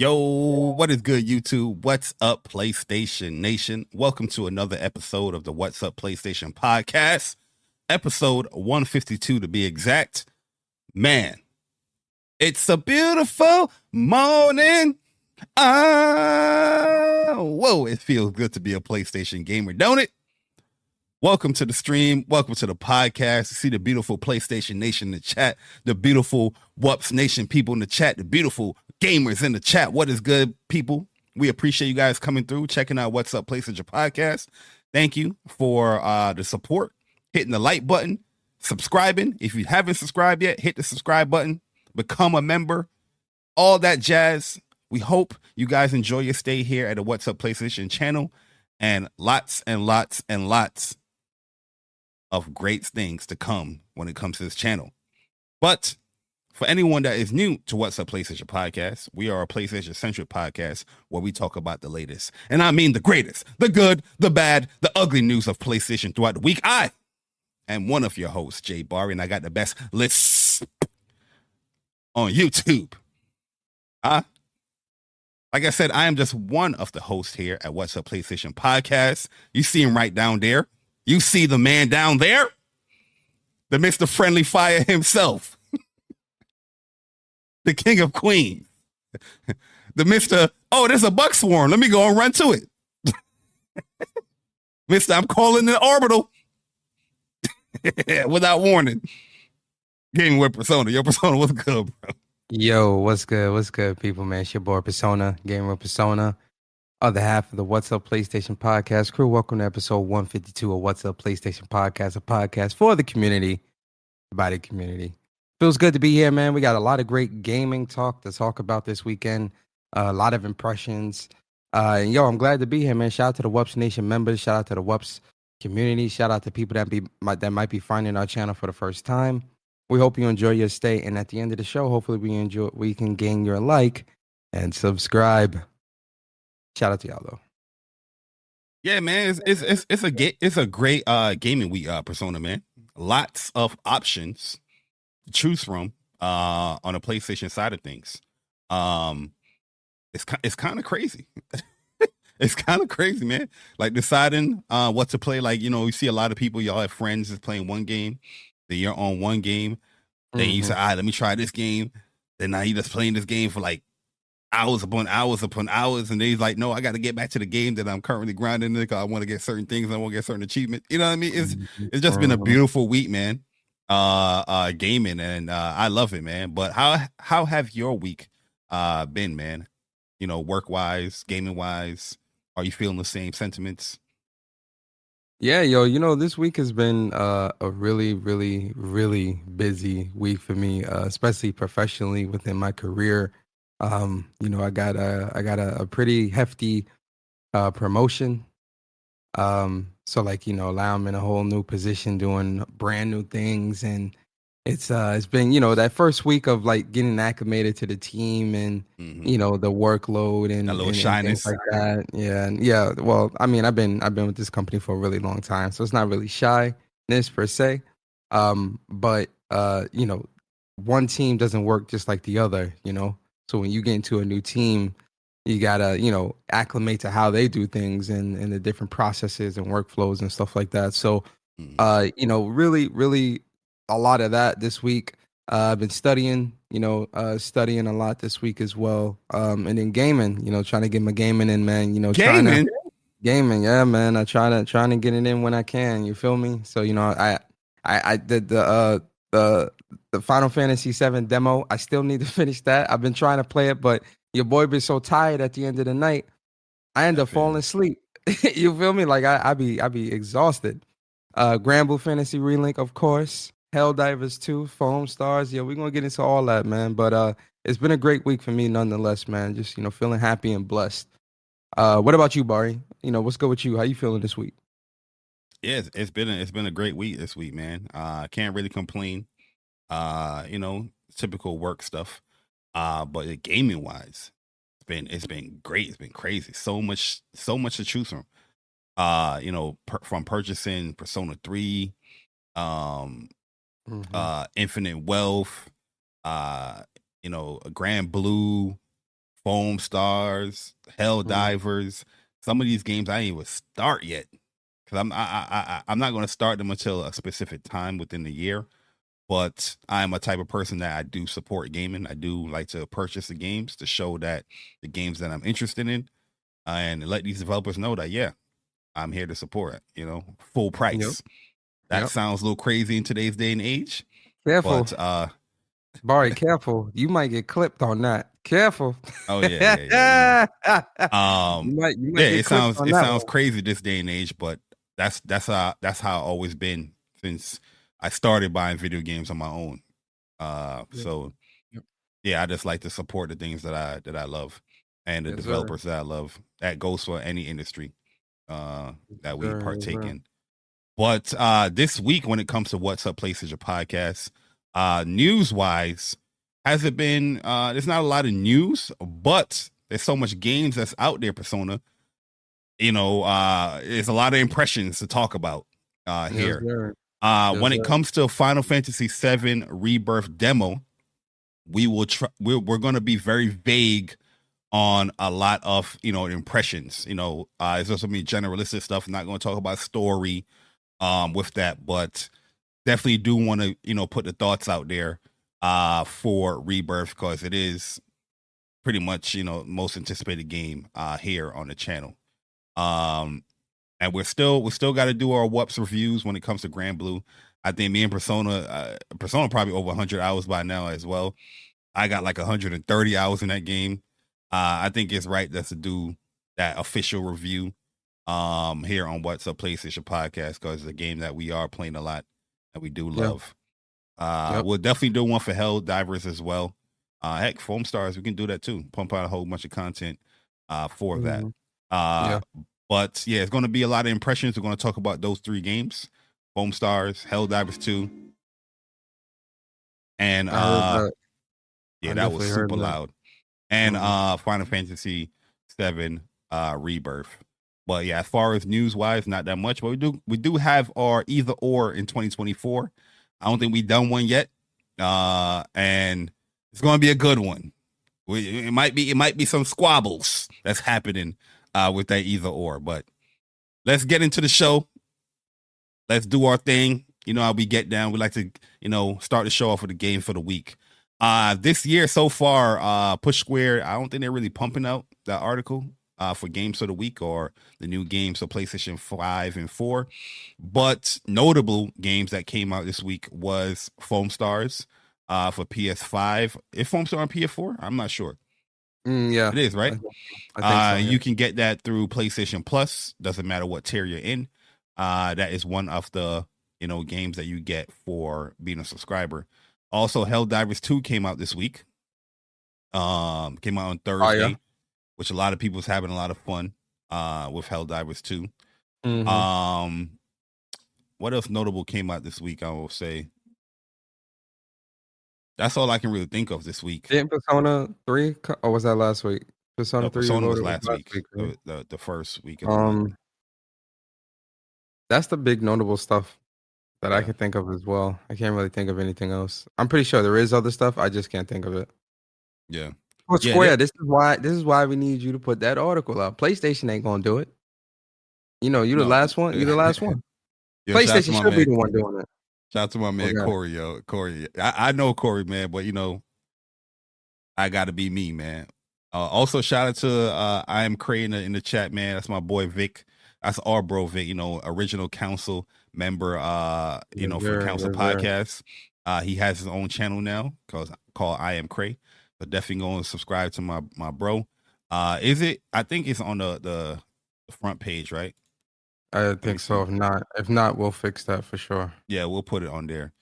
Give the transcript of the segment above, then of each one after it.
Yo, what is good, YouTube? What's up, PlayStation Nation? Welcome to another episode of the What's Up PlayStation podcast, episode 152 to be exact. Man, it's a beautiful morning. Ah, whoa, it feels good to be a PlayStation gamer, don't it? Welcome to the stream. Welcome to the podcast. See the beautiful PlayStation Nation in the chat, the beautiful WUPS Nation people in the chat, the beautiful gamers in the chat. What is good, people? We appreciate you guys coming through, checking out What's Up PlayStation podcast. Thank you for uh, the support, hitting the like button, subscribing. If you haven't subscribed yet, hit the subscribe button, become a member, all that jazz. We hope you guys enjoy your stay here at the What's Up PlayStation channel and lots and lots and lots of great things to come when it comes to this channel. But for anyone that is new to What's Up PlayStation Podcast, we are a PlayStation centric podcast where we talk about the latest, and I mean the greatest, the good, the bad, the ugly news of PlayStation throughout the week. I am one of your hosts, JayBari, and I got the best lists on YouTube. Huh? Like I said, I am just one of the hosts here at What's Up PlayStation Podcast. You see him right down there. You see the man down there, the Mr. Friendly Fire himself the king of queens, the Mister. Oh, there's a buck swarm. Let me go and run to it, Mister. I'm calling the orbital without warning. Gaming with Persona. Your Persona, what's good, bro? Yo, what's good? What's good, people, man? It's your boy Persona, Gamer with Persona, other half of the What's Up PlayStation podcast crew. Welcome to episode 152 of What's Up PlayStation podcast, a podcast for the community, by the community. Feels good to be here, man. We got a lot of great gaming talk to talk about this weekend. Uh, a lot of impressions. Uh, and yo, I'm glad to be here, man. Shout out to the WUPS Nation members. Shout out to the WUPS community. Shout out to people that be that might be finding our channel for the first time. We hope you enjoy your stay, and at the end of the show, hopefully we enjoy we can gain your like and subscribe. Shout out to y'all though. Yeah, man, it's it's it's, it's a it's a great uh gaming week uh persona, man. Lots of options choose from uh, on a PlayStation side of things. Um, it's it's kind of crazy. it's kind of crazy, man. Like deciding uh, what to play. Like you know, you see a lot of people. Y'all have friends is playing one game. Then you're on one game. Then mm-hmm. you say, "All right, let me try this game." Then now you just playing this game for like hours upon hours upon hours, and then he's like, "No, I got to get back to the game that I'm currently grinding in because I want to get certain things. I want to get certain achievements." You know what I mean? It's mm-hmm. it's just been a beautiful week, man uh uh gaming and uh I love it, man. But how how have your week uh been, man? You know, work wise, gaming wise, are you feeling the same sentiments? Yeah, yo, you know, this week has been uh, a really, really, really busy week for me, uh, especially professionally within my career. Um, you know, I got a I got a, a pretty hefty uh, promotion um, so like, you know, now I'm in a whole new position doing brand new things and it's uh it's been, you know, that first week of like getting acclimated to the team and mm-hmm. you know, the workload and a little and, shyness and like that. Yeah. And yeah, well, I mean, I've been I've been with this company for a really long time, so it's not really shyness per se. Um, but uh, you know, one team doesn't work just like the other, you know. So when you get into a new team, you gotta you know acclimate to how they do things and and the different processes and workflows and stuff like that. So mm. uh you know really really a lot of that this week. Uh, i've been studying you know uh studying a lot this week as well. Um and then gaming you know trying to get my gaming in man you know gaming trying to, gaming? yeah man. I try to trying to get it in when i can you feel me? So you know i i i did the uh the the final fantasy 7 demo. I still need to finish that. I've been trying to play it but your boy be so tired at the end of the night. I end up falling asleep. you feel me? Like I, I be I be exhausted. Uh Granblue Fantasy Relink, of course. Helldivers 2, Foamstars. Yeah, we're gonna get into all that, man. But uh it's been a great week for me nonetheless, man. Just, you know, feeling happy and blessed. Uh what about you, Bari? You know, what's good with you? How you feeling this week? Yeah, it's, it's been a, it's been a great week this week, man. Uh can't really complain. Uh, you know, typical work stuff. Uh, but gaming wise, it's been it's been great. It's been crazy. So much so much to choose from. Uh, you know, per, from purchasing Persona Three, um, mm-hmm. uh, Infinite Wealth, uh, you know, Granblue, Foam Stars, Hell Mhm. Divers. Some of these games I ain't even start yet because I'm I, I, I I'm not going to start them until a specific time within the year. But I'm a type of person that I do support gaming. I do like to purchase the games to show that the games that I'm interested in, uh, and let these developers know that yeah, I'm here to support. You know, full price. That Yep. sounds a little crazy in today's day and age, Careful, but uh, Bari. Careful. You might get clipped on that. Careful. oh yeah, yeah, yeah. you Um, might, you might yeah, it sounds it sounds one. crazy this day and age, but that's that's how that's how I've always been since I started buying video games on my own. Uh, Yeah. so Yep. yeah, I just like to support the things that I that I love and the Yes, sir. developers that I love. That goes for any industry uh that we Sir, yes, partake sir. in. But uh this week when it comes to what's up PlayStation podcast, uh news wise, has it been uh there's not a lot of news, but there's so much games that's out there, Persona. You know, uh there's a lot of impressions to talk about uh here. sir. Uh, when it comes to Final Fantasy VII Rebirth demo, we will try. We're, we're going to be very vague on a lot of you know impressions. You know, uh, it's also be generalistic stuff. not going to talk about story um, with that, but definitely do want to you know put the thoughts out there uh, for Rebirth because it is pretty much you know most anticipated game uh, here on the channel. Um, and we're still we still got to do our WUPS reviews when it comes to Granblue. I think me and Persona, uh, Persona probably over 100 hours by now as well. I got like 130 hours in that game. Uh, I think it's right that's to do that official review um here on What's Up PlayStation Podcast because it's a game that we are playing a lot and we do Yeah. love. Uh, Yep. we'll definitely do one for Helldivers as well. Uh, heck, Foamstars, we can do that too. Pump out a whole bunch of content uh for that. Mhm. Uh, but yeah, it's going to be a lot of impressions. We're going to talk about those three games: Foam Stars, Helldivers Two, and uh, that. yeah, I that was super that. loud. And Mhm. uh, Final Fantasy Seven uh, Rebirth. But yeah, as far as news wise, not that much. But we do we do have our either or in 2024. I don't think we've done one yet, uh, and it's going to be a good one. We, it might be it might be some squabbles that's happening uh, with that either or. But let's get into the show. Let's do our thing. You know how we get down. We like to you know start the show off with a game for the week. Uh, this year so far, uh, Push Square. I don't think they're really pumping out that article uh, for games of the week or the new games for PlayStation 5 and 4. But notable games that came out this week was Foamstars uh, for PS5. Is Foam Star on PS4? I'm not sure. Mm, yeah, It is, right? I think Uh, so, yeah. You can get that through PlayStation Plus. Doesn't matter what tier you're in. Uh, that is one of the you know games that you get for being a subscriber. Also, Helldivers 2 came out this week. Um, came out on Thursday, Oh, yeah? which a lot of people's having a lot of fun uh with Helldivers 2. Mhm. Um, what else notable came out this week? I will say. That's all I can really think of this week. Didn't Persona three, or was that last week? Persona No, three. Persona was Reloaded last week, right? the, the the first week. Of the month. Um, that's the big notable stuff that I can think of as well. I can't really think of anything else. I'm pretty sure there is other stuff. I just can't think of it. yeah. Well, Yeah, Square, this is why this is why we need you to put that article out. PlayStation ain't gonna do it. You know, you the No. last one. You're the last one. Yeah, shout out to PlayStation should be the one doing it. Shout out to my man Okay. Corey, yo. Corey. I, I know Corey, man, but you know, I gotta be me, man. Uh, also, shout out to uh I am Cray in the, chat, man. That's my boy Vic. That's our bro Vic, you know, original council member uh, you Yes, know, for council sir. podcast. Uh he has his own channel now called called I am Cray. So definitely go and subscribe to my my bro. Uh is it I think it's on the, the front page, right? I think so. If not, if not, we'll fix that for sure. Yeah, we'll put it on there.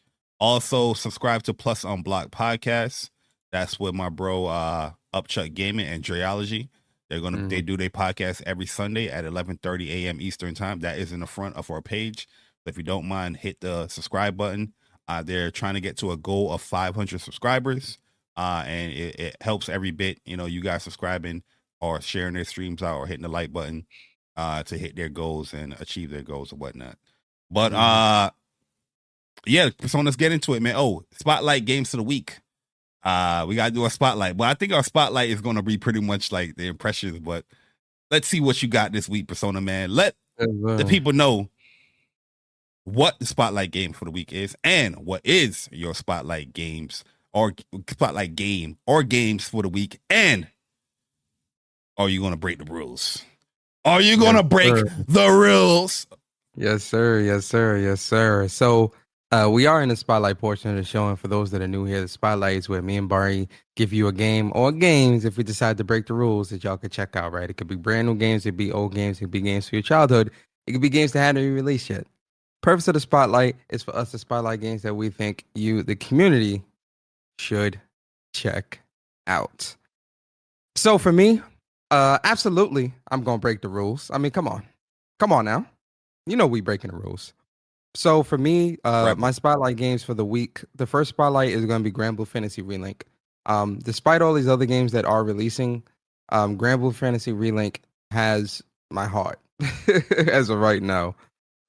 Also, subscribe to Plus Unblocked Podcast. That's with my bro uh Upchuck Gaming and Dreology. They're gonna they do their podcast every Sunday at 11:30 a.m. Eastern time. That is in the front of our page. So if you don't mind, hit the subscribe button. Uh, they're trying to get to a goal of 500 subscribers, uh, and it, it helps every bit. You know, you guys subscribing or sharing their streams out or hitting the like button uh, to hit their goals and achieve their goals or whatnot. But Mhm. uh, yeah, so let's get into it, man. Oh, spotlight games of the week. Uh, we gotta do a spotlight. But I think our spotlight is gonna be pretty much like the impressions. But let's see what you got this week, Persona Man. Let the people know what the spotlight game for the week is and what is your spotlight games or spotlight game or games for the week and are you gonna break the rules? Are you gonna yes, break sir. the rules? Yes, sir. Yes, sir. Yes, sir. So uh, we are in the spotlight portion of the show, and for those that are new here, the spotlight is where me and Bari give you a game or games if we decide to break the rules that y'all could check out. Right? It could be brand new games, it could be old games, it could be games for your childhood, it could be games that hadn't been released yet. Purpose of the spotlight is for us to spotlight games that we think you, the community, should check out. So for me, uh, absolutely, I'm gonna break the rules. I mean, come on, come on now, you know we breaking the rules. So for me, uh, right. my spotlight games for the week, the first spotlight is going to be Granblue Fantasy Relink. Um, despite all these other games that are releasing, um, Granblue Fantasy Relink has my heart as of right now.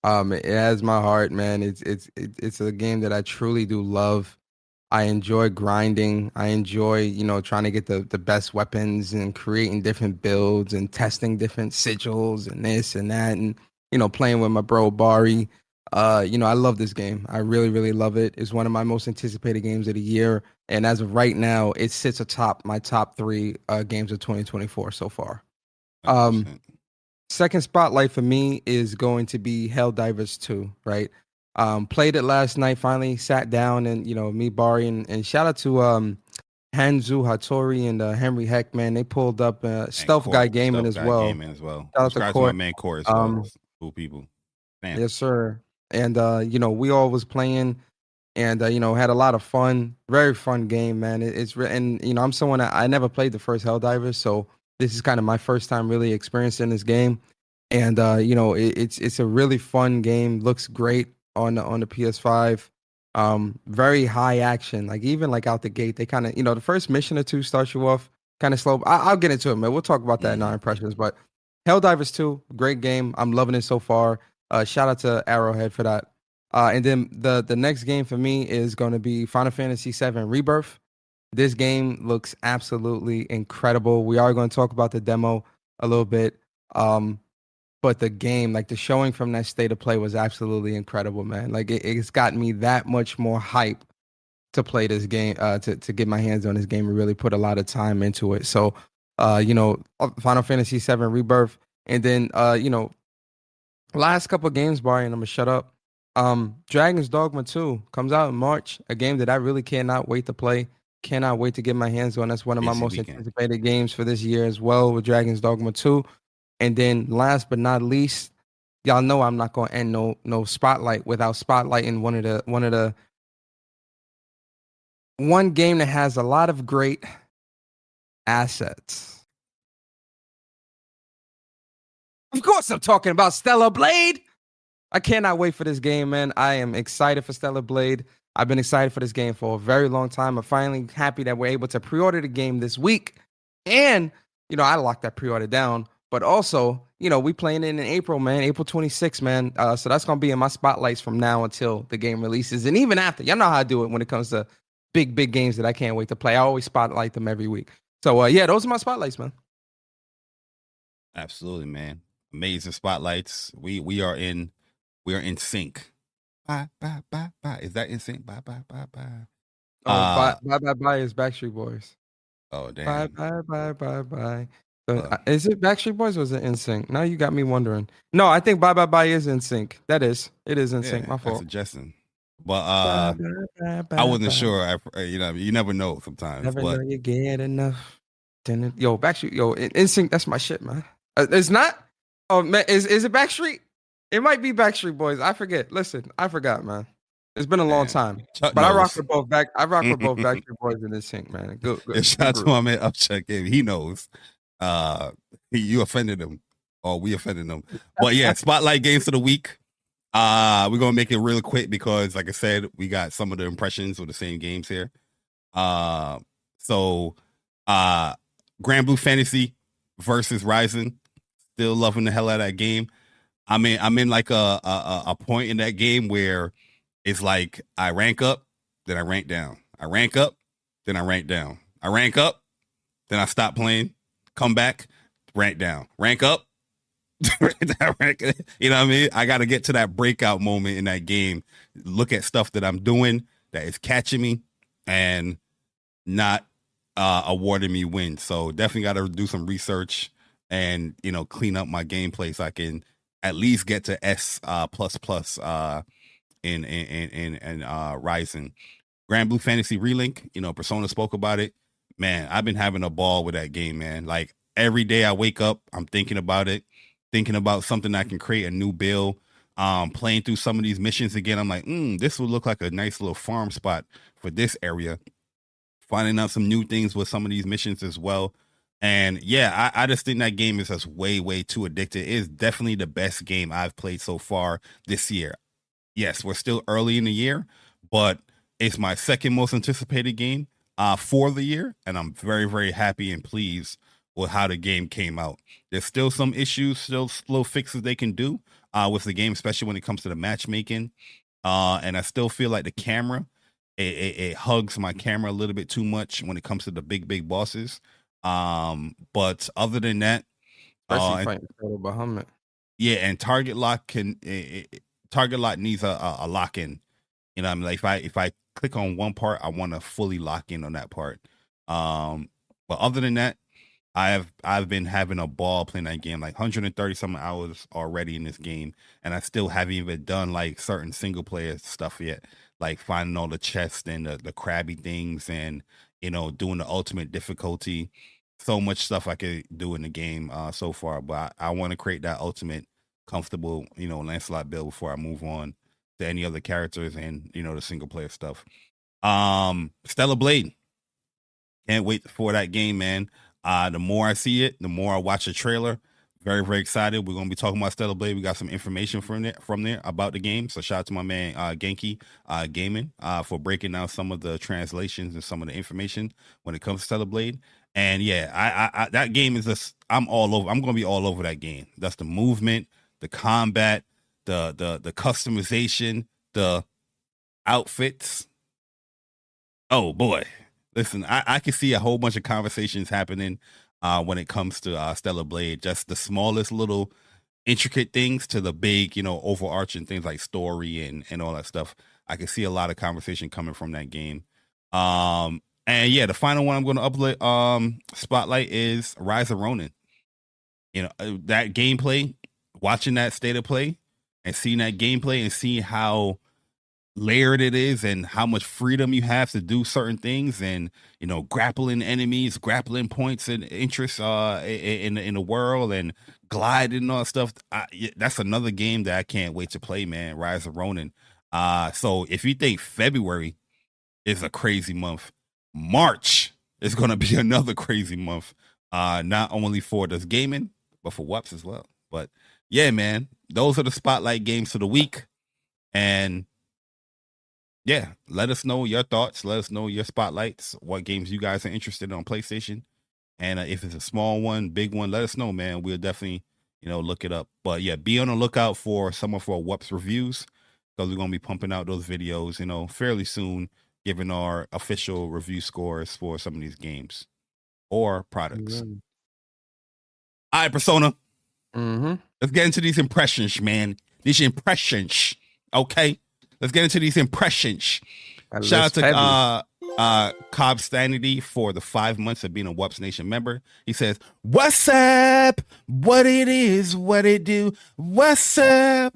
Um, it has my heart, man. It's it's it's a game that I truly do love. I enjoy grinding. I enjoy, you know, trying to get the the best weapons and creating different builds and testing different sigils and this and that and you know playing with my bro Bari. Uh, you know, I love this game. I really, really love it. It's one of my most anticipated games of the year, and as of right now, it sits atop my top three uh, games of 2024 so far. Um, second spotlight for me is going to be Helldivers 2. Right, um, played it last night. Finally, sat down and you know, me, Bari, and, and shout out to um, Hanzu Hattori and uh, Henry Heckman. They pulled up uh, Stealth Court, Guy Gaming as well. Gaming as well. Shout out to, Court. my main core as well. Um, cool people. Man. Yes, sir and uh, you know we all was playing and uh, you know had a lot of fun very fun game man it, it's re- and you know i'm someone that, i never played the first helldivers so this is kind of my first time really experiencing this game and uh, you know it, it's it's a really fun game looks great on the on the ps5 um very high action like even like out the gate they kind of you know the first mission or two starts you off kind of slow I, will get into it man we'll talk about that in our impressions but helldivers 2 great game i'm loving it so far uh, shout out to Arrowhead for that. Uh, and then the the next game for me is going to be Final Fantasy VII Rebirth. This game looks absolutely incredible. We are going to talk about the demo a little bit, um, but the game, like the showing from that state of play, was absolutely incredible, man. Like it, it's gotten me that much more hype to play this game, uh, to to get my hands on this game and really put a lot of time into it. So, uh, you know, Final Fantasy VII Rebirth, and then uh, you know, last couple games, Bari, and I'm gonna shut up. Um, Dragon's Dogma 2 comes out in March, a game that I really cannot wait to play. Cannot wait to get my hands on. That's one of my most weekend. anticipated games for this year as well with Dragon's Dogma 2. And then last but not least, y'all know I'm not gonna end no no spotlight without spotlighting one of the one of the one game that has a lot of great assets Of course, I'm talking about Stellar Blade. I cannot wait for this game, man. I am excited for Stellar Blade. I've been excited for this game for a very long time. I'm finally happy that we're able to pre-order the game this week. And, you know, I locked that pre-order down. But also, you know, we playing it in April, man. April 26th, man. Uh, so that's gonna be in my spotlights from now until the game releases. And even after. Y'all know how I do it when it comes to big, big games that I can't wait to play. I always spotlight them every week. So uh, yeah, those are my spotlights, man. Absolutely, man amazing spotlights. We we are in we are in sync. Bye bye bye bye. Is that in sync? Bye bye bye bye. Oh, uh, bye, bye bye bye is Backstreet Boys. Oh damn. Bye bye bye bye bye. So, uh, is it Backstreet Boys or is it NSYNC? Now you got me wondering. No, I think Bye Bye Bye is NSYNC. That is. It is NSYNC. Yeah, My fault. Suggesting. But uh, bye, bye, I wasn't sure. I, you know, you never know sometimes. Never but... know you get enough. Yo, Backstreet, yo, NSYNC. That's my shit, man. Uh, it's not. Oh man, is is it Backstreet? It might be Backstreet Boys. I forget. Listen, I forgot, man. It's been a long time, Chuck but knows. I rock with both back. I rock with both Backstreet Boys and in this sync, man. Good. good, yeah, shout out to my man Upchuck. He knows. Uh, you offended him, or we offended him. But yeah, spotlight games of the week. Uh, we're gonna make it real quick because, like I said, we got some of the impressions of the same games here. Uh, so, uh, Granblue Fantasy versus Rising. Still loving the hell out of that game. I mean, I'm in like a, a a point in that game where it's like I rank up, then I rank down. I rank up, then I rank down. I rank up, then I stop playing, come back, rank down, rank up. rank, you know what I mean? I got to get to that breakout moment in that game. Look at stuff that I'm doing that is catching me and not uh, awarding me wins. So definitely got to do some research and you know clean up my gameplay so I can at least get to S uh, plus plus uh, in in in in uh, Rising. Granblue Fantasy Relink, you know, Persona spoke about it. Man, I've been having a ball with that game, man. Like every day I wake up, I'm thinking about it, thinking about something I can create a new build. Um, playing through some of these missions again, I'm like, mm, this would look like a nice little farm spot for this area. Finding out some new things with some of these missions as well. And yeah, I, I just think that game is just way, way too addicted. It is definitely the best game I've played so far this year. Yes, we're still early in the year, but it's my second most anticipated game uh, for the year, and I'm very, very happy and pleased with how the game came out. There's still some issues, still slow fixes they can do uh, with the game, especially when it comes to the matchmaking. Uh, and I still feel like the camera, it, it, it, hugs my camera a little bit too much when it comes to the big, big bosses. Um, but other than that, especially uh, fighting Bahamut. Yeah, and target lock can it, target lock needs a, a, a lock in. You know, I mean, like if I if I click on one part, I want to fully lock in on that part. Um, but other than that, I have I've been having a ball playing that game, like 130 some hours already in this game, and I still haven't even done like certain single player stuff yet, like finding all the chests and the, the crabby things, and you know doing the ultimate difficulty. So much stuff I could do in the game uh, so far, but I, I want to create that ultimate comfortable, you know, Lancelot build before I move on to any other characters and you know the single player stuff. Um, Stellar Blade, can't wait for that game, man. Uh, the more I see it, the more I watch the trailer. Very, very excited. We're gonna be talking about Stellar Blade. We got some information from there from there about the game. So shout out to my man uh Genki uh Gaming uh for breaking down some of the translations and some of the information when it comes to Stellar Blade. And yeah, I, I, I that game is just I'm all over. I'm gonna be all over that game. That's the movement, the combat, the the the customization, the outfits. Oh boy. Listen, I, I can see a whole bunch of conversations happening uh, when it comes to uh, Stellar Blade. Just the smallest little intricate things to the big, you know, overarching things like story and and all that stuff. I can see a lot of conversation coming from that game. Um, and yeah, the final one I'm going to upload um spotlight is Rise of Ronin. You know, uh, that gameplay, watching that state of play and seeing that gameplay and seeing how layered it is and how much freedom you have to do certain things and you know grappling enemies grappling points and interests uh in in the world and gliding and all that stuff. I, that's another game that i can't wait to play man rise of ronin. Uh so if you think february is a crazy month march is to be another crazy month uh not only for this gaming but for WUPS as well. But yeah man those are the spotlight games for the week and yeah, let us know your thoughts. Let us know your spotlights. What games you guys are interested in on PlayStation, and uh, if it's a small one, big one, let us know, man. We'll definitely you know look it up. But yeah, be on the lookout for some of our WUPS reviews because we're gonna be pumping out those videos, you know, fairly soon, giving our official review scores for some of these games or products. Mm-hmm. All right, Persona. Mm-hmm. Let's get into these impressions, man. These impressions, okay? Let's get into these impressions. Shout out to uh, uh, Cobb Sanity for the five months of being a WUPS Nation member. He says, What's up? What it is, what it do, what's up?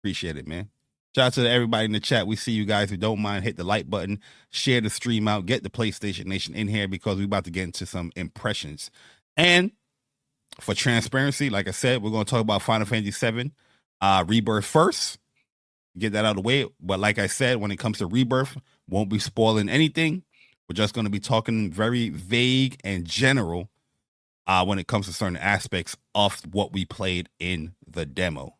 Appreciate it, man. Shout out to everybody in the chat. We see you guys who don't mind, hit the like button, share the stream out, get the PlayStation Nation in here because we're about to get into some impressions. And for transparency, like I said, we're going to talk about Final Fantasy VII uh, Rebirth first get that out of the way. But like I said, when it comes to rebirth, won't be spoiling anything. We're just going to be talking very vague and general uh, when it comes to certain aspects of what we played in the demo.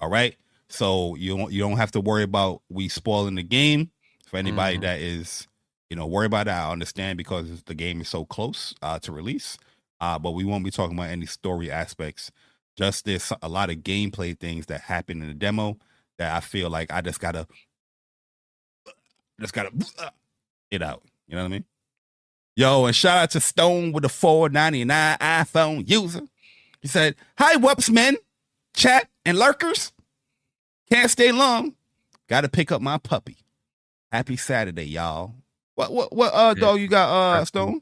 All right. So you don't you don't have to worry about we spoiling the game for anybody mm-hmm. that is you know worry about that. I understand because the game is so close uh, to release. Uh, but we won't be talking about any story aspects. Just there's a lot of gameplay things that happen in the demo that I feel like I just gotta just gotta it out. You know what I mean? Yo, and shout out to Stone with the 499 iPhone user. He said, Hi, men, chat, and lurkers. Can't stay long. Gotta pick up my puppy. Happy Saturday, y'all. What what what uh dog you got uh Stone?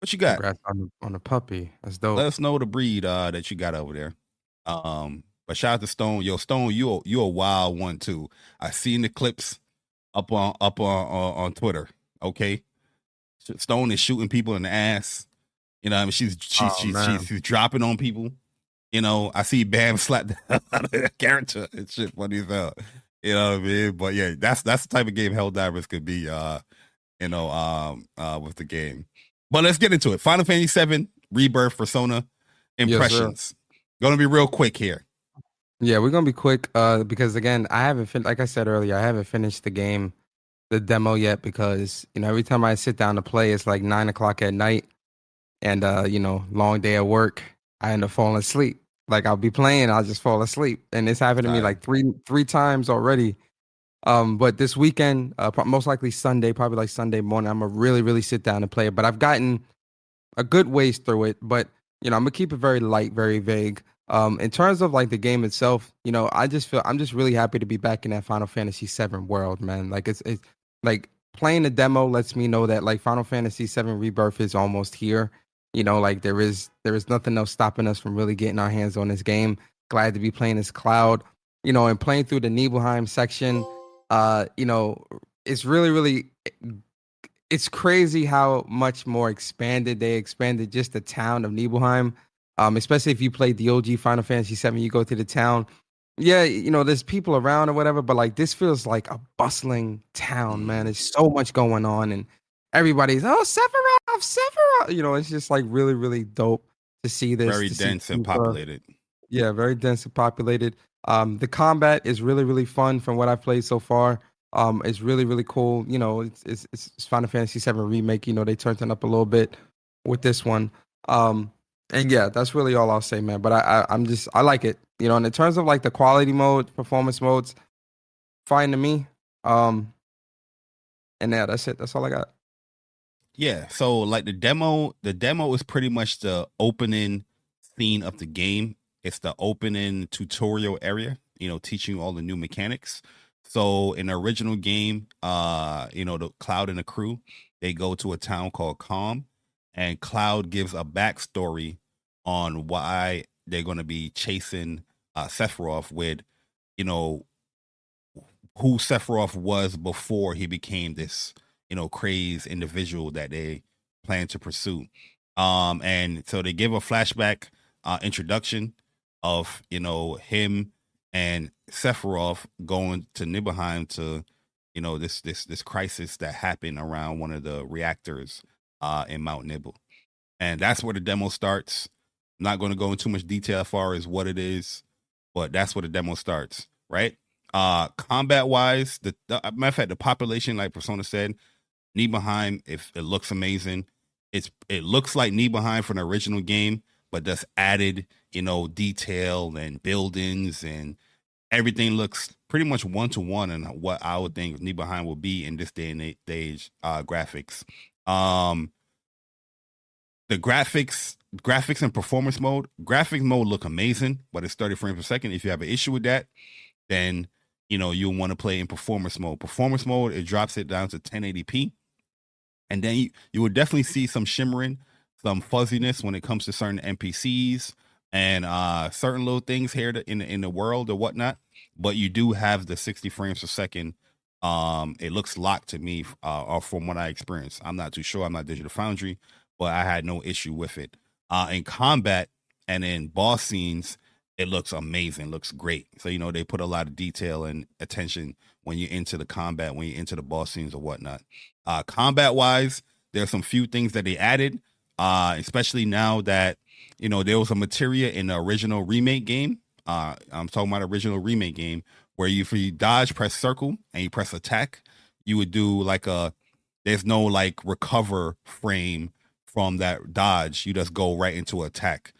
What you got? Congrats on the, on the puppy. That's dope. Let us know the breed uh that you got over there. Um but shout out to Stone. Yo, Stone, you a, you a wild one too. I seen the clips up on up on on, on Twitter. Okay. Stone is shooting people in the ass. You know, I mean, she's she's Oh, she's, she's she's dropping on people. You know, I see Bam slap the hell out of that character. It's shit funny as hell. You know what I mean? But yeah, that's that's the type of game Helldivers could be. Uh, you know, um, uh, with the game. But let's get into it. Final Fantasy VII Rebirth Persona impressions. Gonna be real quick here. Yeah, we're gonna be quick uh, because again, I haven't fin- like I said earlier, I haven't finished the game, the demo yet because you know every time I sit down to play, it's like nine o'clock at night, and uh, you know, long day at work, I end up falling asleep. Like I'll be playing, I'll just fall asleep, and it's happened to me like three three times already. Um, but this weekend, uh, most likely Sunday, probably like Sunday morning, I'm gonna really really sit down and play it. But I've gotten a good ways through it, but you know, I'm gonna keep it very light, very vague. Um, in terms of like the game itself, you know, I just feel I'm just really happy to be back in that Final Fantasy VII world, man. Like it's it's like playing the demo lets me know that like Final Fantasy VII Rebirth is almost here. You know, like there is there is nothing else stopping us from really getting our hands on this game. Glad to be playing this cloud, you know, and playing through the Nibelheim section. Uh, you know, it's really really it's crazy how much more expanded they expanded just the town of Nibelheim. Um, especially if you played the OG Final Fantasy VII, you go to the town. Yeah, you know, there's people around or whatever, but like this feels like a bustling town, man. There's so much going on, and everybody's oh Sephiroth, Sephiroth. You know, it's just like really, really dope to see this. Very dense and populated. Yeah, very dense and populated. Um, the combat is really, really fun from what I've played so far. Um, it's really, really cool. You know, it's it's, it's Final Fantasy VII remake. You know, they turned it up a little bit with this one. Um, and yeah, that's really all I'll say, man. But I, I I'm just I like it. You know, and in terms of like the quality mode, performance modes, fine to me. Um, and yeah, that's it. That's all I got. Yeah, so like the demo, the demo is pretty much the opening scene of the game. It's the opening tutorial area, you know, teaching all the new mechanics. So in the original game, uh, you know, the Cloud and the crew, they go to a town called Kalm, and Cloud gives a backstory on why they're going to be chasing uh, Sephiroth with, you know, who Sephiroth was before he became this, you know, crazed individual that they plan to pursue. Um, and so they give a flashback uh, introduction of you know him and Sephiroth going to Nibelheim to, you know, this this this crisis that happened around one of the reactors uh, in Mount Nibel, and that's where the demo starts. I'm not going to go into too much detail as far as what it is, but that's where the demo starts, right? Uh, combat wise, the, the matter of fact, the population, like Persona said, Nibelheim, if it looks amazing, it's it looks like Nibelheim from the original game, but that's added, you know, detail and buildings and everything looks pretty much one to one and what I would think Nibelheim will be in this day and age uh, graphics. Um, the graphics, graphics and performance mode, graphics mode look amazing, but it's 30 frames per second. If you have an issue with that, then you know you'll want to play in performance mode. Performance mode, it drops it down to 1080p, and then you, you will definitely see some shimmering, some fuzziness when it comes to certain NPCs and uh certain little things here to- in in the world or whatnot. But you do have the 60 frames per second. Um, it looks locked to me, uh, or from what I experienced. I'm not too sure. I'm not Digital Foundry, but I had no issue with it. Uh, in combat and in boss scenes, it looks amazing, looks great. So you know they put a lot of detail and attention when you're into the combat, when you're into the boss scenes or whatnot. Uh, combat wise, there's some few things that they added, uh, especially now that you know there was a materia in the original remake game. Uh, I'm talking about original remake game where you if you dodge, press circle, and you press attack, you would do like a. There's no like recover frame from that dodge. You just go right into attack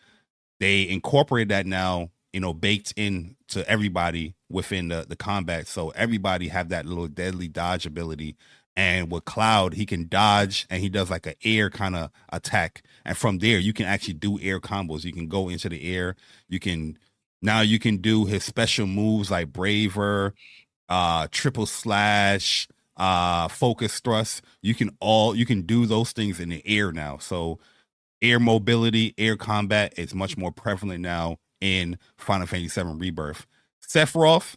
they incorporate that now you know baked in to everybody within the the combat so everybody have that little deadly dodge ability And with Cloud, he can dodge and he does like an air kind of attack. And from there, you can actually do air combos. You can go into the air. You can now you can do his special moves like Braver, uh, triple slash, uh, focus thrust. You can all you can do those things in the air now. So air mobility, air combat is much more prevalent now in Final Fantasy VII Rebirth. Sephiroth,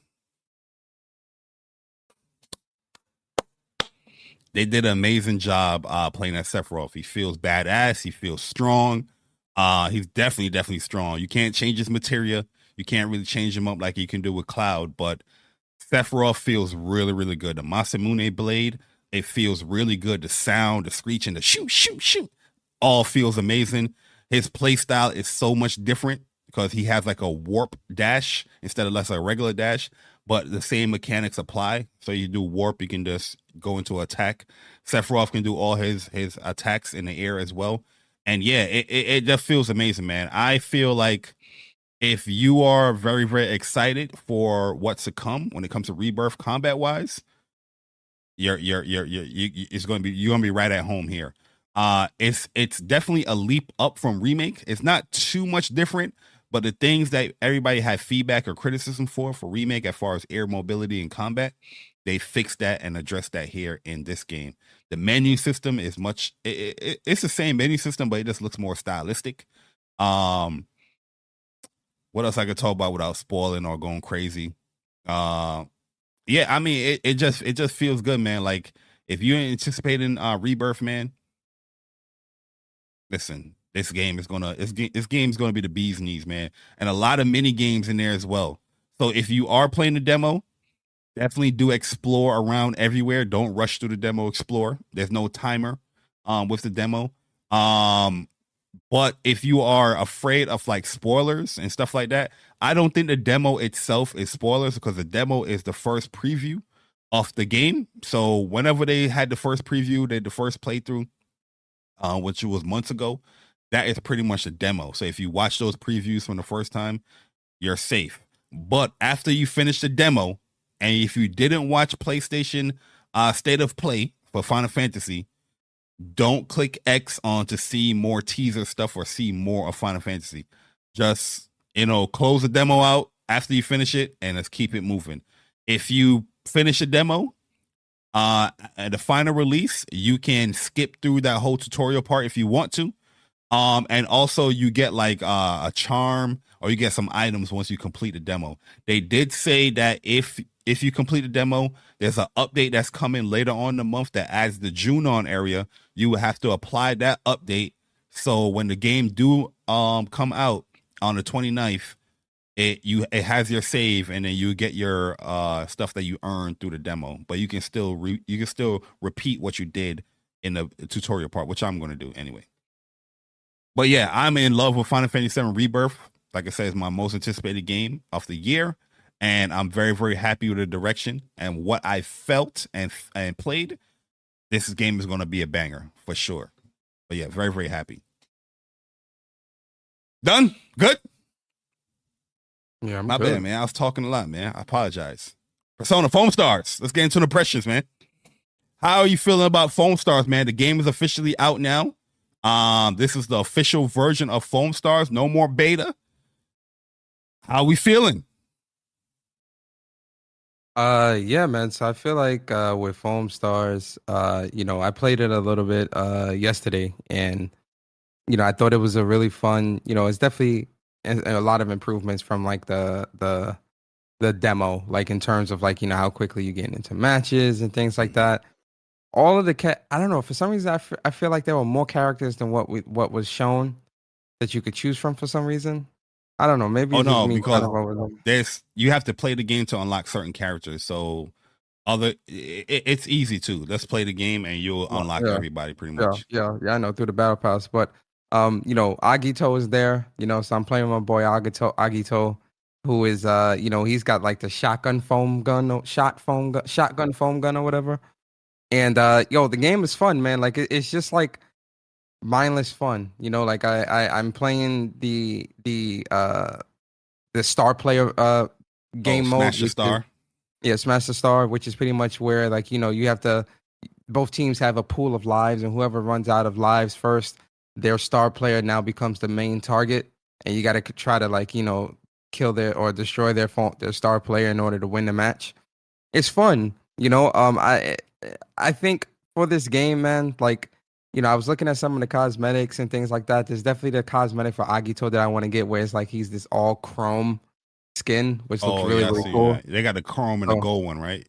they did an amazing job uh, playing that Sephiroth. He feels badass. He feels strong. Uh, he's definitely, definitely strong. You can't change his materia. You can't really change him up like you can do with Cloud, but Sephiroth feels really, really good. The Masamune blade, it feels really good. The sound, the screeching, the shoot, shoot, shoot, all feels amazing. His play style is so much different because he has like a warp dash instead of less a regular dash but the same mechanics apply. So you do warp, you can just go into attack. Sephiroth can do all his his attacks in the air as well. And yeah, it, it, it just feels amazing, man. I feel like if you are very, very excited for what's to come when it comes to rebirth combat wise, you're you're you're you're you, it's to be you're to be right at home here. Uh it's it's definitely a leap up from remake. It's not too much different, but the things that everybody had feedback or criticism for for remake, as far as air mobility and combat, they fixed that and addressed that here in this game. The menu system is much. It, it, it's the same menu system, but it just looks more stylistic. Um, what else I could talk about without spoiling or going crazy? Uh, yeah, I mean, it, it just it just feels good, man. Like if you're anticipating uh rebirth, man, listen, this game is gonna this game game's gonna be the bee's knees, man, and a lot of mini games in there as well. So if you are playing the demo, definitely do explore around everywhere. Don't rush through the demo. Explore. There's no timer um with the demo. Um, but if you are afraid of like spoilers and stuff like that, I don't think the demo itself is spoilers because the demo is the first preview of the game. So whenever they had the first preview, they the first playthrough, uh, which was months ago, that is pretty much a demo. So if you watch those previews from the first time, you're safe. But after you finish the demo, and if you didn't watch PlayStation uh, State of Play for Final Fantasy, don't click X on to see more teaser stuff or see more of Final Fantasy. Just you know, close the demo out after you finish it, and let's keep it moving. If you finish a demo, uh, at the final release, you can skip through that whole tutorial part if you want to um, and also you get like uh, a charm or you get some items once you complete the demo. They did say that if if you complete the demo, there's an update that's coming later on the month that adds the Junon area. You will have to apply that update. So when the game do um come out on the 29th, it you it has your save and then you get your uh stuff that you earned through the demo. But you can still re- you can still repeat what you did in the tutorial part, which I'm going to do anyway. But yeah, I'm in love with Final Fantasy VII Rebirth. Like I said, it's my most anticipated game of the year, and I'm very, very happy with the direction and what I felt and and played. This game is going to be a banger for sure. But yeah, very, very happy. Done. Good. Yeah, I'm my good. bad, man. I was talking a lot, man. I apologize. Persona Foamstars. Let's get into the impressions, man. How are you feeling about Foamstars, man? The game is officially out now. Um, this is the official version of Foamstars. No more beta. How we feeling? Uh, yeah, man. So I feel like uh, with Foamstars, uh, you know, I played it a little bit uh yesterday, and you know, I thought it was a really fun. You know, it's definitely a a lot of improvements from like the the the demo, like in terms of like you know how quickly you get into matches and things like that all of the cat i don't know for some reason I, f- I feel like there were more characters than what we what was shown that you could choose from for some reason i don't know maybe Oh no, because kind of there's you have to play the game to unlock certain characters. So other it, it's easy too. Let's play the game and you'll unlock yeah. everybody pretty much. yeah yeah i know through the battle pass but um you know agito is there you know so i'm playing with my boy agito agito who is uh you know he's got like the shotgun foam gun or shot foam gun shotgun foam gun or whatever and uh yo the game is fun man like it, it's just like mindless fun you know like I, I i'm playing the the uh the star player uh game oh, mode Smash the star. yeah smash the star which is pretty much where like you know you have to both teams have a pool of lives, and whoever runs out of lives first, their star player now becomes the main target, and you got to try to like you know kill their or destroy their phone, their star player in order to win the match. It's fun, you know. Um, I I think for this game, man, like you know, I was looking at some of the cosmetics and things like that. There's definitely the cosmetic for Agito that I want to get, where it's like he's this all chrome skin, which looks oh, really, yeah, really cool. That. They got the chrome and the gold one, right?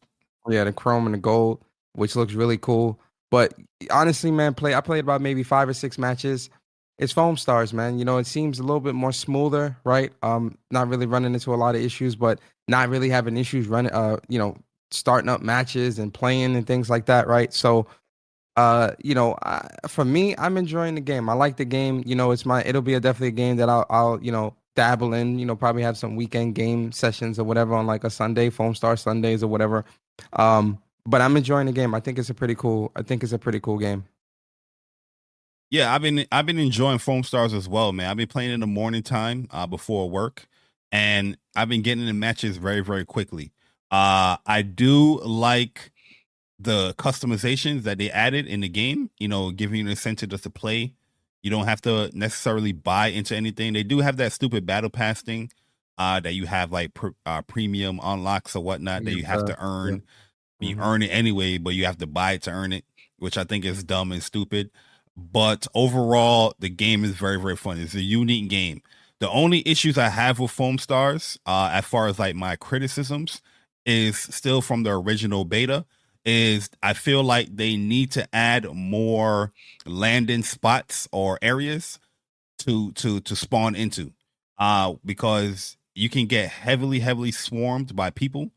Yeah, the chrome and the gold, which looks really cool. But honestly, man, play I played about maybe five or six matches. It's Foamstars, man. You know, it seems a little bit more smoother, right? Um, not really running into a lot of issues, but not really having issues running uh, you know, starting up matches and playing and things like that, right? So uh, you know, I, for me, I'm enjoying the game. I like the game. You know, it's my. It'll be a definitely a game that I'll, I'll, you know, dabble in. You know, probably have some weekend game sessions or whatever on like a Sunday, Foam Star Sundays or whatever. Um, but I'm enjoying the game. I think it's a pretty cool. I think it's a pretty cool game. Yeah, I've been I've been enjoying Foam Stars as well, man. I've been playing in the morning time uh, before work, and I've been getting in matches very very quickly. Uh, I do like the customizations that they added in the game. You know, giving you an incentive just to play. You don't have to necessarily buy into anything. They do have that stupid battle pass thing uh, that you have like pr- uh, premium unlocks or whatnot that you have to earn. Yeah. You mm-hmm. earn it anyway, but you have to buy it to earn it, which I think is dumb and stupid. But overall, the game is very, very fun. It's a unique game. The only issues I have with Foamstars, uh, as far as like my criticisms, is still from the original beta. Is I feel like they need to add more landing spots or areas to to to spawn into, uh, because you can get heavily, heavily swarmed by people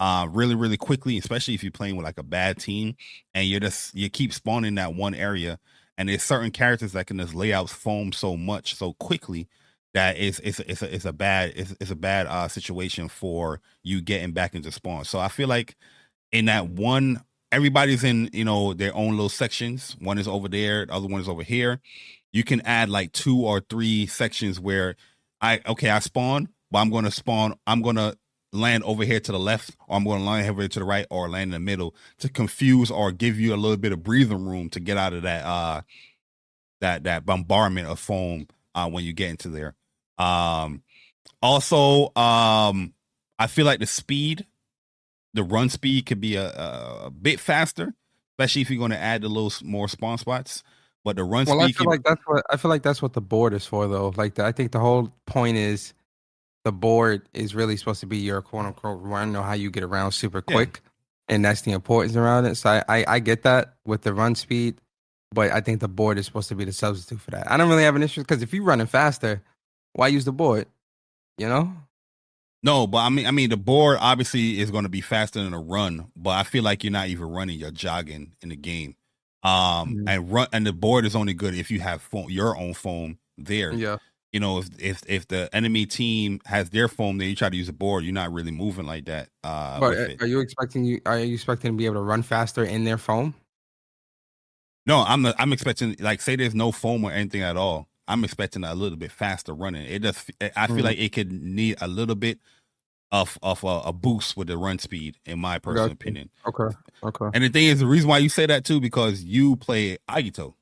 uh really, really quickly, especially if you're playing with like a bad team and you're just you keep spawning that one area. And there's certain characters that can just lay out foam so much so quickly that it's it's it's a, it's a bad it's, it's a bad uh situation for you getting back into spawn. So I feel like in that one everybody's in you know their own little sections. One is over there, the other one is over here. You can add like two or three sections where I okay I spawn, but I'm to spawn. I'm to land over here to the left, or I'm to land over here to the right, or land in the middle to confuse or give you a little bit of breathing room to get out of that uh that that bombardment of foam uh when you get into there. Um also um I feel like the speed, the run speed could be a, a, a bit faster, especially if you're going to add a little more spawn spots. But the run well, speed. I feel can... like that's what I feel like that's what the board is for, though. Like the, I think the whole point is the board is really supposed to be your quote unquote run or how you get around super quick. Yeah. And that's the importance around it. So I, I, I, get that with the run speed, but I think the board is supposed to be the substitute for that. I don't really have an issue because if you're running faster, why use the board? You know? No, but I mean, I mean, the board obviously is going to be faster than a run, but I feel like you're not even running; you're jogging in the game. Um, mm-hmm. and run, and the board is only good if you have foam, your own foam there. Yeah, you know, if if if the enemy team has their foam, then you try to use a board. You're not really moving like that. Uh, but are you expecting you are you expecting to be able to run faster in their foam? No, I'm not, I'm expecting like say there's no foam or anything at all. I'm expecting a little bit faster running. It just I feel mm. like it could need a little bit of of a, a, boost with the run speed, in my personal gotcha. opinion. Okay, okay. And the thing is, the reason why you say that too because you play Agito.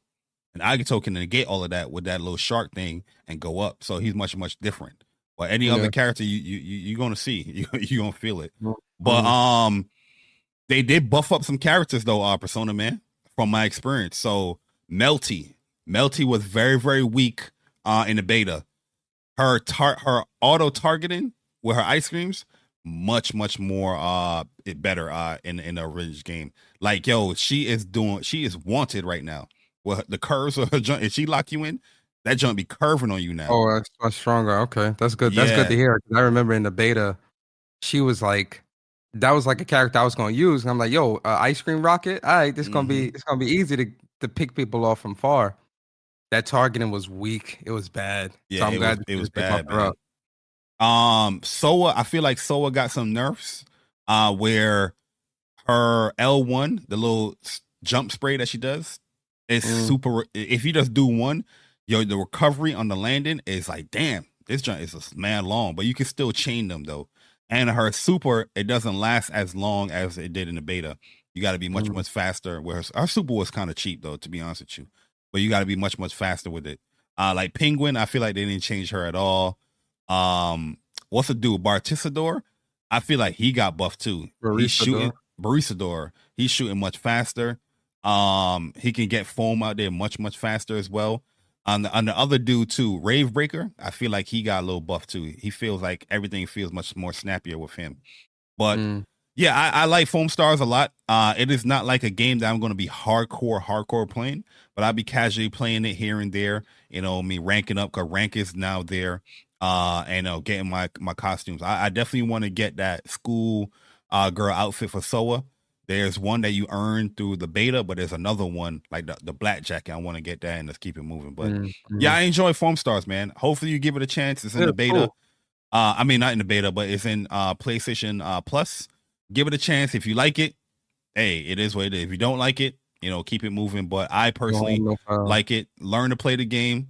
And Agito can negate all of that with that little shark thing and go up. So he's much, much different. But any yeah. other character you you you're gonna see. You you're gonna feel it. Mm-hmm. But um they did buff up some characters though, uh Persona Man, from my experience. So Melty. Melty was very, very weak uh in the beta. Her tar- her auto targeting with her ice creams, much, much more uh it better uh in in the original game. Like yo, she is doing she is wanted right now well, the curves of her jump, if she lock you in, that jump be curving on you now. Oh, that's much stronger. Okay, that's good. That's yeah. good to hear. I remember in the beta, she was like, that was like a character I was going to use. And I'm like, yo, uh, ice cream rocket. All right, this mm-hmm. gonna be mm-hmm. it's gonna be easy to to pick people off from far. That targeting was weak. It was bad. Yeah, so I'm it glad was, it was bad. Um, Soa, I feel like Soa got some nerfs. Uh, where her L1, the little jump spray that she does, is mm. super. If you just do one, yo, the recovery on the landing is like, damn, this jump is a man long, but you can still chain them though. And her super, it doesn't last as long as it did in the beta. You got to be much Mhm. much faster. Where our Super was kind of cheap though, to be honest with you. But you got to be much much faster with it. Uh, like Penguin, I feel like they didn't change her at all. Um, what's the dude Baristador? I feel like he got buffed too. He's shooting Baristador. He's shooting much faster. Um, he can get foam out there much much faster as well. On the on the other dude too, Rave Breaker. I feel like he got a little buff too. He feels like everything feels much more snappier with him. But Mm. Yeah, I, I like Foamstars a lot. Uh, it is not like a game that I'm going to be hardcore, hardcore playing, but I'll be casually playing it here and there. You know, me ranking up because rank is now there. Uh, and uh, getting my my costumes. I, I definitely want to get that school uh girl outfit for Soa. There's one that you earn through the beta, but there's another one like the, the black jacket. I want to get that and let's keep it moving. But Mm, mm. yeah, I enjoy Foamstars, man. Hopefully you give it a chance. It's in Yeah, the beta. cool. Uh, I mean, not in the beta, but it's in uh, PlayStation uh, Plus. Give it a chance. If you like it, hey, it is what it is. If you don't like it, you know, keep it moving. But I personally No, no like it. Learn to play the game.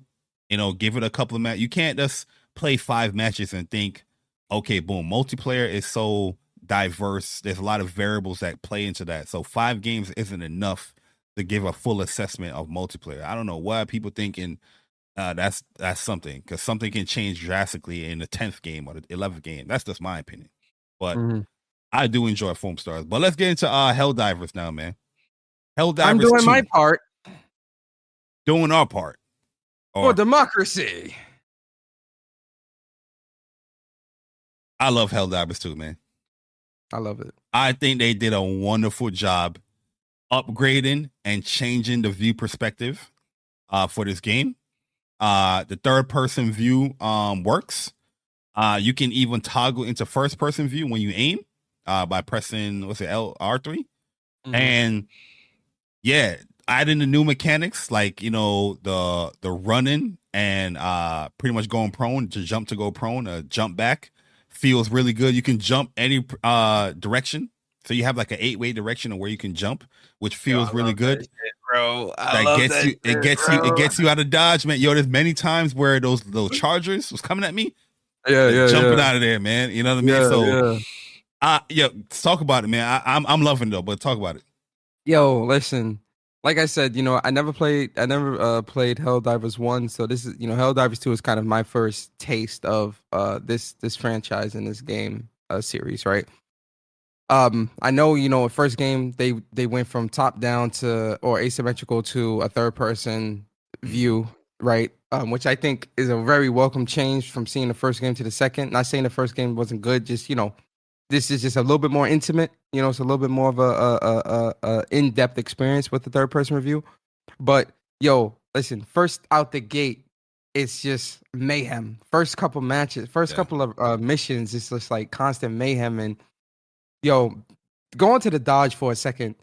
You know, give it a couple of matches. You can't just play five matches and think, okay, boom. Multiplayer is so diverse. There's a lot of variables that play into that. So five games isn't enough to give a full assessment of multiplayer. I don't know why people thinking uh, that's that's something because something can change drastically in the tenth game or the eleventh game. That's just my opinion. But Mhm. I do enjoy Foamstars. But let's get into uh Helldivers now, man. Helldivers I'm doing 2, my part doing our part. for Or, democracy. I love Helldivers too, man. I love it. I think they did a wonderful job upgrading and changing the view perspective uh, for this game. Uh, the third person view um, works. Uh, you can even toggle into first person view when you aim uh, by pressing what's it L R 3 Mhm. and yeah, adding the new mechanics like you know the the running and uh pretty much going prone to jump to go prone, uh, jump back feels really good. You can jump any uh direction, so you have like an eight way direction of where you can jump, which feels really good. bro. That gets you, it gets you, it gets you out of dodge, man. Yo, there's many times where those those chargers was coming at me, Yeah, yeah, jumping yeah. out of there, man. You know what I mean? Yeah, so, yeah. Uh, yeah, talk about it, man. I, I'm I'm loving though, but talk about it. Yo, listen. Like I said, you know, I never played. I never uh, played Helldivers one, so this is, you know, Helldivers two is kind of my first taste of uh, this this franchise and this game uh, series, right? Um, I know, you know, first game they they went from top down to or asymmetrical to a third person view, right? Um, which I think is a very welcome change from seeing the first game to the second. Not saying the first game wasn't good, just you know, this is just a little bit more intimate. You know, it's a little bit more of a, a, a, a, in depth experience with the third person review. But yo, listen, first out the gate, it's just mayhem. First couple matches, first Yeah. couple of uh, missions, it's just like constant mayhem. And yo, going to the dodge for a second.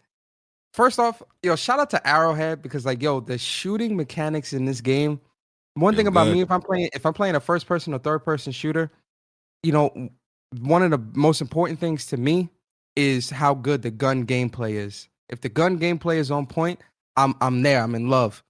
First off, yo, shout out to Arrowhead because like yo, the shooting mechanics in this game. One thing about good. me, if I'm playing, if I'm playing a first person or third person shooter, you know, one of the most important things to me is how good the gun gameplay is. If the gun gameplay is on point, I'm I'm there. I'm in love.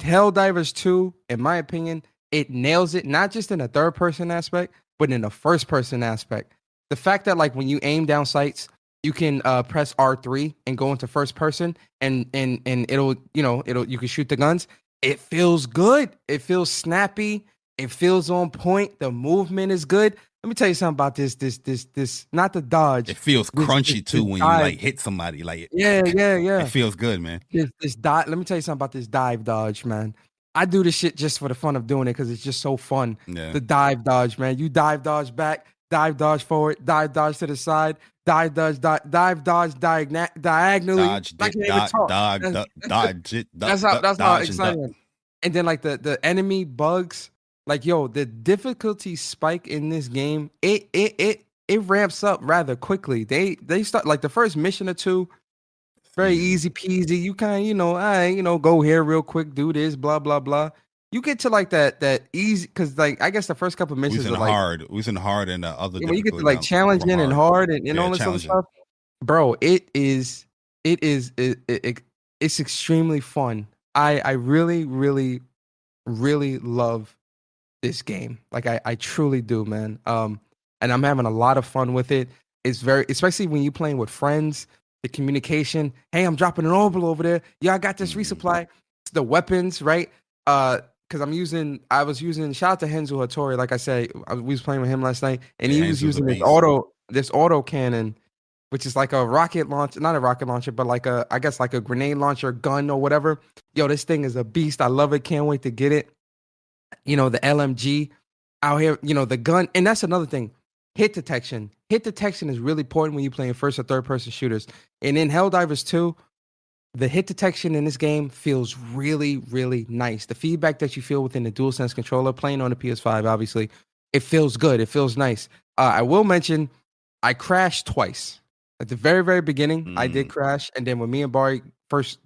Helldivers 2, in my opinion, it nails it not just in a third person aspect, but in a first person aspect. The fact that like when you aim down sights, you can uh, press R3 and go into first person and and and it'll, you know, it'll you can shoot the guns. It feels good. It feels snappy. It feels on point. The movement is good. Let me tell you something about this this this this not the dodge. It feels This- crunchy this- too this when you like hit somebody. Like it, Yeah, yeah, yeah. it feels good, man. this, this dive. Let me tell you something about this dive dodge, man. I do this shit just for the fun of doing it because it's just so fun. Yeah. The dive dodge, man. You dive dodge back, dive dodge forward, dive dodge to the side, dive dodge, di- dive dodge diagna- diagonally. Dodge, I dip, can't even dodge, talk. dodge, dodge, That's how that's how exciting. And then like the the enemy bugs, like yo, the difficulty spike in this game, it it it it ramps up rather quickly. They they start like the first mission or two, very mm-hmm. easy peasy. You kind of you know, I you know go here real quick, do this, blah blah blah. You get to like that that easy because like I guess the first couple missions are like hard. We was in hard and the other. yeah, when you get to like challenging from and hard and, and Yeah, all this other stuff, bro, it is it is it, it, it- it's extremely fun. I I really really really love this game. Like I I truly do, man. Um, and I'm having a lot of fun with it. It's very especially when you're playing with friends. the communication. Hey, I'm dropping an orbital over there. Yeah, I got this Mhm. resupply. The weapons, right? Uh, because I'm using, I was using. Shout out to Henzo Hattori. Like I said, I, we was playing with him last night, and Yeah, he was Henzo's using this auto, this auto cannon, which is like a rocket launch, not a rocket launcher, but like a, I guess like a grenade launcher gun or whatever. Yo, this thing is a beast. I love it. Can't wait to get it. You know, the LMG out here, you know, the gun. And that's another thing hit detection. Hit detection is really important when you're playing first or third person shooters. And in Helldivers 2, the hit detection in this game feels really, really nice. The feedback that you feel within the DualSense controller, playing on the PS5, obviously, it feels good. It feels nice. Uh, I will mention, I crashed twice. At the very, very beginning, I did Mm. crash. And then when me and Bari first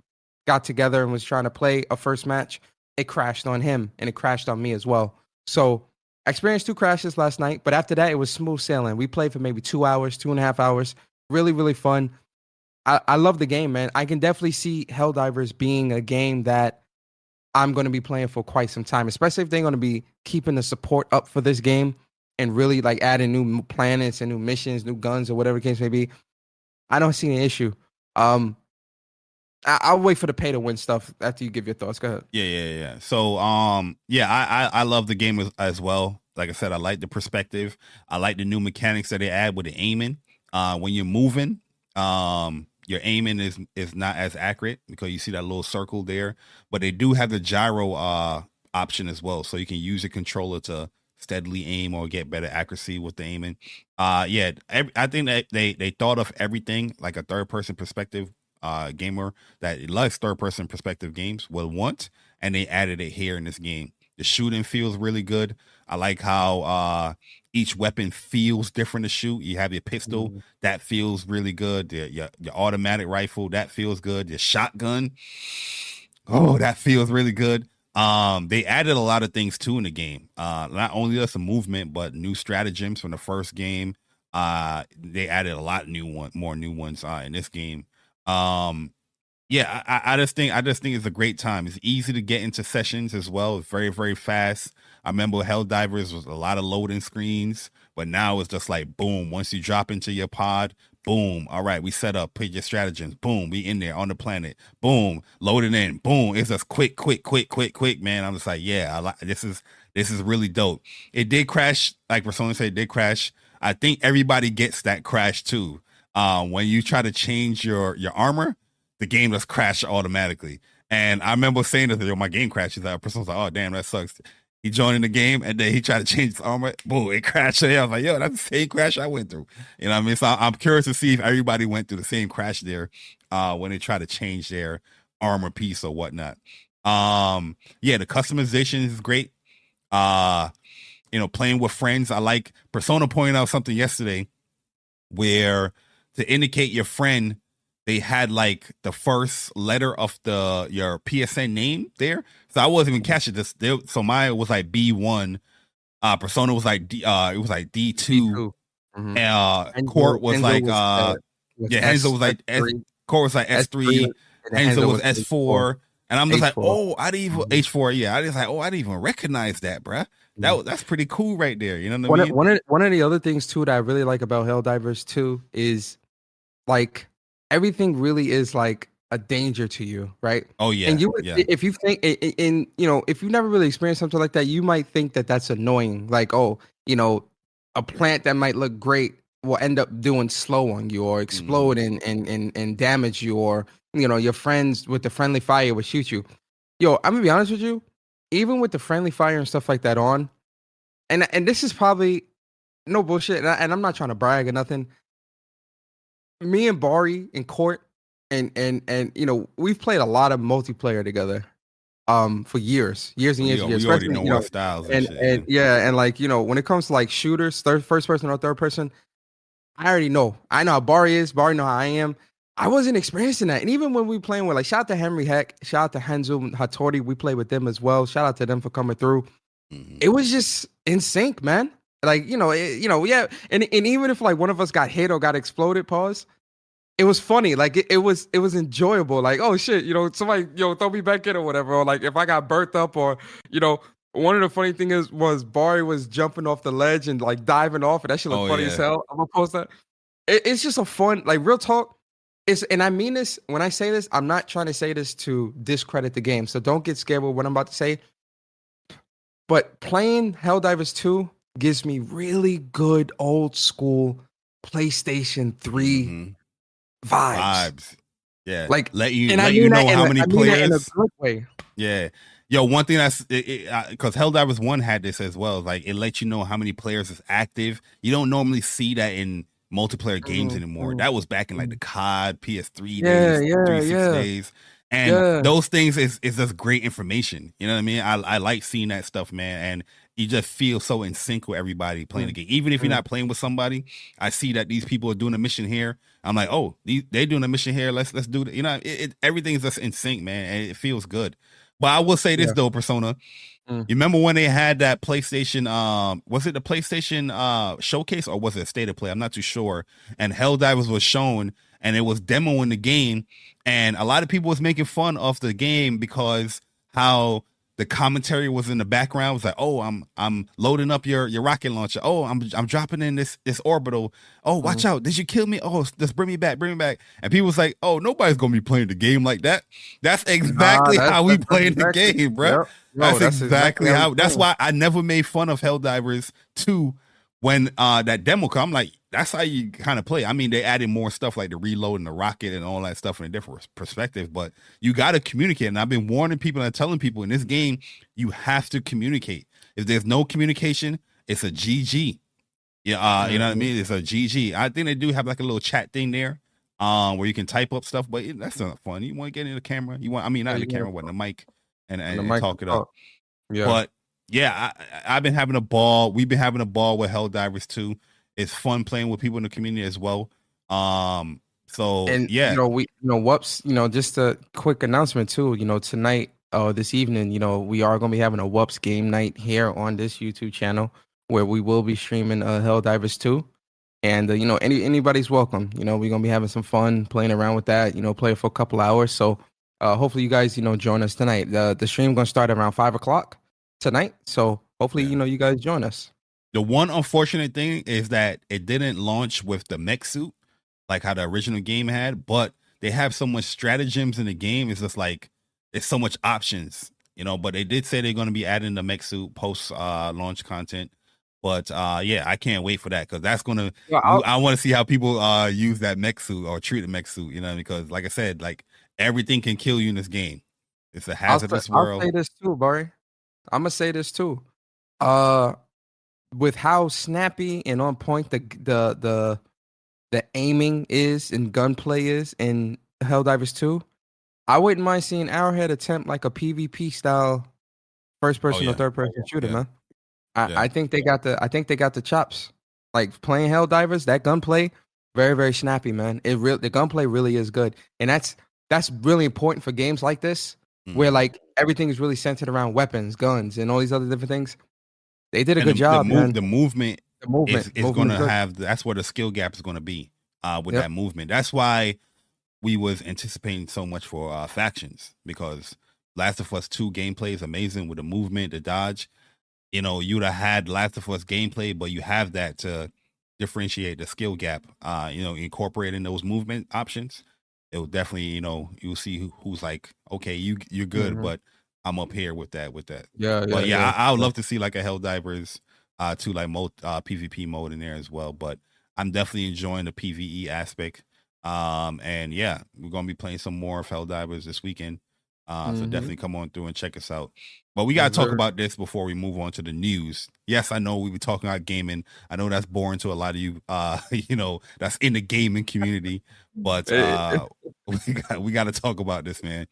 got together and was trying to play a first match, it crashed on him and it crashed on me as well. So I experienced two crashes last night, but after that, it was smooth sailing. We played for maybe two hours, two and a half hours. Really, really fun. I, I love the game, man. I can definitely see Helldivers being a game that I'm going to be playing for quite some time, especially if they're going to be keeping the support up for this game and really like adding new planets and new missions, new guns, or whatever the case may be. I don't see an issue. Um, I, I'll wait for the pay to win stuff after you give your thoughts. Go ahead. Yeah, yeah, yeah. So, um, yeah, I, I, I love the game as, as well. Like I said, I like the perspective. I like the new mechanics that they add with the aiming. Uh, when you're moving, um, your aiming is is not as accurate because you see that little circle there. But they do have the gyro uh option as well, so you can use your controller to steadily aim or get better accuracy with the aiming. Uh, yeah, ev- I think that they they thought of everything like a third person perspective uh gamer that likes third person perspective games will want and they added it here in this game. The shooting feels really good. I like how uh each weapon feels different to shoot. You have your pistol Mhm. that feels really good. Your, your, your automatic rifle that feels good. Your shotgun oh that feels really good. Um they added a lot of things too in the game. Uh not only just the movement but new stratagems from the first game. Uh they added a lot new one more new ones uh in this game um yeah I, I- just think i just think it's a great time. It's easy to get into sessions as well. It's very very fast. I remember Helldivers was a lot of loading screens but now it's just like boom once you drop into your pod boom all right we set up put your stratagems boom we in there on the planet boom loading in boom it's just quick quick quick quick quick man. I'm just like yeah i like this is this is really dope. It did crash like for Persona said it did crash. I think everybody gets that crash too uh, when you try to change your your armor, the game just crash automatically. And I remember saying yo, my game crashes. That person was like, "Oh damn, that sucks." He joined in the game and then he tried to change his armor. Boom, it crashed. I was like, "Yo, that's the same crash I went through." You know what I mean? So I'm curious to see if everybody went through the same crash there uh, when they try to change their armor piece or whatnot. Um, yeah, the customization is great. Uh, you know, playing with friends. I like Persona pointed out something yesterday where to indicate your friend they had like the first letter of the your PSN name there. So I wasn't even catching this. So mine was like B one. Uh Persona was like D uh it was like D two. Mhm. Uh Enzo- Court was Enzo like was, uh was yeah, Enzo was like S- S3, Court was like S three. Enzo was S H4. four. And I'm just like, H4. oh, I didn't even Mhm. H four, yeah. I just like, oh, I didn't even recognize that, bruh. That Mhm. that's pretty cool right there. You know what one I of, one of one of the other things too that I really like about Helldivers too is like everything really is like a danger to you, right? oh yeah. and you, yeah. if you think, in you know, if you've never really experienced something like that, you might think that that's annoying. Like, oh, you know, a plant that might look great will end up doing slow on you or mm-hmm. explode and and and and damage you, or you know, your friends with the friendly fire will shoot you. Yo, I'm gonna be honest with you. Even with the friendly fire and stuff like that on, and and this is probably no bullshit, and, I, and I'm not trying to brag or nothing. Me and Bari in court, and and and you know, we've played a lot of multiplayer together, um, for years, years and we, years and we years. already know you our styles and, and shit. and yeah, and like you know, when it comes to like shooters, third first person or third person, I already know. I know how Bari is. Bari know how I am. I wasn't experiencing that, and even when we playing with like shout out to Henry Heck, shout out to Henzo Hattori, we played with them as well. Shout out to them for coming through. Mhm. It was just in sync, man. Like you know, it, you know, yeah, and and even if like one of us got hit or got exploded, pause. It was funny, like it, it was it was enjoyable. Like oh shit, you know, somebody yo throw me back in or whatever. Or like if I got burnt up or you know, one of the funny thing is was Bari was jumping off the ledge and like diving off, and that shit look Oh, funny yeah. as hell. I'm gonna post that. It, it's just a fun, like real talk. it's and I mean this when I say this, I'm not trying to say this to discredit the game. So don't get scared with what I'm about to say. But playing Helldivers 2 gives me really good old school PlayStation 3 Mhm. vibes. vibes. Yeah, Like, let you And I mean you know how a- many I mean that in a players. good way. Yeah. Yo, one thing that's because Helldivers One had this as well. Like it lets you know how many players is active. You don't normally see that in multiplayer games Mhm, anymore. mhm. That was back in like the COD, PS3 Yeah, days, yeah, 360 yeah. days. And Yeah. those things is is just great information. You know what I mean? I I like seeing that stuff, man. And you just feel so in sync with everybody playing the game. Even if you're Mm. not playing with somebody, I see that these people are doing a mission here. I'm like, oh, they're doing a mission here. Let's let's do it. You know, it, it, everything's just in sync, man, and it feels good. But I will say this Yeah. though, Persona. Mm. You remember when they had that PlayStation? Um, was it the PlayStation uh showcase or was it a State of Play? I'm not too sure. And Hell Helldivers was shown, and it was demoing the game, and a lot of people was making fun of the game because how the commentary was in the background. It was like, oh, I'm I'm loading up your your rocket launcher. Oh, I'm I'm dropping in this this orbital. Oh, watch out! Did you kill me? Oh, just bring me back, bring me back. And people was like, oh, nobody's gonna be playing the game like that. That's exactly Nah, that's- how we that's playing the game, bro. Yep. No, that's, exactly how. That's why I never made fun of Helldivers two when uh that demo come. I'm like, that's how you kind of play. I mean, they added more stuff like the reload and the rocket and all that stuff in a different perspective. But you got to communicate. And I've been warning people and telling people in this game, you have to communicate. If there's no communication, it's a GG. Yeah, uh, you know what I Mhm. mean. It's a GG. I think they do have like a little chat thing there, um, where you can type up stuff. But it, that's not fun. You want to get in the camera. You want, I mean, not in the camera, but in the mic and, and, the and mic- talk it up. Yeah. But yeah, I, I've been having a ball. We've been having a ball with Helldivers too. It's fun playing with people in the community as well. Um, so and yeah, you know we you know WUPS you know just a quick announcement too you know tonight uh this evening you know we are going to be having a WUPS game night here on this youtube channel where we will be streaming uh helldivers 2 and uh, you know any anybody's welcome. You know we're going to be having some fun playing around with that you know play for a couple hours. So uh hopefully you guys you know join us tonight. The the stream going to start around five o'clock tonight. So hopefully Yeah. you know you guys join us the one unfortunate thing is that it didn't launch with the mech suit like how the original game had, but they have so much stratagems in the game. It's just like it's so much options, you know. But they did say they're going to be adding the mech suit post uh, launch content. But uh, yeah, I can't wait for that because that's gonna. Yeah, I'll- want to see how people uh, use that mech suit or treat the mech suit. You know, because like I said, like everything can kill you in this game. It's a I'll, hazardous say, I'll world. say this too, Bari. I'm gonna say this too. Uh, with how snappy and on point the the the the aiming is and gunplay is in Helldivers 2, I wouldn't mind seeing Arrowhead attempt like a PvP style first person Oh, yeah. or third person shooter, Yeah. man. I, Yeah. I think they got the I think they got the chops. Like playing Helldivers, that gunplay, very very snappy, man. It real the gunplay really is good, and that's that's really important for games like this Mhm. where like everything is really centered around weapons, guns, and all these other different things. They did a good the, job, the, move, man. the movement the movement is, is going to have that's where the skill gap is going to be uh with Yep. that movement that's why we was anticipating so much for uh factions because last of us 2 gameplay is amazing with the movement the dodge you know you'd have had last of us gameplay but you have that to differentiate the skill gap uh you know incorporating those movement options it will definitely you know you'll see who, who's like okay you you're good Mhm. but i'm up here with that with that Yeah, yeah, but yeah, I, I would love to see like a Helldivers uh to like mode uh PvP mode in there as well. But I'm definitely enjoying the PvE aspect. Um and yeah, we're gonna be playing some more of Helldivers this weekend. Uh so Mhm. definitely come on through and check us out. But we gotta talk about this before we move on to the news. Yes, I know we were talking about gaming. I know that's boring to a lot of you uh you know that's in the gaming community, but uh we got we gotta talk about this, man.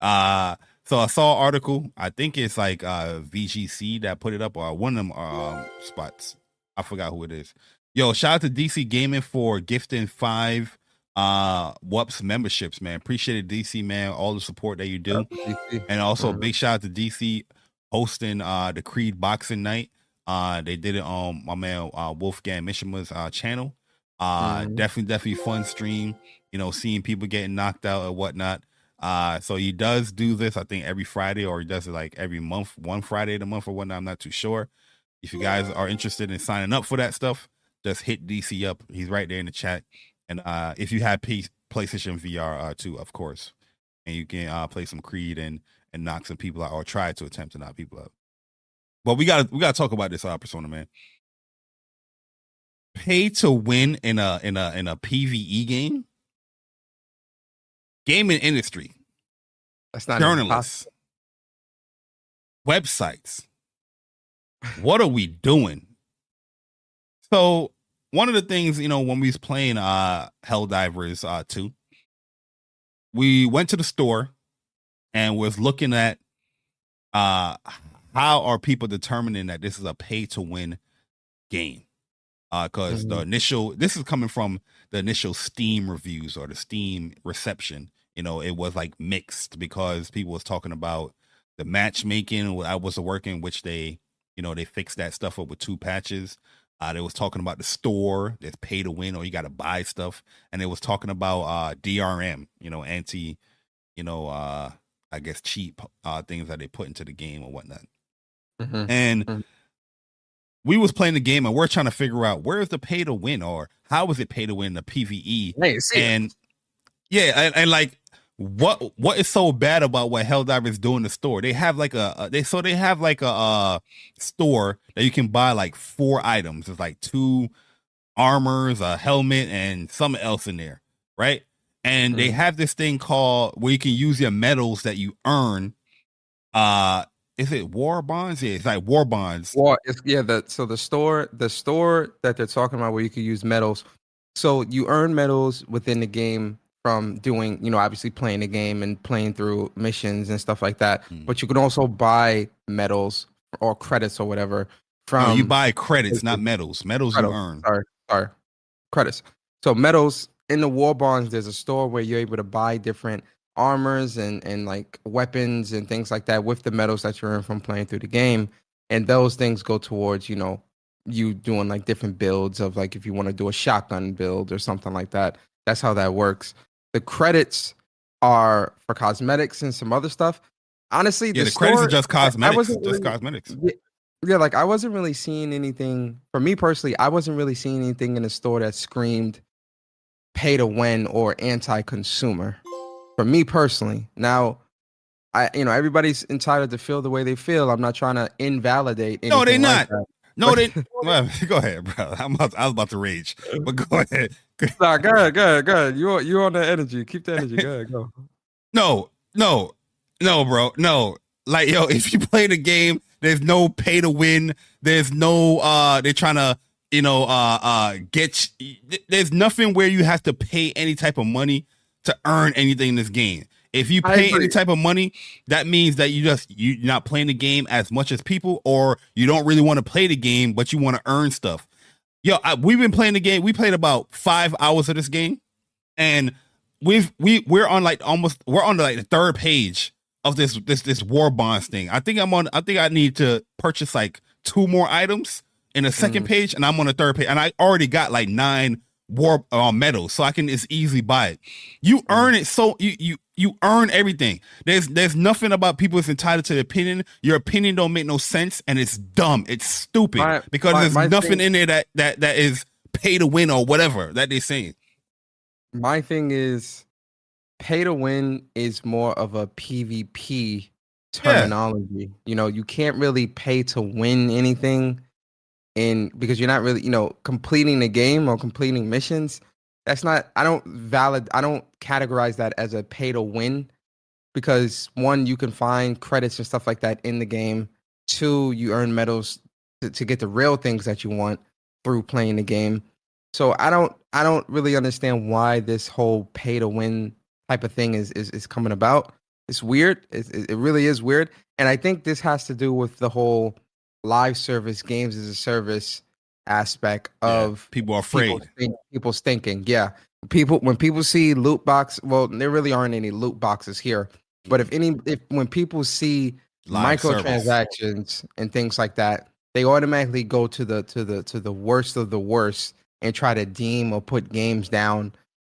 Uh so I saw an article. I think it's like uh VGC that put it up or one of them um spots. I forgot who it is. Yo, shout out to DC Gaming for gifting five uh WUPS memberships, man. Appreciate it, DC man, all the support that you do. And also big shout out to DC hosting uh the Creed boxing night. Uh they did it on my man uh Wolfgang Mishima's uh channel. Uh Mhm. definitely, definitely fun stream, you know, seeing people getting knocked out or whatnot. Uh so he does do this, I think, every Friday, or he does it like every month, one Friday of the month or whatnot. I'm not too sure. If you guys are interested in signing up for that stuff, just hit DC up. He's right there in the chat. And uh if you have P- PlayStation VR uh, 2, of course, and you can uh, play some Creed and and knock some people out or try to attempt to knock people out. But we got we got to talk about this uh, persona, man. Pay to win in a in a in a PVE game. Gaming industry. That's not journalists. Websites. what are we doing? So one of the things, you know, when we was playing uh Helldivers uh 2, we went to the store and was looking at uh how are people determining that this is a pay to win game uh because mm-hmm. the initial this is coming from the initial steam reviews or the steam reception you know it was like mixed because people was talking about the matchmaking i was working which they you know they fixed that stuff up with two patches uh, they was talking about the store that's pay to win or you got to buy stuff, and they was talking about uh, DRM, you know, anti, you know, uh, I guess cheap uh, things that they put into the game or whatnot. Mm-hmm. And mm-hmm. we was playing the game and we're trying to figure out where is the pay to win or how is it pay to win the PVE. Hey, and yeah, and, and, like what what is so bad about what Helldivers do in the store? They have like a, a they so they have like a, a store that you can buy like four items. It's like two armors, a helmet, and something else in there, right? And mm-hmm. they have this thing called where you can use your medals that you earn. Uh is it war bonds? Yeah, it's like war bonds. War, it's, yeah. The so the store, the store that they're talking about, where you can use medals. So you earn medals within the game from doing, you know, obviously playing the game and playing through missions and stuff like that. Mm. But you can also buy medals or credits or whatever from. No, you buy credits, not medals. Medals you earn. Sorry, sorry, credits. So medals in the war bonds. There's a store where you're able to buy different armors and and like weapons and things like that with the medals that you earn from playing through the game and those things go towards you know you doing like different builds of like if you want to do a shotgun build or something like that that's how that works the credits are for cosmetics and some other stuff honestly yeah the, the store, credits are just cosmetics I wasn't just really, cosmetics yeah, yeah like i wasn't really seeing anything for me personally i wasn't really seeing anything in the store that screamed pay to win or anti-consumer for me personally. Now, I you know everybody's entitled to feel the way they feel. I'm not trying to invalidate. No, they're not. Like no, they. well, go ahead, bro. I'm about, I was about to rage, but go ahead. nah, go ahead, go ahead, go ahead. You you on the energy? Keep the energy. Go ahead, go. No, no, no, bro, no. Like yo, if you play the game, there's no pay to win. There's no uh, they're trying to you know uh uh get. There's nothing where you have to pay any type of money to earn anything in this game. If you pay any type of money, that means that you just you're not playing the game as much as people, or you don't really want to play the game, but you want to earn stuff. Yo, I, we've been playing the game. We played about five hours of this game, and we've we we're on like almost we're on like the third page of this this this war bonds thing. I think I'm on. I think I need to purchase like two more items in the second mm. page, and I'm on the third page, and I already got like nine war uh, medals, so I can just easily buy it. You mm-hmm. earn it, so you you you earn everything. There's there's nothing about people that's entitled to the opinion. Your opinion don't make no sense, and it's dumb. It's stupid my, because my, there's my nothing thing, in there that that that is pay to win or whatever that they're saying. My thing is, pay to win is more of a PvP terminology. Yeah. You know, you can't really pay to win anything and because you're not really you know completing the game or completing missions that's not i don't valid i don't categorize that as a pay to win because one you can find credits and stuff like that in the game. Two you earn medals to, to get the real things that you want through playing the game. So i don't i don't really understand why this whole pay to win type of thing is is, is coming about. It's weird. It, it really is weird. And i think this has to do with the whole live service games as a service aspect of yeah, people are afraid. People, think, people's thinking. Yeah. People when people see loot box, well, there really aren't any loot boxes here. But if any if when people see live microtransactions service. and things like that, they automatically go to the to the to the worst of the worst and try to deem or put games down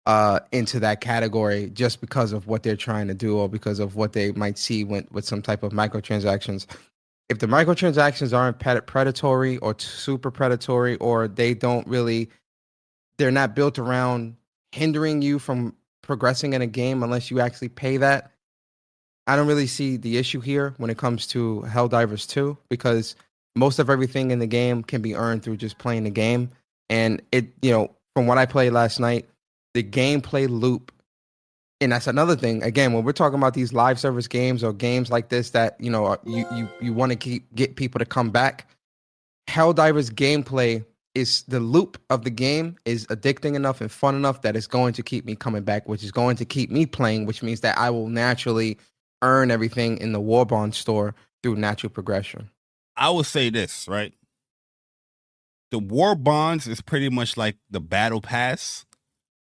uh, into that category just because of what they're trying to do or because of what they might see with, with some type of microtransactions if the microtransactions aren't predatory or super predatory or they don't really they're not built around hindering you from progressing in a game unless you actually pay that. I don't really see the issue here when it comes to Helldivers 2 because most of everything in the game can be earned through just playing the game. And it, you know, from what I played last night, the gameplay loop, and that's another thing. Again, when we're talking about these live service games or games like this that you know you you you want to keep get people to come back, Helldivers gameplay is the loop of the game is addicting enough and fun enough that it's going to keep me coming back, which is going to keep me playing, which means that I will naturally earn everything in the War Bond store through natural progression. I will say this, right? The War Bonds is pretty much like the Battle Pass,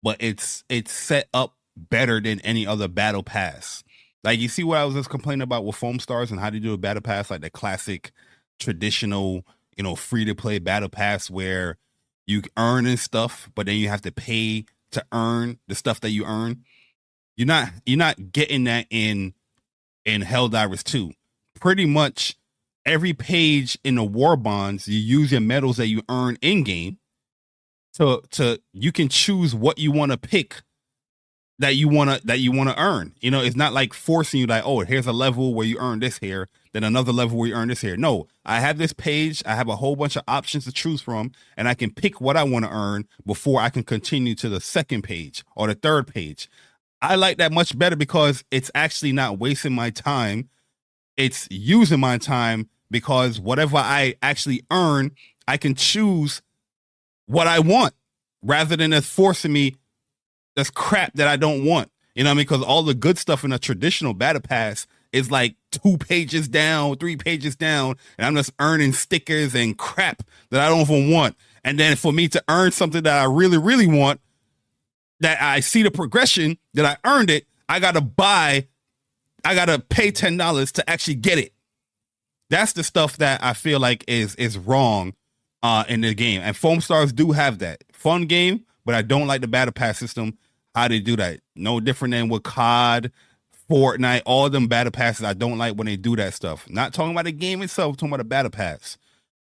but it's it's set up better than any other Battle Pass. Like you see what I was just complaining about with Foamstars and how to do a Battle Pass, like the classic traditional, you know, free to play Battle Pass where you earn and stuff, but then you have to pay to earn the stuff that you earn. You're not you're not getting that in in Helldivers 2. Pretty much every page in the war bonds, you use your medals that you earn in game. So to you can choose what you want to pick that you want to that you want to earn. You know, it's not like forcing you like, oh, here's a level where you earn this here, then another level where you earn this here. No, I have this page, I have a whole bunch of options to choose from, and I can pick what I want to earn before I can continue to the second page or the third page. I like that much better because it's actually not wasting my time. It's using my time because whatever I actually earn, I can choose what I want rather than as forcing me that's crap that I don't want. You know what I mean? Because all the good stuff in a traditional battle pass is like two pages down, three pages down, and I'm just earning stickers and crap that I don't even want. And then for me to earn something that I really, really want, that I see the progression that I earned it, I gotta buy, I gotta pay ten dollars to actually get it. That's the stuff that I feel like is is wrong uh in the game. And Foamstars do have that. Fun game, but I don't like the battle pass system. How they do that. No different than with COD, Fortnite, all them battle passes. I don't like when they do that stuff. Not talking about the game itself, talking about the battle pass.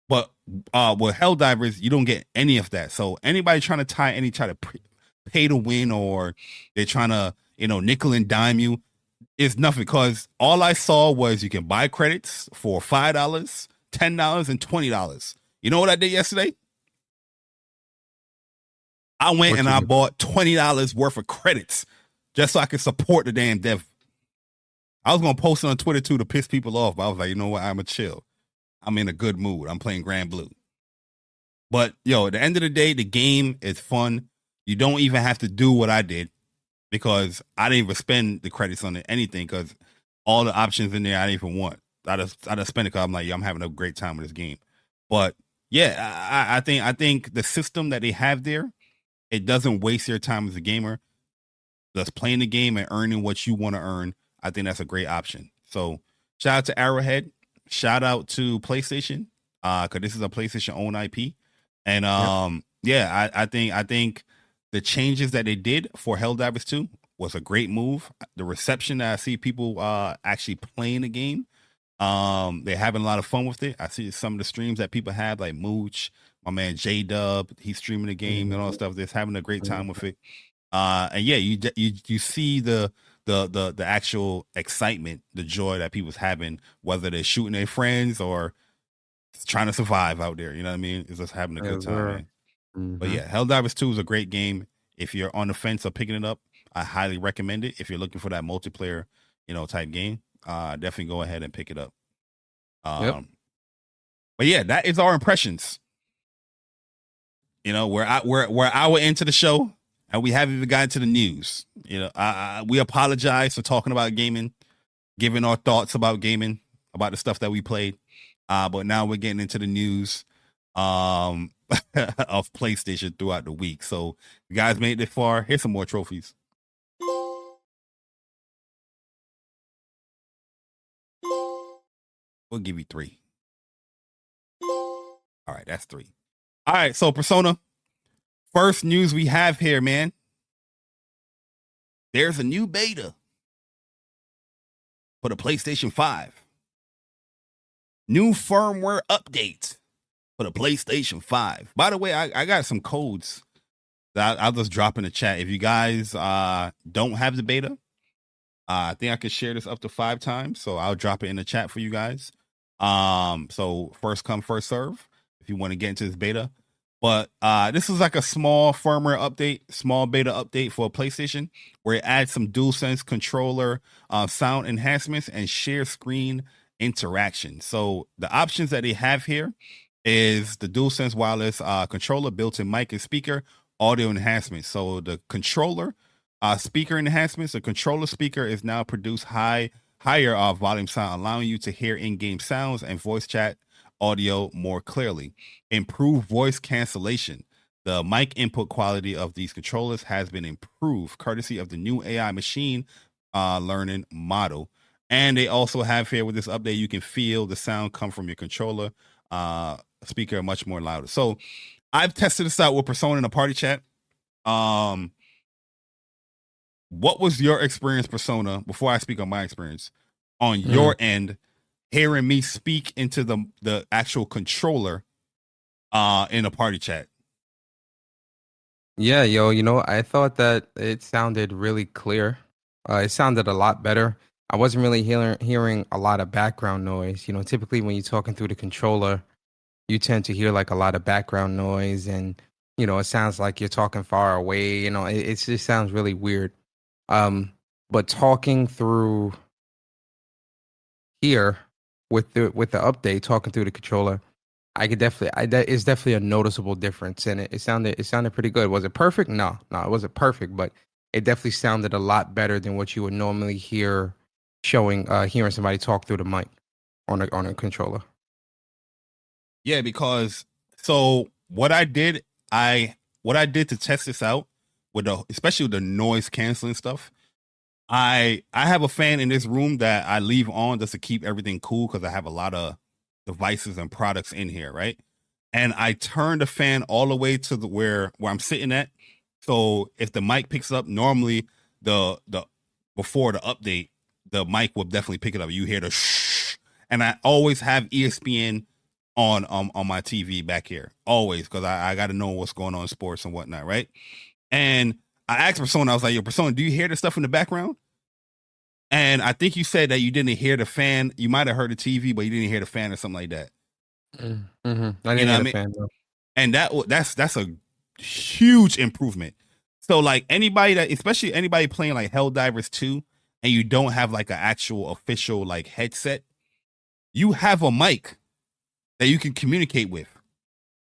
But uh with Helldivers, you don't get any of that. So anybody trying to tie any try to pre- pay to win or they're trying to, you know, nickel and dime you. It's nothing because all I saw was you can buy credits for five dollars, ten dollars, and twenty dollars. You know what I did yesterday? I went What and I bought twenty dollars worth of credits just so I could support the damn dev. I was gonna post it on Twitter too to piss people off, but I was like, you know what? I'm a chill. I'm in a good mood. I'm playing Granblue. But yo, at the end of the day, the game is fun. You don't even have to do what I did because I didn't even spend the credits on anything because all the options in there I didn't even want. I just I just spent it because I'm like, yeah, I'm having a great time with this game. But yeah, I- I think I think the system that they have there, it doesn't waste your time as a gamer. Just playing the game and earning what you want to earn. I think that's a great option. So shout out to Arrowhead. Shout out to PlayStation. Uh, cause this is a PlayStation owned IP. And um, yeah, I, I think I think the changes that they did for Helldivers 2 was a great move. The reception that I see people uh actually playing the game, um, they're having a lot of fun with it. I see some of the streams that people have, like Mooch, my man J Dub, he's streaming the game and all stuff. They're having a great time with it. Uh, and yeah, you you you see the the the the actual excitement, the joy that people's having, whether they're shooting their friends or trying to survive out there. You know what I mean? It's just having a good time. man. Mm-hmm. But yeah, Helldivers 2 is a great game. If you're on the fence of picking it up, I highly recommend it. If you're looking for that multiplayer, you know, type game, uh, definitely go ahead and pick it up. Um, Yep. But yeah, that is our impressions. You know, we're out, we're we're hour into the show, and we haven't even gotten to the news. You know, I, I, we apologize for talking about gaming, giving our thoughts about gaming, about the stuff that we played. Uh, but now we're getting into the news um of PlayStation throughout the week. So you guys made it far. Here's some more trophies. We'll give you three. All right, that's three. All right, so Persona. First news we have here, man. There's a new beta for the PlayStation 5. New firmware updates for the PlayStation 5. By the way, I, I got some codes I'll, I'll just drop in the chat. If you guys uh don't have the beta, uh, I think I can share this up to five times. So I'll drop it in the chat for you guys. Um, so first come, first serve. If you want to get into this beta, but uh, this is like a small firmware update, small beta update for PlayStation, where it adds some DualSense controller uh, sound enhancements and share screen interaction. So the options that they have here is the DualSense wireless uh, controller, built-in mic and speaker, audio enhancements. So the controller uh, speaker enhancements, the controller speaker is now produce high higher uh, volume sound, allowing you to hear in-game sounds and voice chat audio more clearly. Improve voice cancellation. The mic input quality of these controllers has been improved courtesy of the new AI machine uh, learning model. And they also have here with this update, you can feel the sound come from your controller uh, speaker much more louder. So I've tested this out with Persona in a party chat. Um, what was your experience, Persona, before I speak on my experience, on mm. your end hearing me speak into the the actual controller uh in a party chat. Yeah, yo, you know, I thought that it sounded really clear. Uh, it sounded a lot better. I wasn't really hearing hearing a lot of background noise. You know, typically when you're talking through the controller, you tend to hear like a lot of background noise, and you know, it sounds like you're talking far away. You know, it, it just sounds really weird. Um, but talking through here with the with the update talking through the controller i could definitely i that is definitely a noticeable difference and it, it sounded it sounded pretty good. Was it perfect? No no it wasn't perfect but it definitely sounded a lot better than what you would normally hear showing uh hearing somebody talk through the mic on a on a controller. Yeah because so what i did i what i did to test this out with the especially with the noise canceling stuff I I have a fan in this room that I leave on just to keep everything cool because I have a lot of devices and products in here, right? And I turn the fan all the way to the where where I'm sitting at. So if the mic picks up, normally the the before the update, the mic will definitely pick it up. You hear the shh, and I always have ESPN on um on my TV back here, always because I, I got to know what's going on in sports and whatnot, right? And I asked Persona, I was like, yo, Persona, do you hear the stuff in the background? And I think you said that you didn't hear the fan. You might have heard the TV, but you didn't hear the fan or something like that. Mm-hmm. I didn't you know hear the fan though. And that that's that's a huge improvement. So like anybody that, especially anybody playing like Helldivers 2, and you don't have like an actual official like headset, you have a mic that you can communicate with.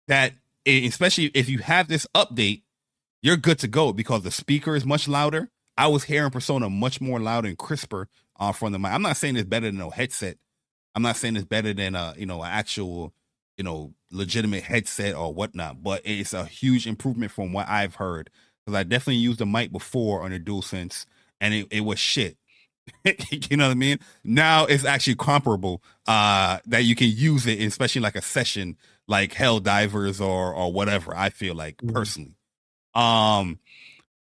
That especially if you have this update, you're good to go because the speaker is much louder. I was hearing Persona much more loud and crisper uh, from the mic. I'm not saying it's better than a headset. I'm not saying it's better than a you know an actual you know legitimate headset or whatnot, but it's a huge improvement from what I've heard because I definitely used the mic before on the DualSense and it, it was shit. you know what I mean? Now it's actually comparable uh that you can use it, especially like a session like Helldivers or or whatever. I feel like mm-hmm. personally. Um,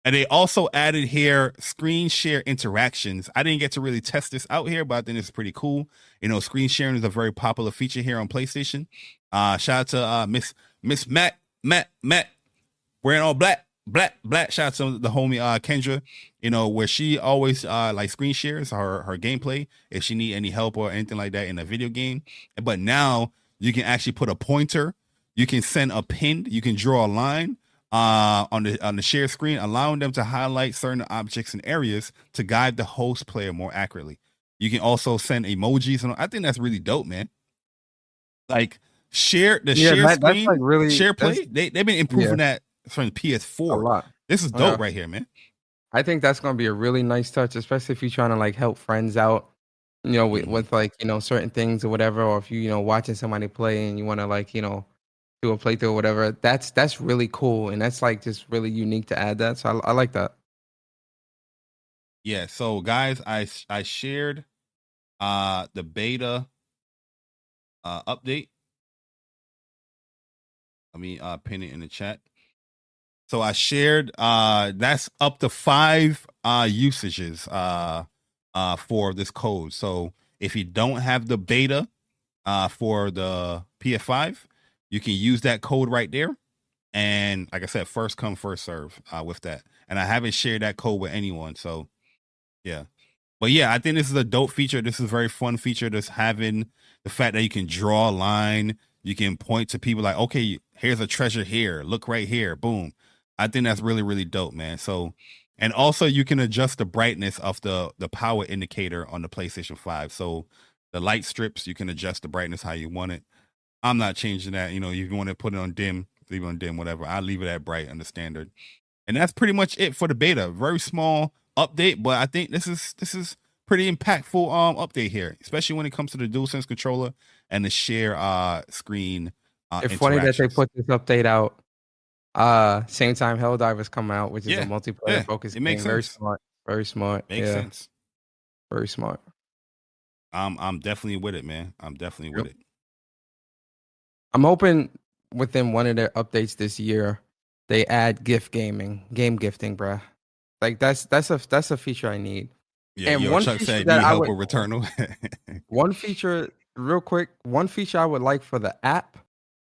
and they also added here screen share interactions. I didn't get to really test this out here, but I think it's pretty cool. You know, screen sharing is a very popular feature here on PlayStation. Uh, shout out to uh, Miss Miss Matt Matt Matt wearing all black black black. Shout out to the homie uh, Kendra. You know where she always uh, like screen shares her her gameplay if she need any help or anything like that in a video game. But now you can actually put a pointer. You can send a pin. You can draw a line uh, on the on the share screen, allowing them to highlight certain objects and areas to guide the host player more accurately. You can also send emojis, and I think that's really dope, man. Like share the yeah, share that, screen, like really, share play. They they've been improving yeah. that from PS4. A lot. This is dope right here, man. I think that's gonna be a really nice touch, especially if you're trying to like help friends out, you know, with, mm-hmm. with like you know certain things or whatever, or if you you know watching somebody play and you want to like you know do a playthrough or whatever. That's that's really cool, and that's like just really unique to add that. So I, I like that. Yeah. So guys, I I shared uh the beta uh update. Let me uh pin it in the chat. So I shared uh that's up to five uh usages uh uh for this code. So if you don't have the beta uh for the PS5, you can use that code right there. And like I said, first come, first serve uh, with that. And I haven't shared that code with anyone. So yeah. But yeah, I think this is a dope feature. This is a very fun feature. Just having the fact that you can draw a line, you can point to people like, okay, here's a treasure here. Look right here. Boom. I think that's really, really dope, man. So and also you can adjust the brightness of the the power indicator on the PlayStation 5. So the light strips, you can adjust the brightness how you want it. I'm not changing that. You know, if you want to put it on dim, leave it on dim, whatever. I leave it at bright on the standard. And that's pretty much it for the beta. Very small update, but I think this is this is pretty impactful um update here, especially when it comes to the DualSense controller and the share uh screen. Uh, it's funny that they put this update out. Uh, same time Helldivers come out, which is Yeah, a multiplayer yeah, focused it game. makes Very sense. smart. Very smart. Makes yeah, sense. very smart. I'm I'm definitely with it, man. I'm definitely with it. I'm hoping within one of their updates this year, they add gift gaming, game gifting, bruh. Like that's that's a that's a feature I need. Yeah, And yo, one Chuck feature said that I help would- with Returnal. One feature, real quick, one feature I would like for the app.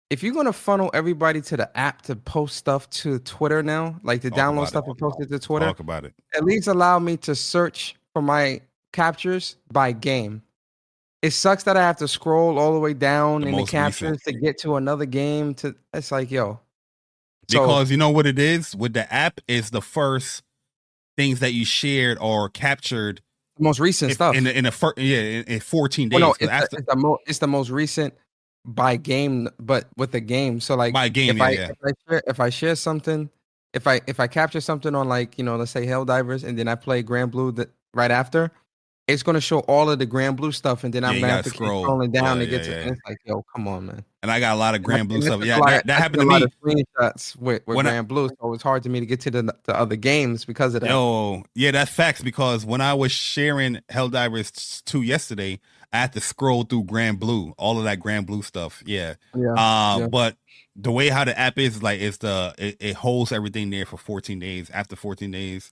If you're gonna funnel everybody to the app to post stuff to Twitter now, like to Talk download stuff it. and post it to Twitter, Talk about it. at least allow me to search for my captures by game. It sucks that I have to scroll all the way down The in the captions recent. to get to another game. To it's like, yo, so Because you know what it is with the app is the first things that you shared or captured the most recent if- stuff. in the, in the first yeah in, in 14 days. Well, no, it's, after- the, it's, the mo- it's the most recent by game, but with the game. So like, by game, if yeah, I yeah. if I share if I share something, if I if I capture something on like you know let's say Helldivers and then I play Granblue that right after, it's gonna show all of the Granblue stuff and then Yeah, I'm gonna have to scroll. keep scrolling down Yeah, to get yeah, to. it's like, yo, come on, man. And I got a lot of Granblue stuff. Yeah, that, that happened to a lot me. of screenshots with, with When I- Granblue, so it's hard to me to get to the, the other games because of that. Yo, yeah, that's facts because when I was sharing Helldivers 2 yesterday, I had to scroll through Granblue, all of that Granblue stuff. Yeah. yeah, Uh, but the way how the app is, like, it's the it, it holds everything there for 14 days. After 14 days,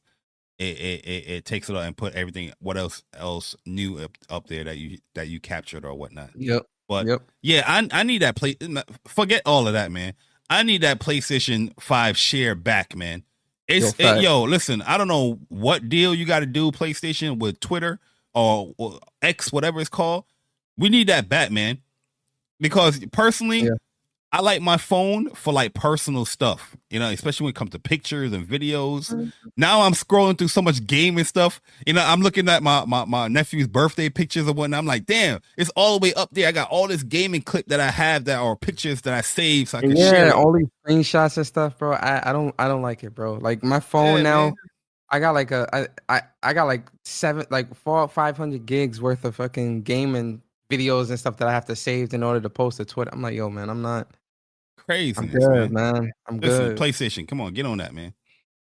it it, it, it takes it out and put everything what else else new up, up there that you that you captured or whatnot. yep, But yep. yeah, I I need that play. Forget all of that, man. I need that PlayStation Five share back, man. It's Yo, it- yo. Listen, I don't know what deal you got to do PlayStation with Twitter or, or X, whatever it's called. We need that back, man. Because personally, Yeah. I like my phone for like personal stuff, you know, especially when it comes to pictures and videos. Mm-hmm. Now I'm scrolling through so much gaming stuff. You know, I'm looking at my, my my nephew's birthday pictures and whatnot. I'm like, damn, it's all the way up there. I got all this gaming clip that I have that are pictures that I saved so I can share. Yeah, it. all these screenshots and stuff, bro. I, I don't I don't like it, bro. Like my phone Yeah, now, man. I got like a I, I I got like seven like four five hundred gigs worth of fucking gaming videos and stuff that I have to save in order to post to Twitter. I'm like, yo, man, I'm not. I'm Craziness, good, man. man. I'm Listen, good. PlayStation, come on, get on that, man.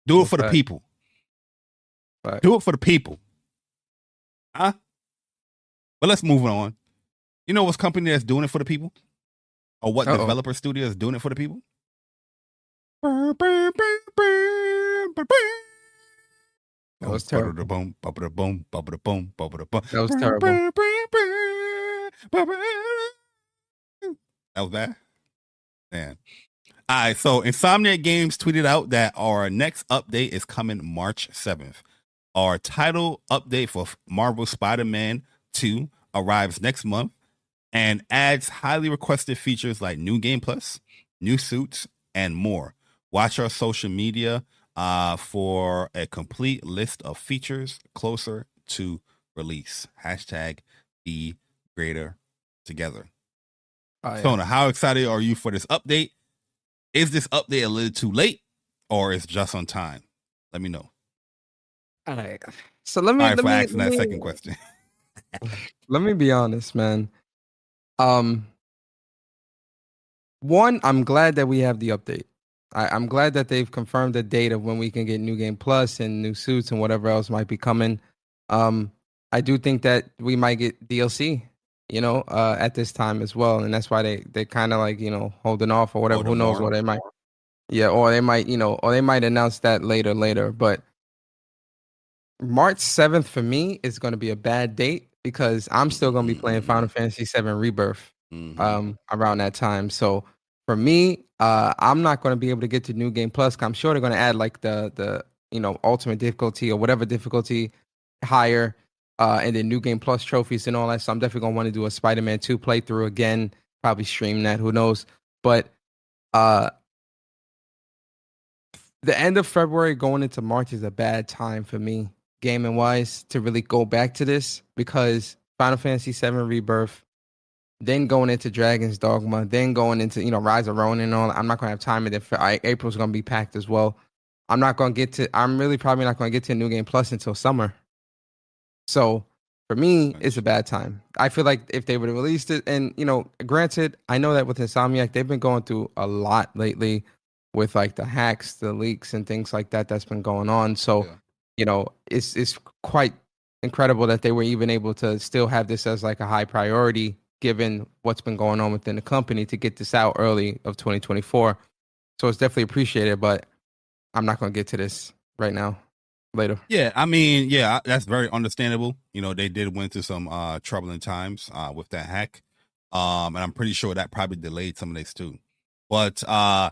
Do it for the people. Fact. Do it for the people. Huh? But let's move on. You know what's company that's doing it for the people? Or what Uh-oh. developer studio is doing it for the people? That was terrible. Boom, boom, boom, boom, boom, boom. That was terrible. That was bad. Man. All right, so Insomniac Games tweeted out that our next update is coming March 7th. Our title update for Marvel Spider-Man 2 arrives next month and adds highly requested features like new game plus, new suits, and more. Watch our social media uh, for a complete list of features closer to release. Hashtag be greater together. Oh, yeah. Sona, how excited are you for this update? Is this update a little too late or is just on time? Let me know. All right. So let me All right, let for me, asking that me- second question. let me be honest, man. Um, one, I'm glad that we have the update. I, I'm glad that they've confirmed the date of when we can get new game plus and new suits and whatever else might be coming. Um, I do think that we might get DLC, you know, uh, at this time as well, and that's why they they kind of like you know holding off or whatever. Who knows what they might, yeah, or they might you know, or they might announce that later later. But March seventh for me is going to be a bad date because I'm still going to be playing Final Fantasy VII Rebirth Mhm. um around that time. So for me, Uh, I'm not going to be able to get to New Game Plus. I'm sure they're going to add like the the you know ultimate difficulty or whatever difficulty higher, uh, and then New Game Plus trophies and all that. So I'm definitely to want to do a Spider-Man 2 playthrough again. Probably stream that. Who knows? But uh, the end of February going into March is a bad time for me, gaming wise, to really go back to this because Final Fantasy VII Rebirth, then going into Dragon's Dogma, then going into you know Rise of Ronin and all. I'm not gonna have time, and if April's gonna be packed as well. I'm not gonna get to. I'm really probably not gonna get to a New Game Plus until summer. So for me, mm-hmm. it's a bad time. I feel like if they would have released it, and you know, granted, I know that with Insomniac, they've been going through a lot lately with like the hacks, the leaks, and things like that that's been going on. So, yeah. you know, it's it's quite incredible that they were even able to still have this as like a high priority given what's been going on within the company to get this out early of 2024. So it's definitely appreciated, but I'm not going to get to this right now. Later. Yeah, I mean, yeah, that's very understandable. You know, they did went through some uh troubling times uh with that hack. Um and I'm pretty sure that probably delayed some of this too. But uh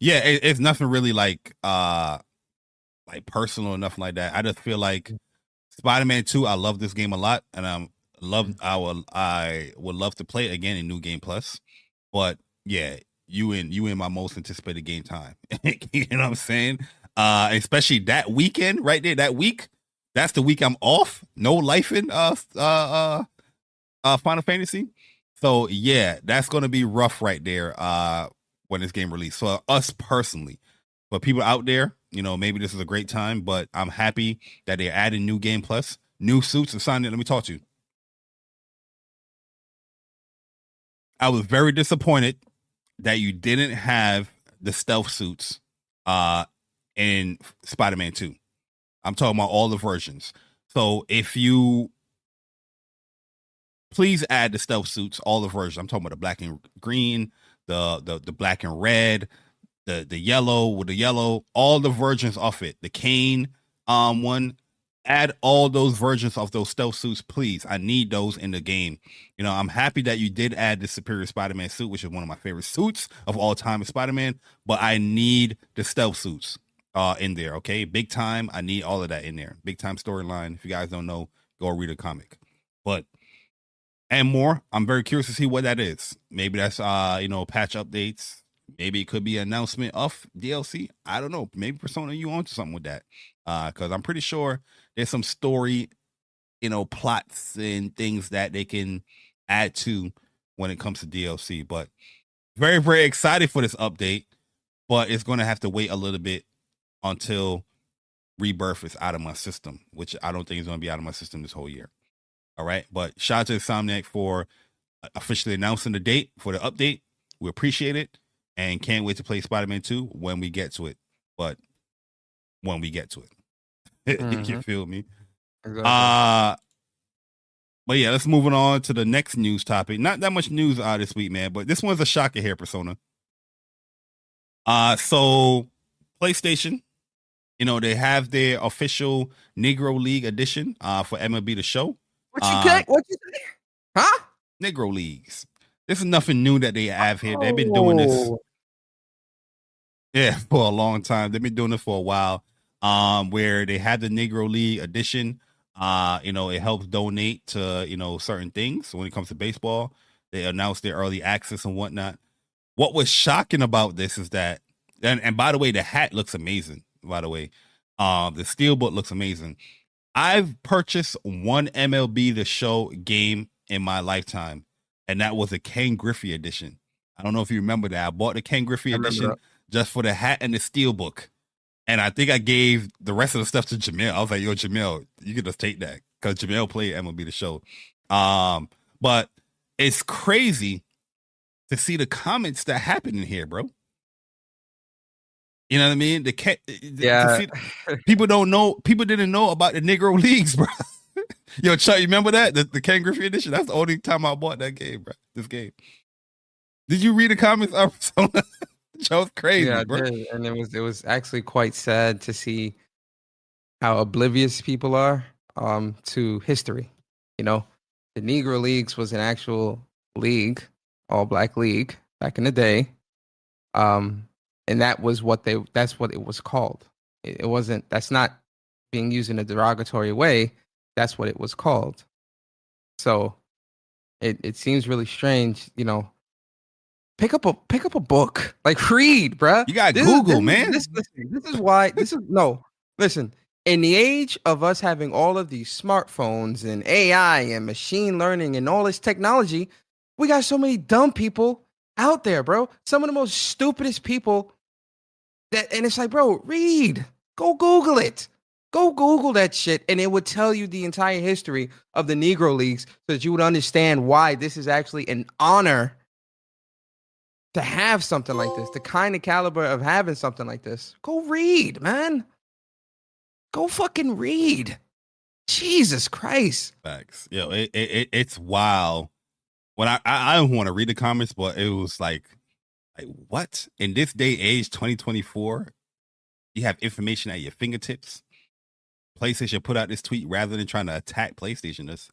yeah, it, it's nothing really like uh like personal or nothing like that. I just feel like Spider-Man 2, I love this game a lot, and I'm love I will I would love to play it again in New Game Plus. But yeah, you in you in my most anticipated game time. you know what I'm saying? Uh especially that weekend right there, that week. That's the week I'm off. No life in uh uh uh, uh Final Fantasy. So yeah, that's gonna be rough right there. Uh when this game released. For us personally, but people out there, you know, maybe this is a great time. But I'm happy that they're adding new game plus, new suits, and signing. Let me talk to you. I was very disappointed that you didn't have the stealth suits uh in Spider-Man 2. I'm talking about all the versions. So if you please add the stealth suits, all the versions. I'm talking about the black and green, the the the black and red, the the yellow with the yellow, all the versions of it. The Kaine um one, add all those versions of those stealth suits, please. I need those in the game. You know, I'm happy that you did add the Superior Spider-Man suit, which is one of my favorite suits of all time Spider-Man. But I need the stealth suits uh in there. Okay, big time. I need all of that in there. Big time storyline. If you guys don't know, go read a comic. But and more. I'm very curious to see what that is. Maybe that's uh, you know, patch updates. Maybe it could be an announcement of DLC. I don't know. Maybe Persona you onto something with that. Uh, because I'm pretty sure there's some story, you know, plots and things that they can add to when it comes to DLC. But very, very excited for this update. But it's gonna have to wait a little bit until rebirth is out of my system, which I don't think is gonna be out of my system this whole year. All right. But shout out to Insomniac for uh, officially announcing the date for the update. We appreciate it and can't wait to play Spider Man 2 when we get to it. But when we get to it. Mm-hmm. you feel me? Exactly. Uh but yeah, let's move on to the next news topic. Not that much news uh this week, man, but this one's a shocker here, Persona. Uh so PlayStation, you know, they have their official Negro League edition uh for MLB the show. What you uh? What you say? Huh? Negro leagues. This is nothing new that they have here. They've been doing this. Oh. Yeah, for a long time. They've been doing it for a while. Um, where they had the Negro League edition. Uh, you know, it helps donate to, you know, certain things. when it comes to baseball, they announced their early access and whatnot. What was shocking about this is that and, and by the way, the hat looks amazing, by the way. Um, the steelbook looks amazing. I've purchased one MLB The Show game in my lifetime, and that was a Ken Griffey edition. I don't know if you remember that. I bought the Ken Griffey edition just for the hat and the steelbook. And I think I gave the rest of the stuff to Jamel. I was like, yo, Jamel, you can just take that. Because Jamel played MLB the show. Um, but it's crazy to see the comments that happen in here, bro. You know what I mean? The, yeah. people don't know. People didn't know about the Negro leagues, bro. Yo, Chuck, you remember that the, the Ken Griffey edition? That's the only time I bought that game, bro. This game. Did you read the comments? that was crazy, yeah, bro. And it was it was actually quite sad to see how oblivious people are um to history. You know, the Negro Leagues was an actual league, all black league back in the day Um, and that was what they that's what it was called. It, it wasn't that's not being used in a derogatory way. That's what it was called. So it, it seems really strange, you know. Pick up a pick up a book, like read, bruh. You got This is- Google, this, man. This, listen, this is why. This is no. Listen, in the age of us having all of these smartphones and AI and machine learning and all this technology, we got so many dumb people out there, bro. Some of the most stupidest people. That and it's like, bro, read. Go Google it. Go Google that shit, and it would tell you the entire history of the Negro Leagues so that you would understand why this is actually an honor to have something like this, the kind of caliber of having something like this. Go read, man. Go fucking read. Jesus Christ. Facts. Yo, it, it, it it's wild. When I I, I don't want to read the comments, but it was like, like what in this day age, twenty twenty four, you have information at your fingertips. PlayStation put out this tweet rather than trying to attack PlayStation. Is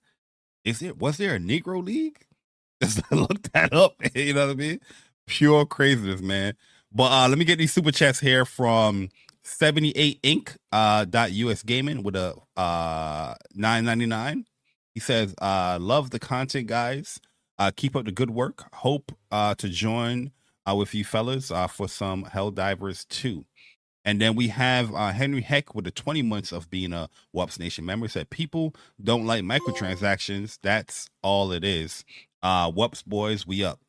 is there was there a Negro League? Just look that up. You know what I mean? Pure craziness, man. But uh let me get these super chats here from 78 Inc. Uh, dot US Gaming with a uh 999. He says, uh, love the content, guys. Uh, keep up the good work. Hope uh to join uh with you fellas uh for some Helldivers 2. And then we have uh, Henry Heck with the 20 months of being a WUPS Nation member said people don't like microtransactions. That's all it is. Uh WUPS boys, we up.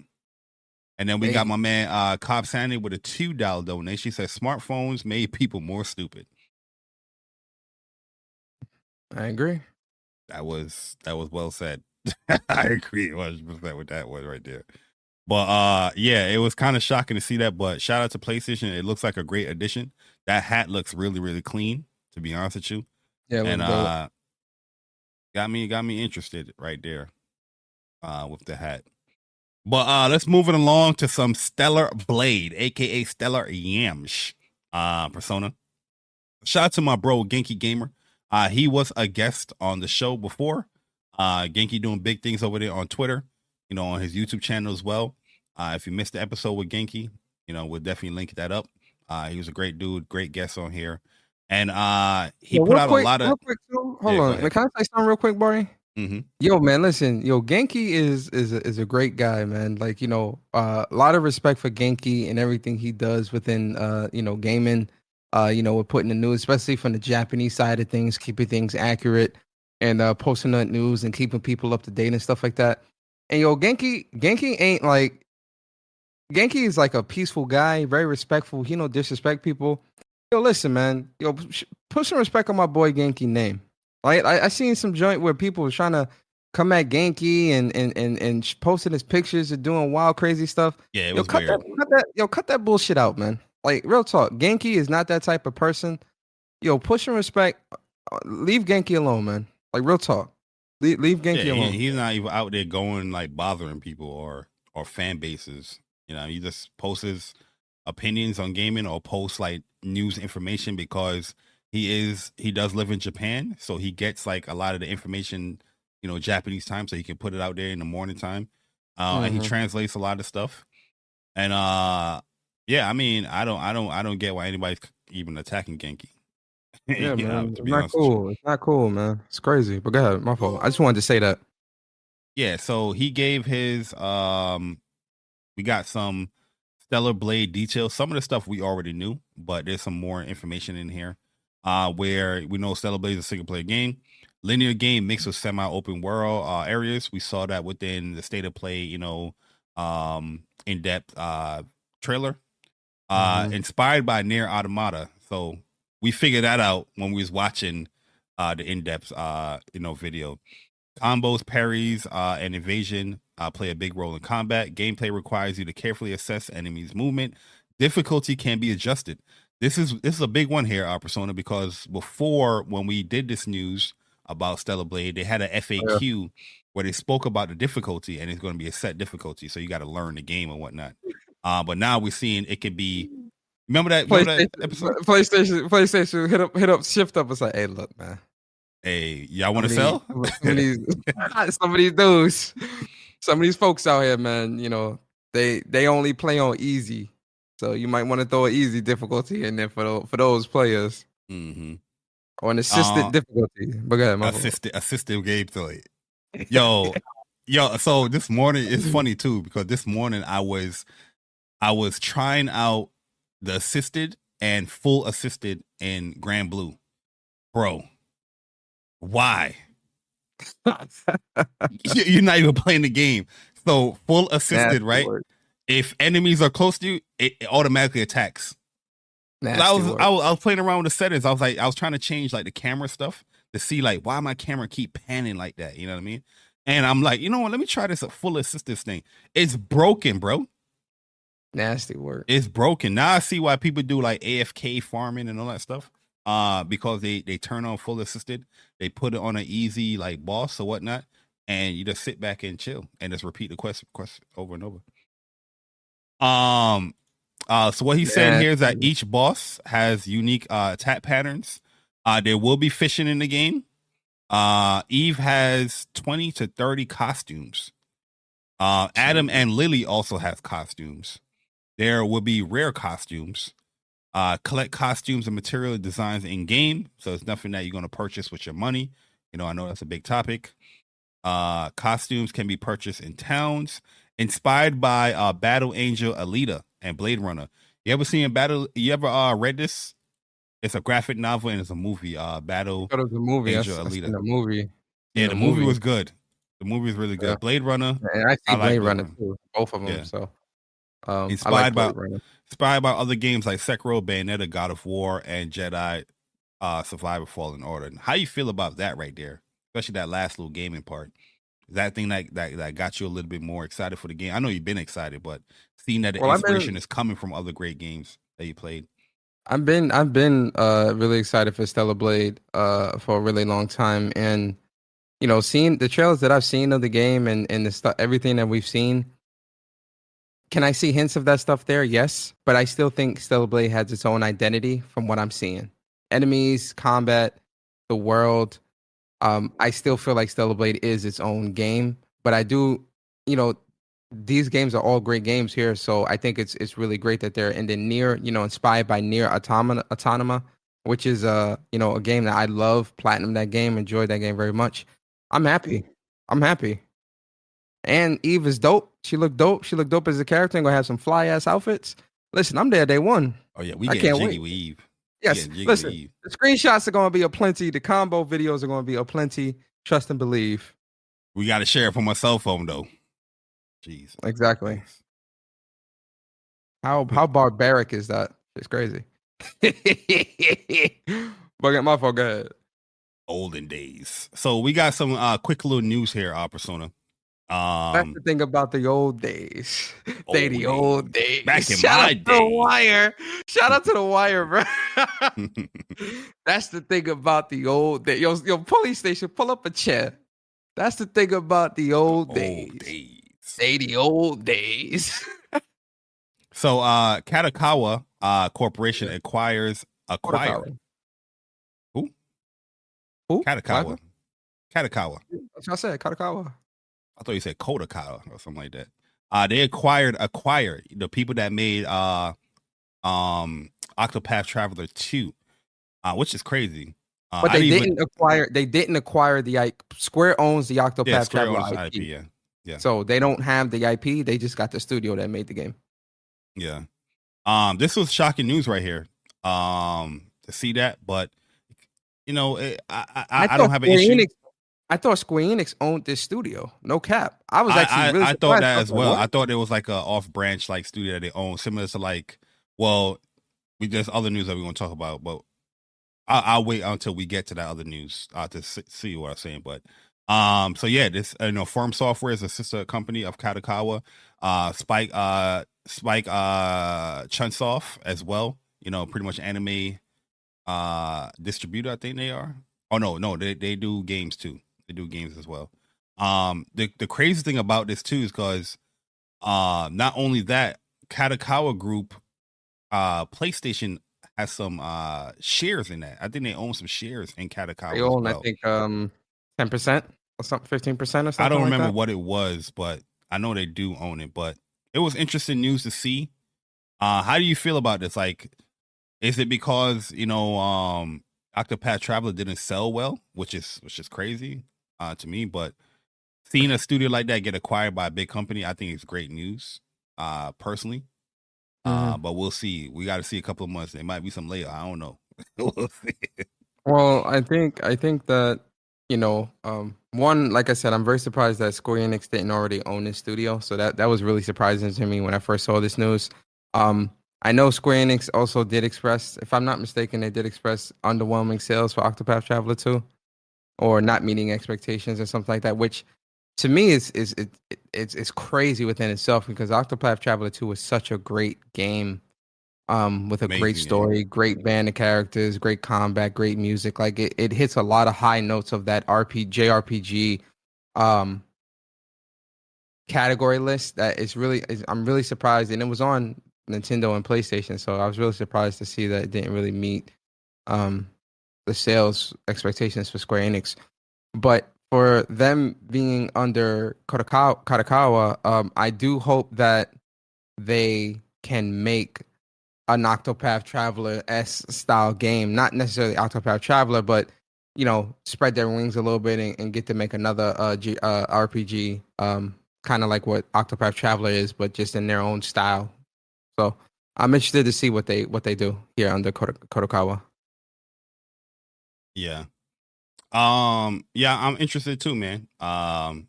And then we got my man uh Cobb Sandy with a two dollar donation. He says smartphones made people more stupid. I agree. That was that was well said. I agree 100 percent with that one right there. But uh yeah, it was kind of shocking to see that. But shout out to PlayStation. It looks like a great addition. That hat looks really, really clean, to be honest with you. Yeah, and uh got me got me interested right there uh with the hat. But uh let's move it along to some Stellar Blade, aka Stellar Yamsh uh persona. Shout out to my bro Genki Gamer. Uh he was a guest on the show before. Uh Genki doing big things over there on Twitter, you know, on his YouTube channel as well. Uh if you missed the episode with Genki, you know, we'll definitely link that up. Uh he was a great dude, great guest on here. And uh he put out quick, a lot of real quick. Hold Yeah, on. Can I say something real quick, Bari? Mhm. Yo, man, listen, yo, Genki is is a, is a great guy, man. Like you know, uh, a lot of respect for Genki and everything he does within uh, you know, gaming. Uh, you know, we're putting the news, especially from the Japanese side of things, keeping things accurate and uh posting that news and keeping people up to date and stuff like that. And yo, Genki, Genki ain't like Genki is like a peaceful guy, very respectful. He don't disrespect people. Yo, listen, man. Yo, put some respect on my boy Genki name. Like I, I seen some joint where people was trying to come at Genki and and and and posting his pictures and doing wild, crazy stuff. Yeah, it Yo, was cut weird. that, cut that, yo, cut that bullshit out, man. Like real talk. Genki is not that type of person. Yo, push some respect. Uh, Leave Genki alone, man. Like real talk. Leave, leave Genki Yeah, alone. he, he's not even out there going like bothering people or or fan bases. You know, he just posts his opinions on gaming or posts like news information because he is he does live in Japan, so he gets like a lot of the information, you know, Japanese time, so he can put it out there in the morning time. Uh, and he Mhm. translates a lot of stuff. And uh yeah, I mean, I don't I don't I don't get why anybody's even attacking Genki. yeah, man. It's not honest with you. cool. It's not cool, man. It's crazy. But go ahead. My fault. I just wanted to say that. Yeah, so he gave his um we got some Stellar Blade details. Some of the stuff we already knew, but there's some more information in here. Uh where we know Stellar Blade is a single player game. Linear game mixed with semi open world uh areas. We saw that within the state of play, you know, um in depth uh trailer. Uh Mhm. inspired by NieR Automata. So we figured that out when we was watching uh the in-depth uh you know video. Combos, parries, uh, and evasion uh, play a big role in combat. Gameplay requires you to carefully assess enemies' movement. Difficulty can be adjusted. This is this is a big one here, uh, Persona, because before when we did this news about Stellar Blade, they had a FAQ where they spoke about the difficulty, and it's going to be a set difficulty, so you got to learn the game and whatnot. Uh, but now we're seeing it could be. Remember that, remember that PlayStation, episode? PlayStation, PlayStation, hit up, hit up, shift up. It's like, hey, look, man. Hey, y'all want to sell? Some of these, some of these dudes, some of these folks out here, man. You know, they they only play on easy. So you might want to throw an easy difficulty in there for the, for those players. Mm-hmm. Or an assisted Uh, difficulty. But go ahead, my. Assisted assistive gameplay. Yo, yo. So this morning it's funny too because this morning I was I was trying out the assisted and full assisted in Granblue, bro. Why? You- You're not even playing the game. So full assisted, right? If enemies are close to you, it, it automatically attacks. I was. I was I was playing around with the settings. I was like, I was trying to change like the camera stuff to see like why my camera keep panning like that. You know what I mean? And I'm like, you know what? Let me try this full assistance thing. It's broken, bro. Nasty work. It's broken. Now I see why people do like AFK farming and all that stuff. Uh, because they they turn on full assisted, they put it on an easy like boss or whatnot, and you just sit back and chill and just repeat the quest quest over and over. Um, uh, so what he's saying here is that each boss has unique uh attack patterns. Uh, there will be fishing in the game. Uh, Eve has twenty to thirty costumes. Uh, Adam and Lily also have costumes. There will be rare costumes. Uh, collect costumes and material designs in game. So it's nothing that you're going to purchase with your money. You know, I know that's a big topic. Uh, costumes can be purchased in towns. Inspired by uh, Battle Angel Alita and Blade Runner. You ever seen Battle? You ever uh, read this? It's a graphic novel and it's a movie. Uh, Battle. Go to the movie. I, Angel I seen Alita. the movie. Yeah, the movie movie. was good. The movie was really good. Yeah. Blade Runner, And I see I like Blade Runner. too. Both of them. Yeah. So um, Inspired like by- inspired by other games like Sekiro, Bayonetta, God of War, and Jedi uh Survivor Fallen Order. How you feel about that right there? Especially that last little gaming part. Is that thing that, that that got you a little bit more excited for the game? I know you've been excited, but seeing that the Well, I've been- inspiration is coming from other great games that you played. I've been I've been uh really excited for Stellar Blade uh for a really long time and you know seeing the trailers that I've seen of the game and and the stuff everything that we've seen can I see hints of that stuff there? Yes, but I still think Stellar Blade has its own identity from what I'm seeing. Enemies, combat, the world. Um, I still feel like Stellar Blade is its own game, but I do, you know, these games are all great games here. So I think it's it's really great that they're in the near, you know, inspired by NieR Automata, autonoma, which is uh, you know, a game that I love. Platinum that game, enjoyed that game very much. I'm happy. I'm happy. And Eve is dope. She looked dope. She looked dope as a character and gonna have some fly ass outfits. Listen, I'm there day one. Oh yeah, we I getting can't jiggy wait. with Eve. Yes. Listen, Eve. the screenshots are gonna be a plenty. The combo videos are gonna be a plenty. Trust and believe. We got to share it from my cell phone though. Jeez. Exactly. How how barbaric is that? It's crazy. but my fault. Go ahead. Olden days. So we got some uh quick little news here, uh Persona. That's Um the thing about the old days. they the old old days. Back in Shout my out to the wire. Shout out to the wire, bro. That's the thing about the old days. Yo, yo, police station, pull up a chair. That's the thing about the old, days. Old days. They the old days. So uh Katakawa uh Corporation acquires acquired Who? Who? Katakawa. Katakawa. That's what I said. Katakawa. I thought you said Kodakawa or something like that. Uh they acquired acquired the people that made uh um Octopath Traveler 2. Uh which is crazy. Uh, But I they even- didn't acquire. They didn't acquire the IP. Square owns the Octopath yeah, Traveler IP. IP, yeah. yeah. So they don't have the IP. They just got the studio that made the game. Yeah. Um, this was shocking news right here. Um, to see that, but you know, it, I I, I, I don't have an Square issue. Enix- I thought Square Enix owned this studio. No cap. I was actually I, really I thought that I as well. what? I thought it was like a off branch like studio that they own, similar to like, well, we there's other news that we're gonna talk about, but I'll, I'll wait until we get to that other news uh, to see, what I'm saying. But um, so yeah, this you know, FromSoftware is a sister company of Katakawa. Uh, Spike uh Spike uh Chunsoft as well. You know, pretty much anime uh distributor. I think they are. Oh no, no, they they do games too. They do games as well. Um, the the crazy thing about this too is because uh not only that, Katakawa Group, uh, PlayStation has some uh shares in that. I think they own some shares in Katakawa. They own, well. I think, um, ten percent or something, fifteen percent or something. I don't like remember that. what it was, but I know they do own it. But it was interesting news to see Uh, how do you feel about this? Like, is it because you know um Octopath Traveler didn't sell well, which is which is crazy uh, to me, but seeing a studio like that get acquired by a big company, I think it's great news. Uh, personally, mm-hmm. uh, but we'll see. We got to see a couple of months. There might be some later. I don't know. we'll see. Well, I think I think that you know, um, one like I said, I'm very surprised that Square Enix didn't already own this studio. So that that was really surprising to me when I first saw this news. Um, I know Square Enix also did express, if I'm not mistaken, they did express underwhelming sales for Octopath Traveler 2 or not meeting expectations or something like that, which to me is is it, it, it's it's crazy within itself because Octopath Traveler 2 was such a great game um with a Amazing great story, game. great band of characters, great combat, great music. Like it, it hits a lot of high notes of that RPG JRPG um category list that is really is, I'm really surprised and it was on Nintendo and PlayStation. So I was really surprised to see that it didn't really meet um, the sales expectations for Square Enix. But for them being under Kadokawa, um, I do hope that they can make an Octopath Traveler S style game, not necessarily Octopath Traveler, but you know, spread their wings a little bit and, and get to make another uh, G, uh, RPG, um, kind of like what Octopath Traveler is, but just in their own style so I'm interested to see what they what they do here under Kadokawa. Yeah. Um. Yeah, I'm interested too, man. Um.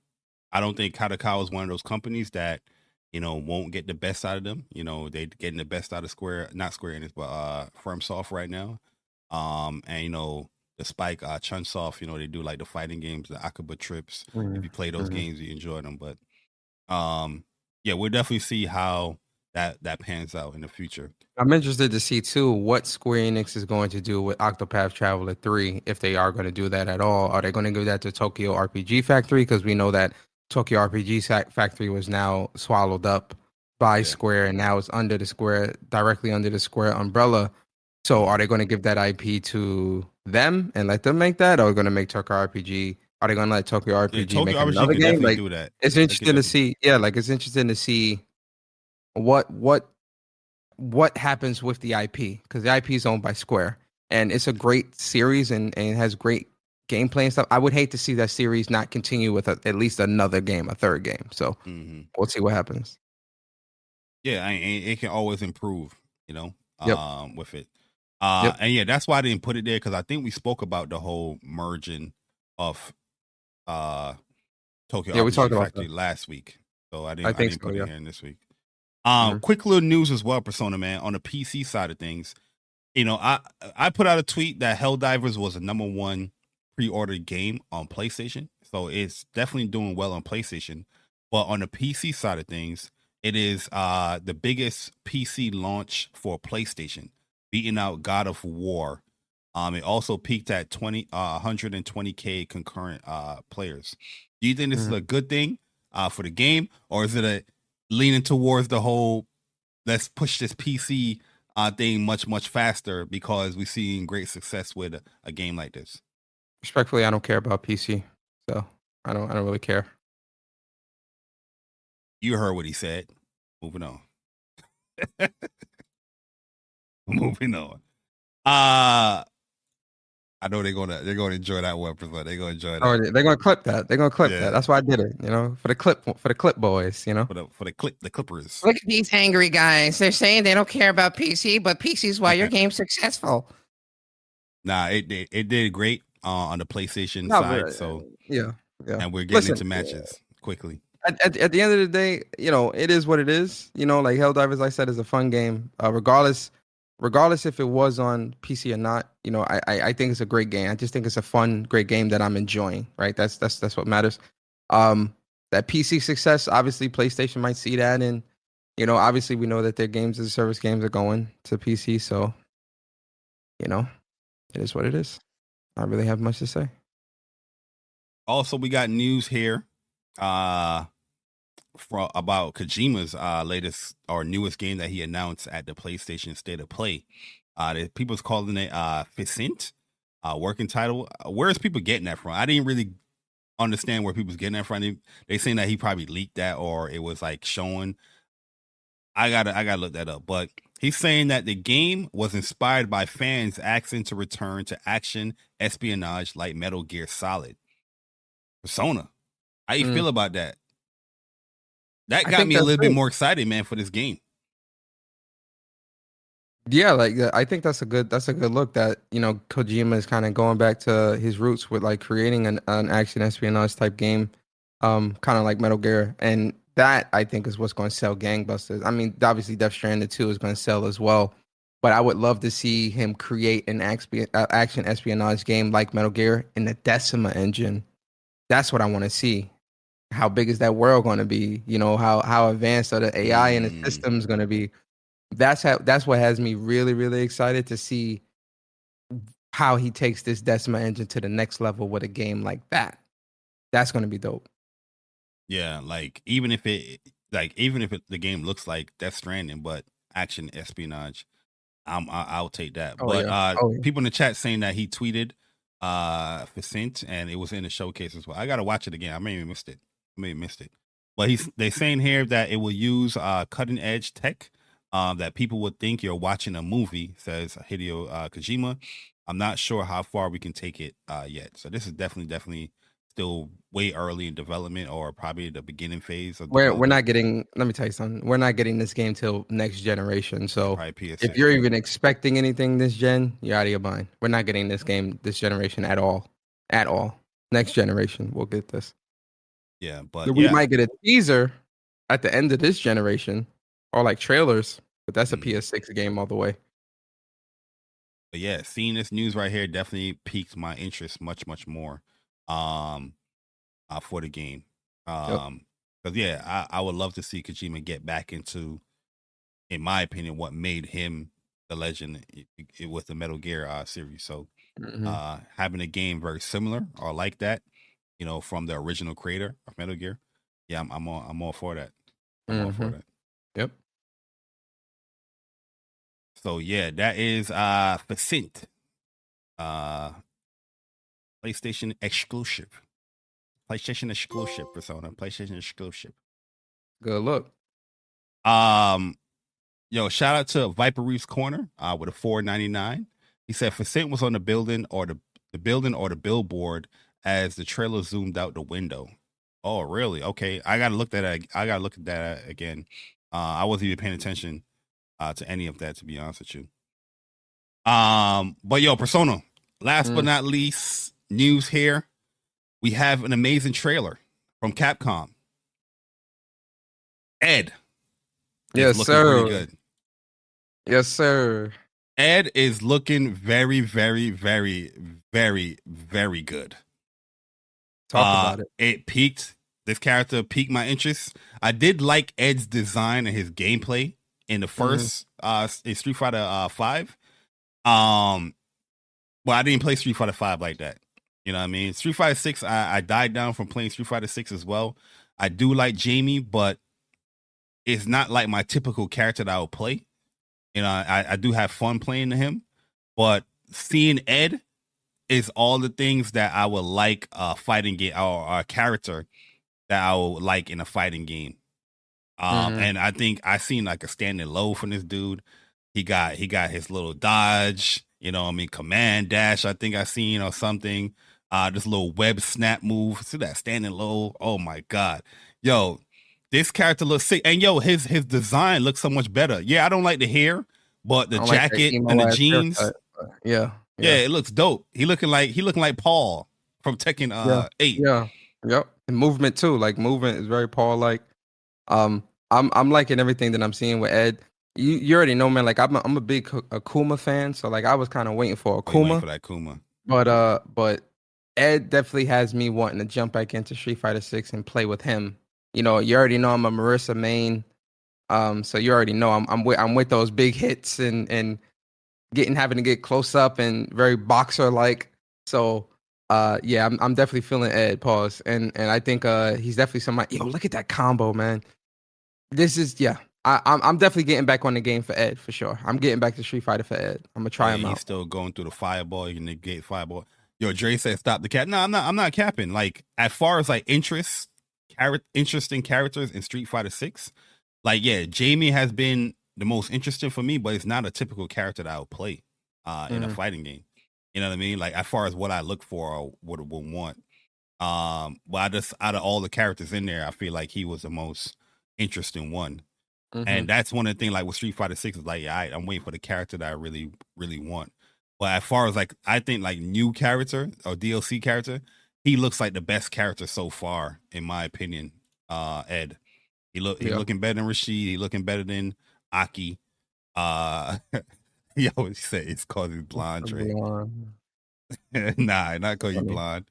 I don't think Kadokawa is one of those companies that you know won't get the best out of them. You know, they getting the best out of Square, not Square Enix, but uh, FromSoft right now. Um. And you know, the Spike uh Chunsoft, you know, they do like the fighting games, the Akiba trips. Mm-hmm. If you play those mm-hmm. games, you enjoy them. But um, yeah, we'll definitely see how that that pans out in the future. I'm interested to see too what Square Enix is going to do with Octopath Traveler 3 if they are going to do that at all. Are they going to give that to Tokyo RPG Factory because we know that Tokyo RPG Factory was now swallowed up by yeah. Square and now it's under the Square directly under the Square umbrella. So are they going to give that IP to them and let them make that, or are going to make Tokyo RPG? Are they going to let Tokyo RPG yeah, Tokyo make RPG another game? Like, do that. It's interesting to see. Yeah, like it's interesting to see what what what happens with the IP because the IP is owned by Square and it's a great series and, and has great gameplay and stuff. I would hate to see that series not continue with a, at least another game, a third game. So mm-hmm. we'll see what happens. Yeah, I, it can always improve, you know, yep. um, with it. Uh, yep. And yeah, that's why I didn't put it there because I think we spoke about the whole merging of uh, Tokyo. Yeah, we talked about that last week, so I didn't. I, think I didn't so, put yeah. it in this week. Um, quick little news as well, Persona man, on the PC side of things. You know, I I put out a tweet that Helldivers was a number one pre-ordered game on PlayStation, so it's definitely doing well on PlayStation. But on the PC side of things, it is uh the biggest PC launch for PlayStation, beating out God of War. Um, it also peaked at 20 uh 120k concurrent uh players. Do you think this mm-hmm. is a good thing uh for the game, or is it a leaning towards the whole let's push this PC uh, thing much much faster because we're seeing great success with a, a, game like this. Respectfully, I don't care about PC, so I don't I don't really care. You heard what he said. Moving on. Moving on. Uh I know they're gonna they're gonna enjoy that one percent. They're gonna enjoy that. Oh, they're gonna clip that. They're gonna clip yeah. that. That's why I did it. You know, for the clip for the clip boys. You know, for the for the clip the clippers. Look at these angry guys. They're saying they don't care about PC, but PC is why your game's successful. Nah, it it, it did great uh, on the PlayStation no, side. But, so yeah, yeah, and we're getting Listen, into matches quickly. At, at, at, the end of the day, you know, it is what it is. You know, like Helldivers, like I said, is a fun game. Uh, regardless regardless if it was on PC or not, you know, I, I, I think it's a great game. I just think it's a fun, great game that I'm enjoying. Right. That's that's that's what matters. Um, that PC success, obviously, PlayStation might see that, and you know, obviously, we know that their games as a service games are going to PC. So, you know, it is what it is. I really have much to say. Also, we got news here. Uh for, about Kojima's uh, latest or newest game that he announced at the PlayStation State of Play. Uh, the, people's calling it uh, Physint, uh, working title. Uh, where is people getting that from? I didn't really understand where people's getting that from. They, they saying that he probably leaked that or it was like showing. I gotta I gotta look that up. But he's saying that the game was inspired by fans asking to return to action espionage like Metal Gear Solid. Persona. How you Mm. feel about that? That got me a little bit more excited, man, for this game. Yeah, like I think that's a good that's a good look that you know Kojima is kind of going back to his roots with like creating an, an action espionage type game, um, kind of like Metal Gear, and that I think is what's going to sell gangbusters. I mean, obviously Death Stranding two is going to sell as well, but I would love to see him create an action espionage game like Metal Gear in the Decima engine. That's what I want to see. How big is that world going to be? You know how how advanced are the AI and the Mm. systems going to be? that's how that's what has me really really excited to see how he takes this Decima engine to the next level with a game like that. That's going to be dope. Yeah, like even if it like even if it, the game looks like Death Stranding, but action espionage, I'm I, I'll take that. Oh, but yeah. uh Oh, yeah. people in the chat saying that he tweeted uh Physint and it was in the showcase as well. I gotta watch it again. I may have missed it. May have missed it. But he's they saying here that it will use uh cutting edge tech um that people would think you're watching a movie, says Hideo uh, Kojima. I'm not sure how far we can take it uh yet. So this is definitely definitely still way early in development or probably the beginning phase of We're we're not getting. Let me tell you something. We're not getting this game till next generation. So PS6. if you're even expecting anything this gen, you're out of your mind. We're not getting this game this generation at all, at all. Next generation, we'll get this. Yeah, but we yeah, might get a teaser at the end of this generation, or like trailers. But that's a Mm. PS6 game all the way. but yeah, seeing this news right here definitely piqued my interest much, much more. Um, uh, for the game. Um, because yeah, I, I would love to see Kojima get back into, in my opinion, what made him the legend i- i- with the Metal Gear uh, series. So, Mhm. uh, having a game very similar or like that, you know, from the original creator of Metal Gear, yeah, I'm, I'm all I'm all for that. I'm all for Mhm. that. Yep. So yeah, that is uh Physint. Uh PlayStation exclusive. PlayStation exclusive persona. PlayStation exclusive. Good look. Um yo, shout out to Viper Reef's Corner uh with a 499. He said Physint was on the building or the the building or the billboard as the trailer zoomed out the window. Oh, really? Okay. I gotta look at that I gotta look at that again. Uh I wasn't even paying attention uh to any of that to be honest with you. Um, but yo, Persona, last but Mm. not least, news here. We have an amazing trailer from Capcom. Ed. Yes, sir. good. Yes, sir. Ed is looking very, very, very, very, very good. Talk Uh, about it. It piqued this character piqued my interest. I did like Ed's design and his gameplay in the 1st uh in Street Fighter uh five. Um well I didn't play Street Fighter five like that. You know what I mean? Street Fighter six, I, I died down from playing Street Fighter six as well. I do like Jamie, but it's not like my typical character that I would play. You know, I, I do have fun playing him, but seeing Ed is all the things that I would like a fighting game or a character that I would like in a fighting game. Um, Mhm. and I think I seen like a standing low from this dude. He got he got his little dodge, you know, what I mean, command dash. I think I seen or something. Uh, this little web snap move. See that standing low? Oh my god, yo, this character looks sick. And yo, his his design looks so much better. Yeah, I don't like the hair, but the don't like jacket and the jeans. haircut, but Yeah. Yeah, it looks dope. He looking like he looking like Paul from Tekken uh Yeah. eight. Yeah. Yep. And movement too. Like movement is very Paul like. Um, I'm I'm liking everything that I'm seeing with Ed. You you already know, man. Like I'm a, I'm a big Akuma fan, so like I was kind of waiting for wait Akuma, for that Kuma. but uh, but Ed definitely has me wanting to jump back into Street Fighter Six and play with him. You know, you already know I'm a Marisa main, um, so you already know I'm I'm with I'm with those big hits and and getting having to get close up and very boxer like. So uh yeah, I'm I'm definitely feeling Ed pause. And and I think uh he's definitely somebody yo, look at that combo, man. This is yeah. I, I'm I'm definitely getting back on the game for Ed for sure. I'm getting back to Street Fighter for Ed. I'm gonna try Yeah, him he's out. still going through the fireball. You can negate fireball. Yo, Dre said stop the cap. No, I'm not. I'm not capping. Like as far as like interest, character, interesting characters in Street Fighter Six, like yeah, Jamie has been the most interesting for me, but it's not a typical character that I would play uh in a Mhm. fighting game. You know what I mean? Like as far as what I look for or what I would want. Um, but I just out of all the characters in there, I feel like he was the most interesting one. Mhm. And that's one of the things like with Street Fighter Six is like, yeah, I, I'm waiting for the character that I really, really want. But as far as like, I think like new character or DLC character, he looks like the best character so far, in my opinion. Uh, Ed, he look he Yeah. looking better than Rashid. He looking better than Aki. Uh, he always say it's cause he's blonde. Nah, not cause you blonde.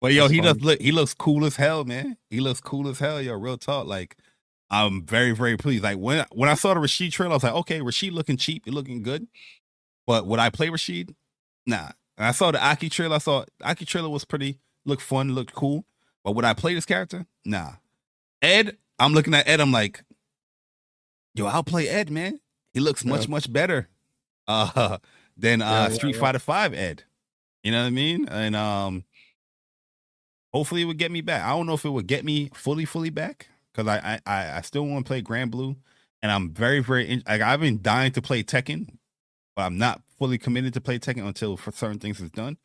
But yo, That's he does look he looks cool as hell, man. He looks cool as hell, yo. Real talk. Like, I'm very, very pleased. Like when when I saw the Rashid trailer, I was like, okay, Rashid looking cheap, he looking good. But would I play Rashid? Nah. And I saw the Aki trailer. I saw Aki trailer was pretty looked fun, looked cool. But would I play this character? Nah. Ed, I'm looking at Ed, I'm like, yo, I'll play Ed, man. He looks much, Yeah. much better uh than uh Yeah, Street. Fighter Five Ed. You know what I mean? And um hopefully it would get me back. I don't know if it would get me fully, fully back because I, I I I still want to play Granblue, and I'm very, very in, like I've been dying to play Tekken, but I'm not fully committed to play Tekken until for certain things is done.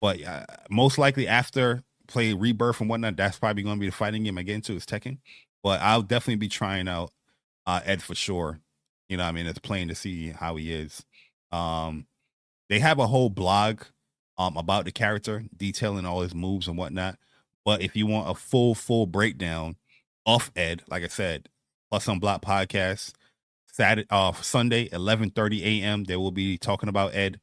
But uh, most likely after play Rebirth and whatnot, that's probably going to be the fighting game I get into is Tekken. But I'll definitely be trying out uh, Ed for sure. You know, I mean, it's plain to see how he is. Um, they have a whole blog um about the character, detailing all his moves and whatnot. But if you want a full, full breakdown of Ed, like I said, plus on Block Podcast, Saturday, uh, Sunday, eleven thirty a.m. They will be talking about Ed.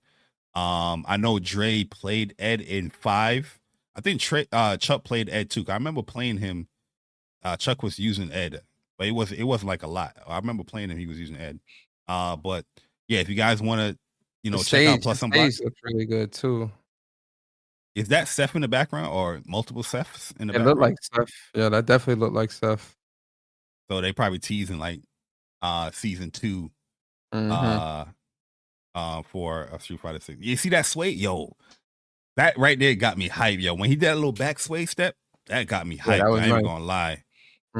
Um, I know Dre played Ed in five. I think Trey, uh, Chuck played Ed too. I remember playing him. Uh, Chuck was using Ed, but it was it wasn't like a lot. I remember playing him. He was using Ed. Uh, but yeah, if you guys want to, you know, The check out plus on looks really good too. Is that Seth in the background or multiple Seths in the It background? looked like stuff. Yeah, that definitely looked like stuff. so they probably teasing like uh season 2 Mhm. uh uh for uh, Street Fighter 6. You see that sway? Yo. That right there got me hype, yo. When he did that little back sway step, that got me hype. was I ain't nice. gonna lie.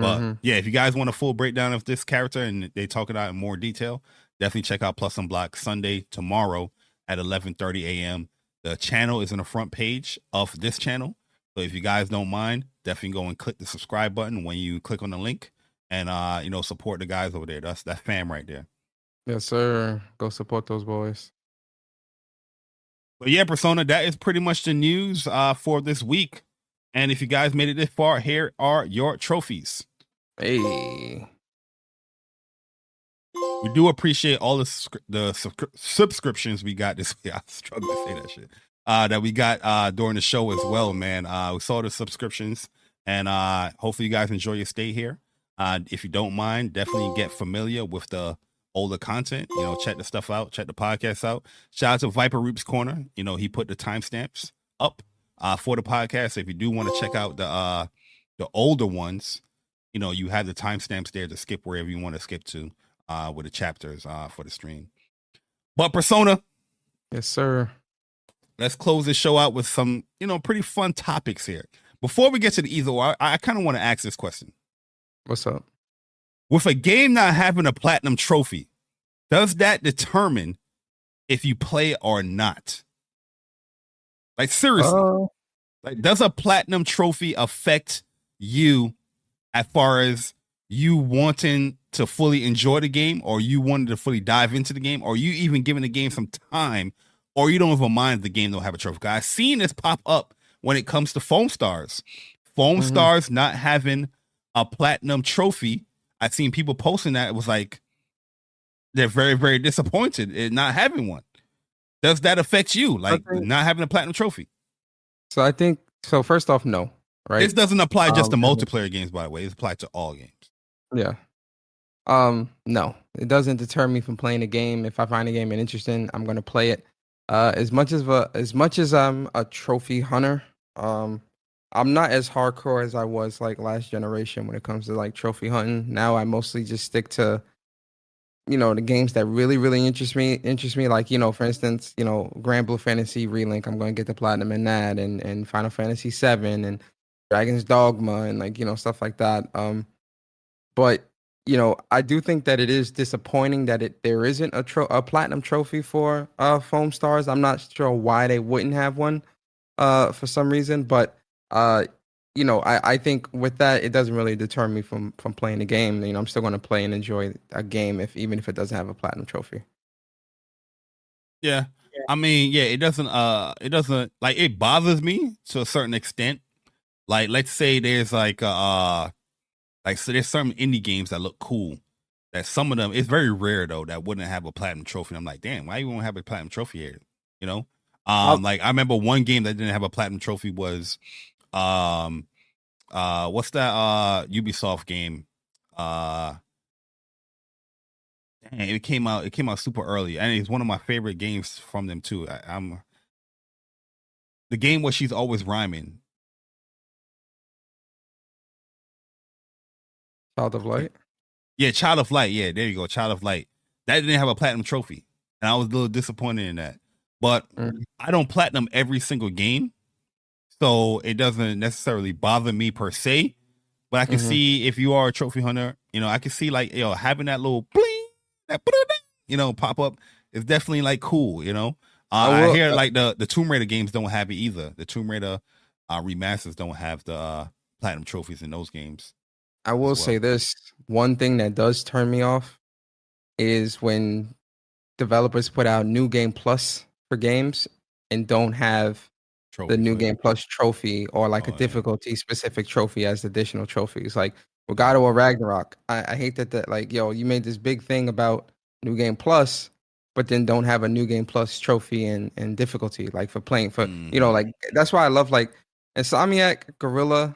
But Mhm. yeah, if you guys want a full breakdown of this character and they talk it out in more detail, definitely check out Plus on Block Sunday tomorrow at 11:30 a.m. The channel is in the front page of this channel, so if you guys don't mind, definitely go and click the subscribe button when you click on the link, and uh, you know support the guys over there. That's that fam right there. Yes, sir. Go support those boys. But yeah, Persona, that is pretty much the news uh, for this week. And if you guys made it this far, here are your trophies. Hey. We do appreciate all the the subscri- subscriptions we got this week. I struggle to say that shit. Uh, that we got uh during the show as well, man. Uh, we saw the subscriptions, and uh, hopefully you guys enjoy your stay here. Uh, if you don't mind, definitely get familiar with the older content. You know, check the stuff out, check the podcast out. Shout out to Viper Roops Corner. You know, he put the timestamps up uh for the podcast. So if you do want to check out the uh the older ones, you know, you have the timestamps there to skip wherever you want to skip to uh with the chapters uh for the stream. But Persona, Yes, sir. let's close this show out with some, you know, pretty fun topics here. Before we get to the either, I, I kind of want to ask this question. What's up? With a game not having a platinum trophy, does that determine if you play or not? Like seriously, Uh, like does a platinum trophy affect you as far as you wanting to fully enjoy the game or you wanted to fully dive into the game or you even giving the game some time or you don't even mind the game don't have a trophy? I've seen this pop up when it comes to Foamstars. Foam Mhm. Stars not having a platinum trophy. I've seen people posting that it was like they're very, very disappointed in not having one. Does that affect you? Like think- not having a platinum trophy? so I think so. First off, no. Right. This doesn't apply just to Um, multiplayer games, by the way. It's applied to all games. Yeah. Um, no, it doesn't deter me from playing a game. If I find a game interesting, I'm gonna play it. Uh, as much as a, as much as I'm a trophy hunter, um, I'm not as hardcore as I was like last generation when it comes to like trophy hunting. Now I mostly just stick to, you know, the games that really, really interest me. Interest me, like you know, for instance, you know, Granblue Fantasy Relink. I'm gonna get the platinum in that, and and Final Fantasy Seven, and Dragon's Dogma, and like you know stuff like that. Um, but you know, I do think that it is disappointing that it there isn't a tro- a platinum trophy for uh Foamstars. I'm not sure why they wouldn't have one uh for some reason, but uh you know, I, I think with that it doesn't really deter me from from playing the game. You know, I'm still going to play and enjoy a game if even if it doesn't have a platinum trophy. Yeah. I mean, yeah, it doesn't uh it doesn't like it bothers me to a certain extent. Like let's say there's like uh like so there's certain indie games that look cool. That some of them it's very rare though that wouldn't have a platinum trophy. I'm like, damn, why you won't have a platinum trophy here? You know? Um like I remember one game that didn't have a platinum trophy was um uh what's that uh Ubisoft game? Uh Dang, it came out. It came out super early, and it's one of my favorite games from them too. I, I'm the game where she's always rhyming. Child of Light. Yeah, Child of Light. Yeah, there you go, Child of Light. That didn't have a platinum trophy, and I was a little disappointed in that. But Mm. I don't platinum every single game, so it doesn't necessarily bother me per se. But I can Mhm. see if you are a trophy hunter, you know, I can see like yo having that little bling, that you know pop up is definitely like cool. You know, uh, I I, hear uh, like the the Tomb Raider games don't have it either. The Tomb Raider uh, remasters don't have the uh, platinum trophies in those games. I will well. say this one thing that does turn me off is when developers put out new game plus for games and don't have the new game plus trophy or like Oh, a yeah. difficulty specific trophy as additional trophies. Like with God of War Ragnarok, I, I hate that that like yo, you made this big thing about new game plus, but then don't have a new game plus trophy and and difficulty like for playing for you know Mhm. like that's why I love like Insomniac, Guerrilla,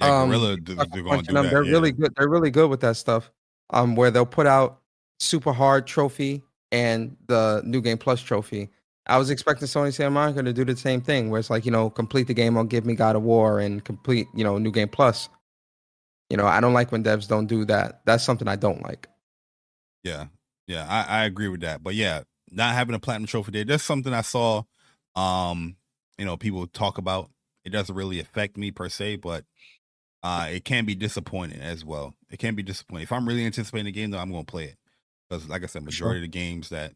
Yeah, um, Guerrilla, they're going to do that. They're yeah. really good. They're really good with that stuff. Um, where they'll put out super hard trophy and the new game plus trophy. I was expecting Sony Santa Monica to do the same thing, where it's like you know complete the game on Give Me God of War and complete you know new game plus. You know, I don't like when devs don't do that. That's something I don't like. Yeah, yeah, I, I agree with that. But yeah, not having a platinum trophy there, that's something I saw. Um, you know, people talk about. It doesn't really affect me per se, but uh, it can be disappointing as well. It can be disappointing. If I'm really anticipating the game, though, I'm going to play it because, like I said, majority of the games that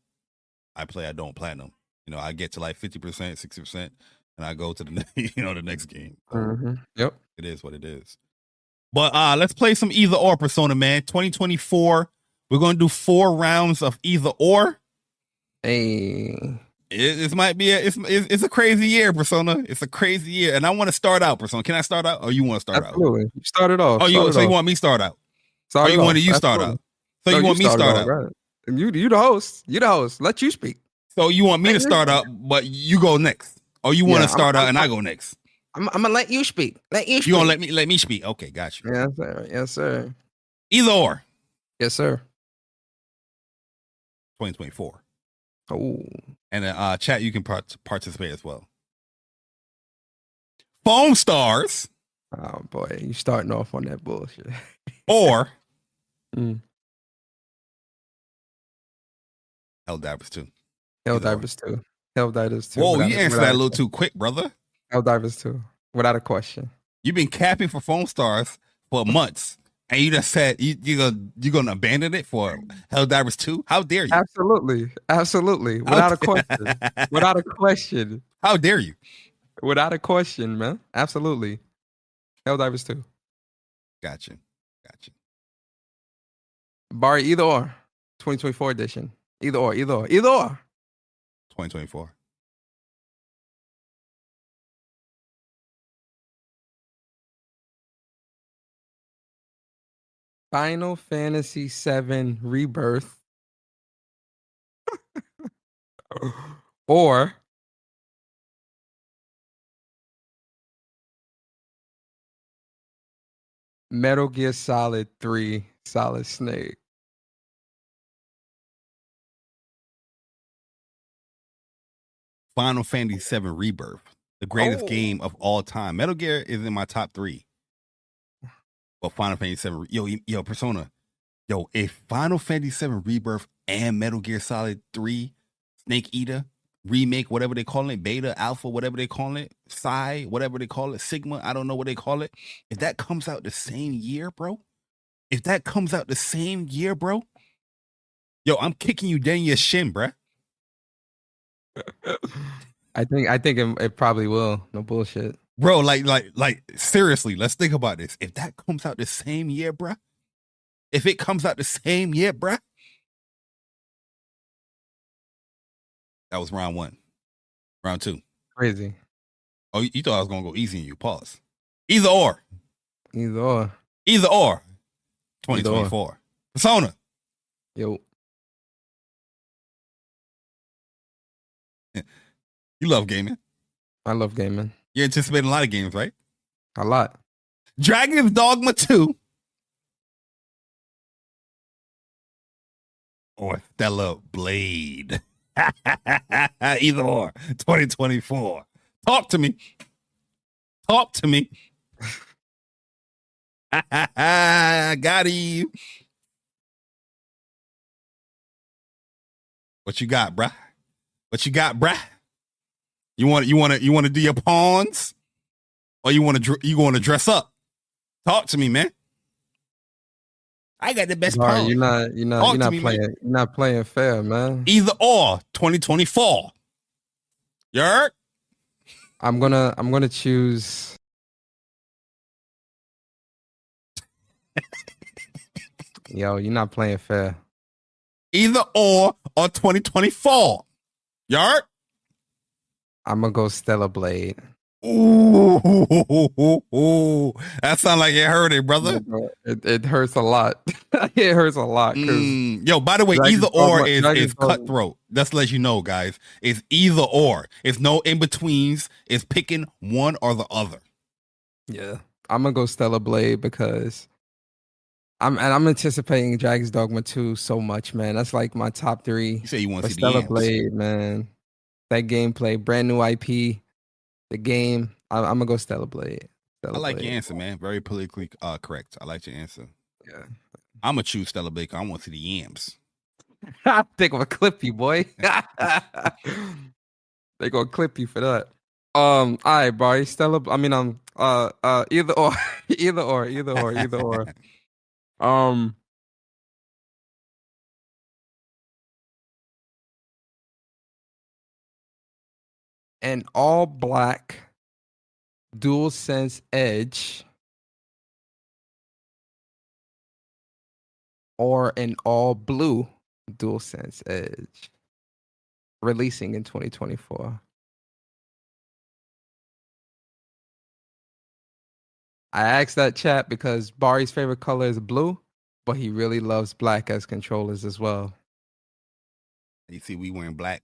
I play, I don't platinum. You know, I get to like fifty percent, sixty percent, and I go to the you know the next game. So Yep. it is what it is. But uh let's play some either or persona, man. 2024. We're gonna do four rounds of either or. Hey. It, this might be a it's, it's it's a crazy year, persona. It's a crazy year, and I want to start out, persona. Can I start out, or you want to start out? Absolutely. Start it off. Oh, you Start it so you want me start out? Start or you off. want you start Absolutely. out? So No, you want me start it start off, out? right. You you the host. You the host. Let you speak. So you want me to start out, but you go next, or you want Yeah, to I'm- start out I'm- and I go next? I'm, I'm gonna let you speak. Let you speak. You gonna let me let me speak? Okay, got you. Yes, sir. Yes, sir. Either or, Yes, sir. 2024. Oh. and uh, uh chat you can part- participate as well Foamstars Oh boy, you starting off on that bullshit. or Mm. Helldivers 2. Helldivers 2. Helldivers 2. Whoa, you answered that a little too quick, brother. Helldivers 2, without a question. You've been capping for Foamstars for months, and you just said you you gonna you gonna abandon it for Helldivers 2? How dare you? Absolutely, absolutely, without a question. without a question. How dare you? Without a question, man. Absolutely. Helldivers 2. Gotcha. Gotcha. Bari, either or. 2024 edition. Either or, either or, either or. 2024. Final Fantasy VII Rebirth. or Metal Gear Solid 3 Solid Snake. Final Fantasy VII Rebirth, the greatest Oh. game of all time. Metal Gear is in my top three. But Final Fantasy VII, yo, yo, Persona, yo, if Final Fantasy VII Rebirth and Metal Gear Solid 3 Snake Eater remake, whatever they call it, beta, alpha, whatever they call it, psi, whatever they call it, sigma, I don't know what they call it. If that comes out the same year, bro, if that comes out the same year, bro, yo, I'm kicking you down your shin, bruh. I think I think it, it probably will. No bullshit. Bro, like, like, like, seriously, let's think about this. If that comes out the same year, bruh, if it comes out the same year, bruh, that was round one. Round two. Crazy. Oh, you thought I was gonna go easy on you. Pause. Either or. Either or. Either or. Either or. 2024. Persona. Yo. You love gaming. I love gaming. You're anticipating a lot of games, right? A lot. Dragon's Dogma 2. Or Stellar Blade. Either or. 2024. Talk to me. Talk to me. Got you. What you got, bruh? What you got, bruh? You want you want to you want to do your pawns, or you want to you want to dress up? Talk to me, man. I got the best All right, pawn. you're not you're not Talk you're not me, man. playing you're not playing fair, man. Either or, 2024. You heard? I'm gonna I'm gonna choose Yo, you're not playing fair. Either or or 2024. You heard? I'm gonna go Stellar Blade. Ooh, that sound like it hurt it, brother. It, it hurts a lot. it hurts a lot Mm. Yo, by the way, either or is, is cutthroat. To let you know, guys. It's either or. It's no in betweens. It's picking one or the other. yeah, I'm gonna go Stellar Blade because I'm and I'm anticipating Dragon's Dogma 2 so much, man. That's like my top three. You say you want to see Stella the. Blade, man. That gameplay, brand new IP, the game. I, I'm gonna go Stellar Blade. Stella I like Blade. your answer, man. Very politically uh, correct. I like your answer. Yeah. I'm gonna choose Stella Baker. I want to see the yams. I think I'm gonna clip you, boy. they gonna clip you for that. Um, all right, Bari. Stella. I mean, um, uh, uh, either or, either or, either or, either or. Um, an all black dual sense edge or an all blue DualSense Edge releasing in 2024 i asked that chat because bari's favorite color is blue but he really loves black as controllers as well You see, we wearing black.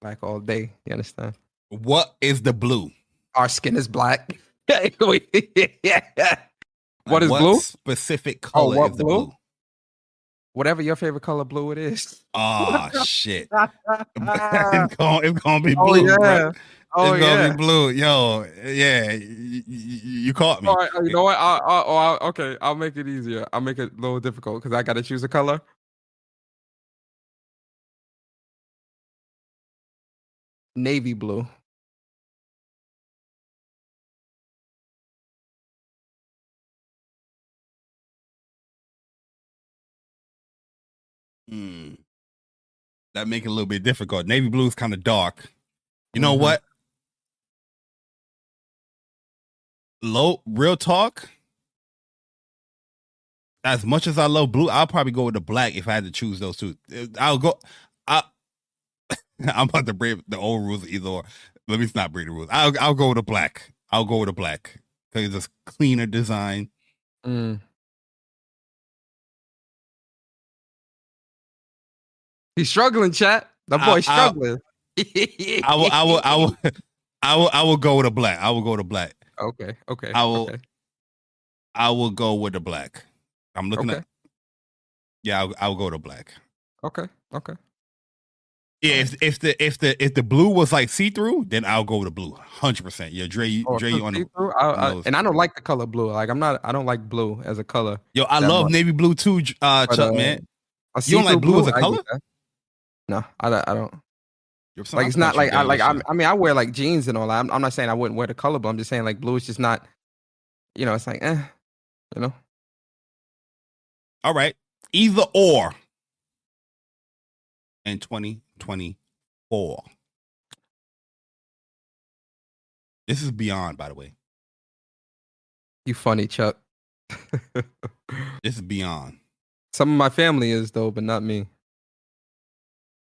black all day you understand What is the blue? our skin is black yeah. What is Like, blue? Specific oh, color what is the blue? blue? Whatever your favorite color blue it is Oh shit! it's, gonna, it's gonna be oh blue. yeah bro. oh it's gonna yeah be blue. Yo, yeah, you, you caught me. All right, uh, you know what? I, I, oh, I, okay, I'll make it easier. I'll make it a little difficult because I got to choose a color. Navy blue. Hmm. That make it a little bit difficult. Navy blue is kind of dark. You know Mhm. what? Low real talk. As much as I love blue, I'll probably go with the black if I had to choose those two. Uh, I'll go. I, I'm about to break the old rules either. Or. Let me not break the rules. I'll I'll go with the black. I'll go with the black because it's a cleaner design. Mm. He's struggling, chat. That I- boy's I- struggling. I will. I will. I will. I will. I will go with the black. I will go with black. Okay, okay. I will- Okay. I will go with the black. I'm looking Okay. at. Yeah, I'll, I'll go to black. Okay. Okay. Yeah, if if the if the if the blue was like see through, then I'll go with the blue. Hundred percent. Yeah, Dre, you- Oh, Dre, you on the, see-through? I, I, nose. and I don't like the color blue. Like I'm not. I don't like blue as a color. yo. I love much. navy blue too, uh, But, Chuck uh, man. You don't like see-through blue as a color? that. No, I don't. I don't. Like it's not like I like I'm. I mean I wear like jeans and all that. I'm, I'm not saying I wouldn't wear the color, but I'm just saying like blue is just not. You know, it's like eh, you know. All right. Either or in 2024. This is beyond, by the way. You funny, Chuck. This is beyond. Some of my family is though, but not me.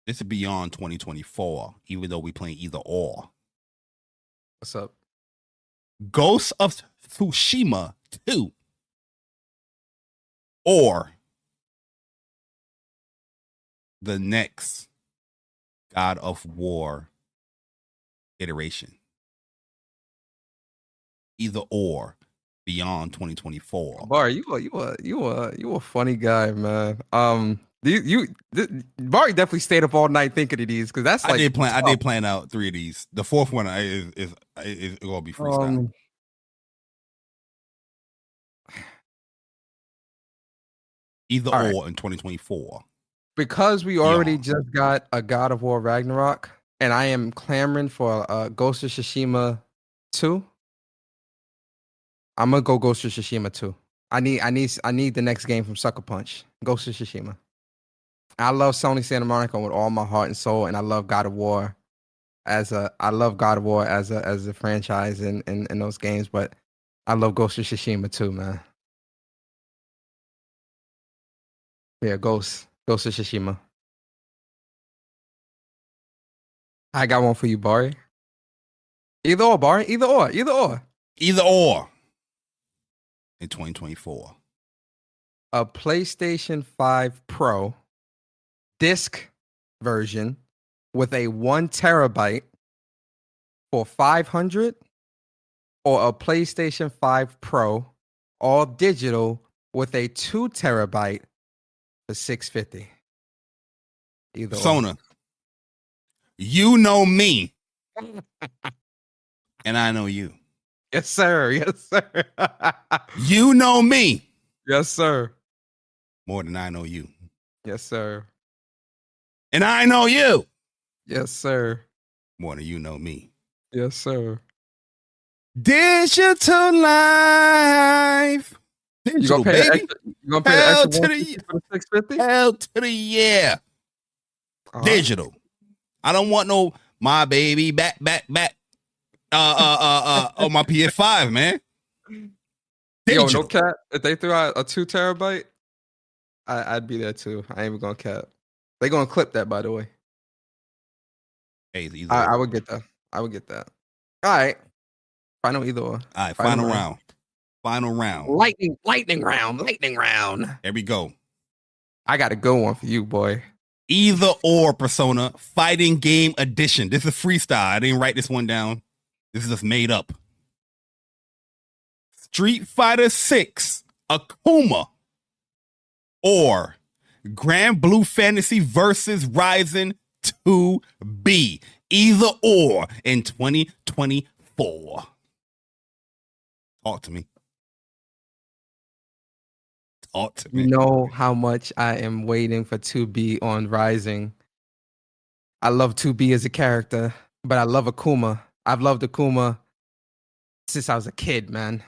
This is beyond 2024, even though we playing either or. What's up? Ghost of Tsushima 2 or the next God of War iteration. Either or beyond 2024. Bar, you a you a you a you a funny guy, man. Um, you you th- Bar definitely stayed up all night thinking of these because that's like I did plan I did plan out three of these. The fourth one I- is is is, gonna be freestyle. Um, Either all right. or in 2024. because we already Yeah. just got a God of War Ragnarok, and I am clamoring for uh, Ghost of Tsushima two. I'm gonna go Ghost of Tsushima two. I need I need I need the next game from Sucker Punch. Ghost of Tsushima. I love Sony Santa Monica with all my heart and soul, and I love God of War as a I love God of War as a as a franchise in in, in those games, but I love Ghost of Tsushima too, man. Yeah, Ghost. Ghost of Tsushima. I got one for you, Bari. Either or, Bari. Either or. Either or. Either or in 2024. A PlayStation 5 Pro disc version with a one terabyte for 500 or a PlayStation 5 Pro all digital with a two terabyte for 650. Either or. Sona, you know me, and I know you. Yes, sir. Yes, sir. You know me yes, sir. more than I know you, Yes, sir. And I know you Yes, sir. more than you know me. Yes, sir. Digital life, You digital gonna pay baby, extra, you gonna pay Hell to the for the hell to the yeah, Uh-huh. digital. I don't want no my baby back back back. Uh uh uh uh on my PS5, man. Yo, Digital. no cap. If they threw out a two terabyte, I, I'd be there too. I ain't even gonna cap. They gonna clip that, by the way. Hey, either I. I would get that. I would get that. All right. Final either or. All right, Final final round. round. Final round. Lightning, lightning round, lightning round. There we go. I got a good one for you, boy. Either or Persona Fighting Game Edition. This is freestyle. I didn't write this one down. This is just made up. Street Fighter 6 Akuma or Grand Blue Fantasy versus Ryzen 2B. Either or in 2024. Talk to me. Talk to me. You know how much I am waiting for 2B on Rising. I love 2B as a character, but I love Akuma. I've loved Akuma since I was a kid, man.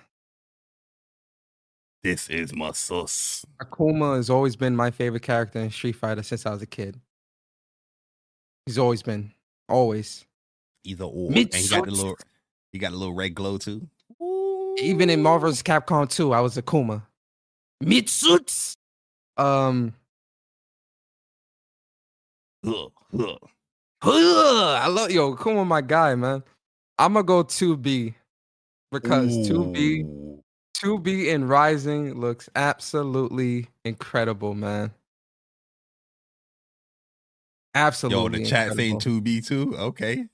This is my sus. Akuma has always been my favorite character in Street Fighter since I was a kid. He's always been, always. Either or. And he got the little he got a little red glow too. Even in Marvel's. Capcom 2, I was Akuma. Mitsuts. Um, Ugh, ugh. ugh, I love yo Akuma, my guy, man. I'm gonna go 2B because 2B, Ooh. 2B in Rising looks absolutely incredible, man. Absolutely. Yo, the chat saying 2B too. Okay.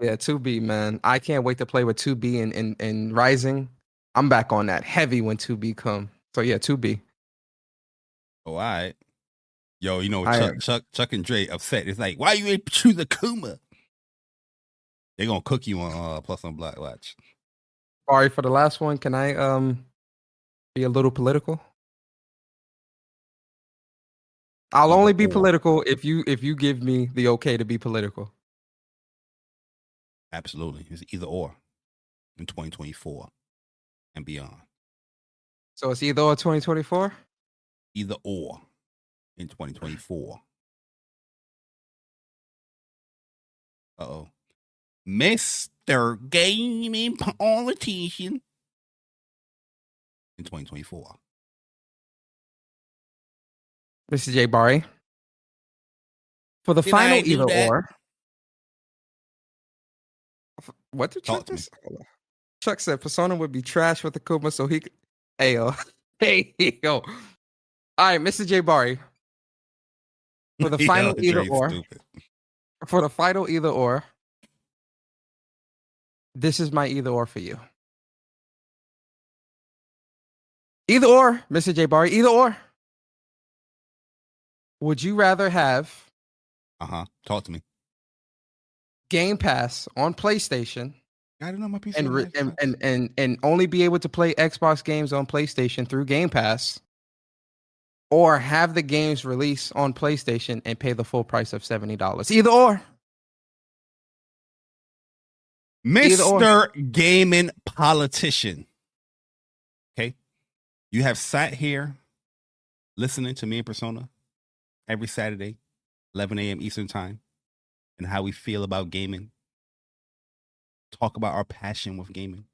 Yeah, 2B, man. I can't wait to play with 2B and in, in, in Rising. I'm back on that heavy when 2B come. So yeah, 2B. Oh, all right. Yo, you know, Chuck. Chuck, Chuck and Dre upset. It's like, why you ain't choose Akuma? They gonna cook you on uh, Plus on Black Watch. Sorry for the last one. Can I um be a little political? I'll only be political if you if you give me the okay to be political. Absolutely, it's either or in 2024 and beyond. So it's either or 2024. either or in 2024? Uh oh. Mr. Gaming Politician in 2024. Mr. JayBari. For the final either or. What did Talk Chuck just Chuck said Persona would be trash with Akuma, so he could. Hey, yo. Hey, yo. All right, Mr. JayBari. For the Yo, final either or. stupid. For the final either or. This is my either or for you. Either or, Mr. JayBari, either or. Would you rather have Uh-huh. Talk to me. Game Pass on PlayStation I don't know my PC. and, re- and and and and only be able to play Xbox games on PlayStation through Game Pass, or have the games release on PlayStation and pay the full price of seventy dollars? Either or. either or. Mr. Gaming Politician. You have sat here listening to me and Persona every Saturday, 11 a.m. Eastern Time, and how we feel about gaming. Talk about our passion with gaming.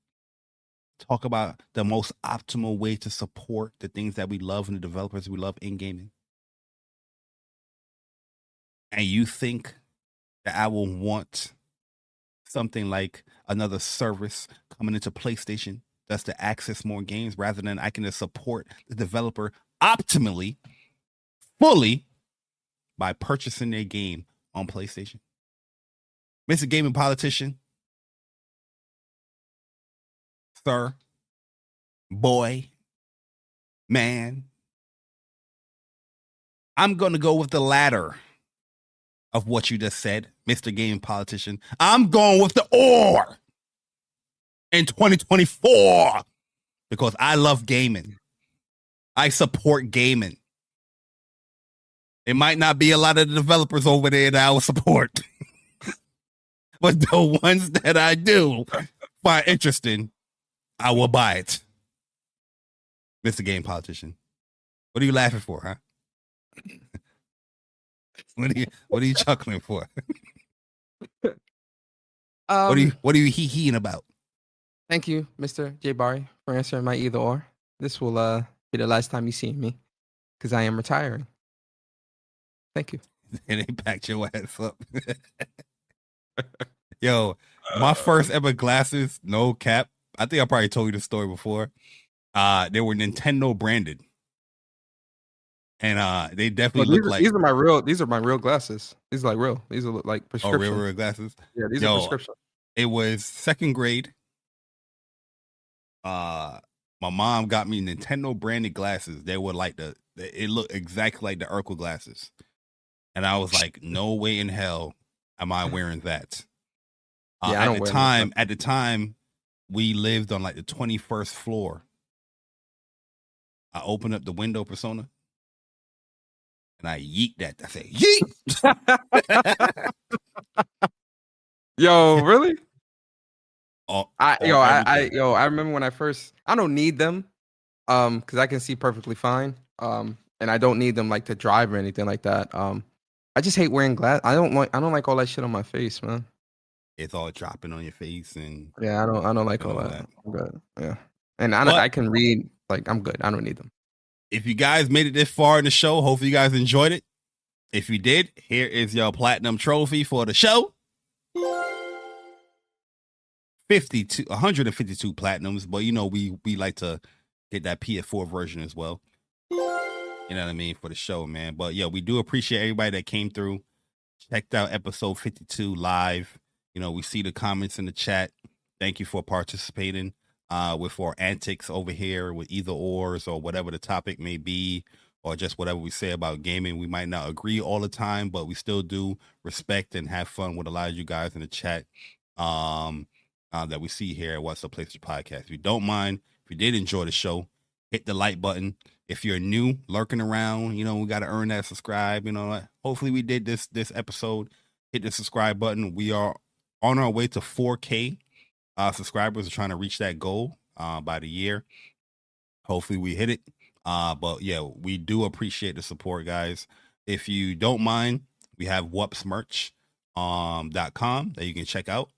Talk about the most optimal way to support the things that we love and the developers we love in gaming. And you think that I will want something like another service coming into PlayStation that's to access more games rather than I can just support the developer optimally, fully by purchasing their game on PlayStation. Mr. Gaming Politician, sir, boy, man, I'm going to go with the latter of what you just said, Mr. Gaming Politician. I'm going with the or in 2024 because I love gaming. I support gaming. It might not be a lot of the developers over there that I will support, but the ones that I do find interesting, I will buy it. Mr. Game Politician, what are you laughing for, huh? what are you What are you chuckling for? Um, what are you What are you hee heeing about? Thank you, Mr. JayBari, for answering my either or. This will uh, be the last time you see me because I am retiring. Thank you. and they packed your ass up. Yo, my first ever glasses, no cap. I think I probably told you the story before. Uh, they were Nintendo branded, and uh, they definitely these, look are, like these are my real. These are my real glasses. These are like real. These are like prescription. oh, real, real glasses. Yeah, these Yo. are prescription. It was second grade. Uh, my mom got me Nintendo branded glasses. They were like the. It looked exactly like the Urkel glasses, and I was like, no way in hell am I wearing that. Uh, Yeah, at the time, at the time, we lived on like the twenty first floor. I opened up the window persona, and I yeet that. I say yeet. Yo, really? Oh, I yo, I, I yo, I remember when I first. I don't need them, um, because I can see perfectly fine. Um, and I don't need them like to drive or anything like that. Um, I just hate wearing glass. I don't like. I don't like all that shit on my face, man. it's all dropping on your face, and Yeah, I don't. I don't like all all that. that. I'm good. Yeah, and I But- I can read. Like I'm good. I don't need them. if you guys made it this far in the show, hopefully you guys enjoyed it. If you did, here is your platinum trophy for the show. 52 152 platinums, but you know we we like to get that PS4 version as well. You know what I mean for the show, man. But yeah, we do appreciate everybody that came through, checked out episode 52 live. You know, we see the comments in the chat. Thank you for participating uh with our antics over here with either ors or whatever the topic may be or just whatever we say about gaming we might not agree all the time but we still do respect and have fun with a lot of you guys in the chat um uh, that we see here at what's the place podcast if you don't mind if you did enjoy the show hit the like button if you're new lurking around you know we got to earn that subscribe you know hopefully we did this this episode hit the subscribe button we are on our way to 4k uh, subscribers are trying to reach that goal uh, by the year. Hopefully, we hit it. Uh, but yeah, we do appreciate the support, guys. If you don't mind, we have WUPS merch um com that you can check out.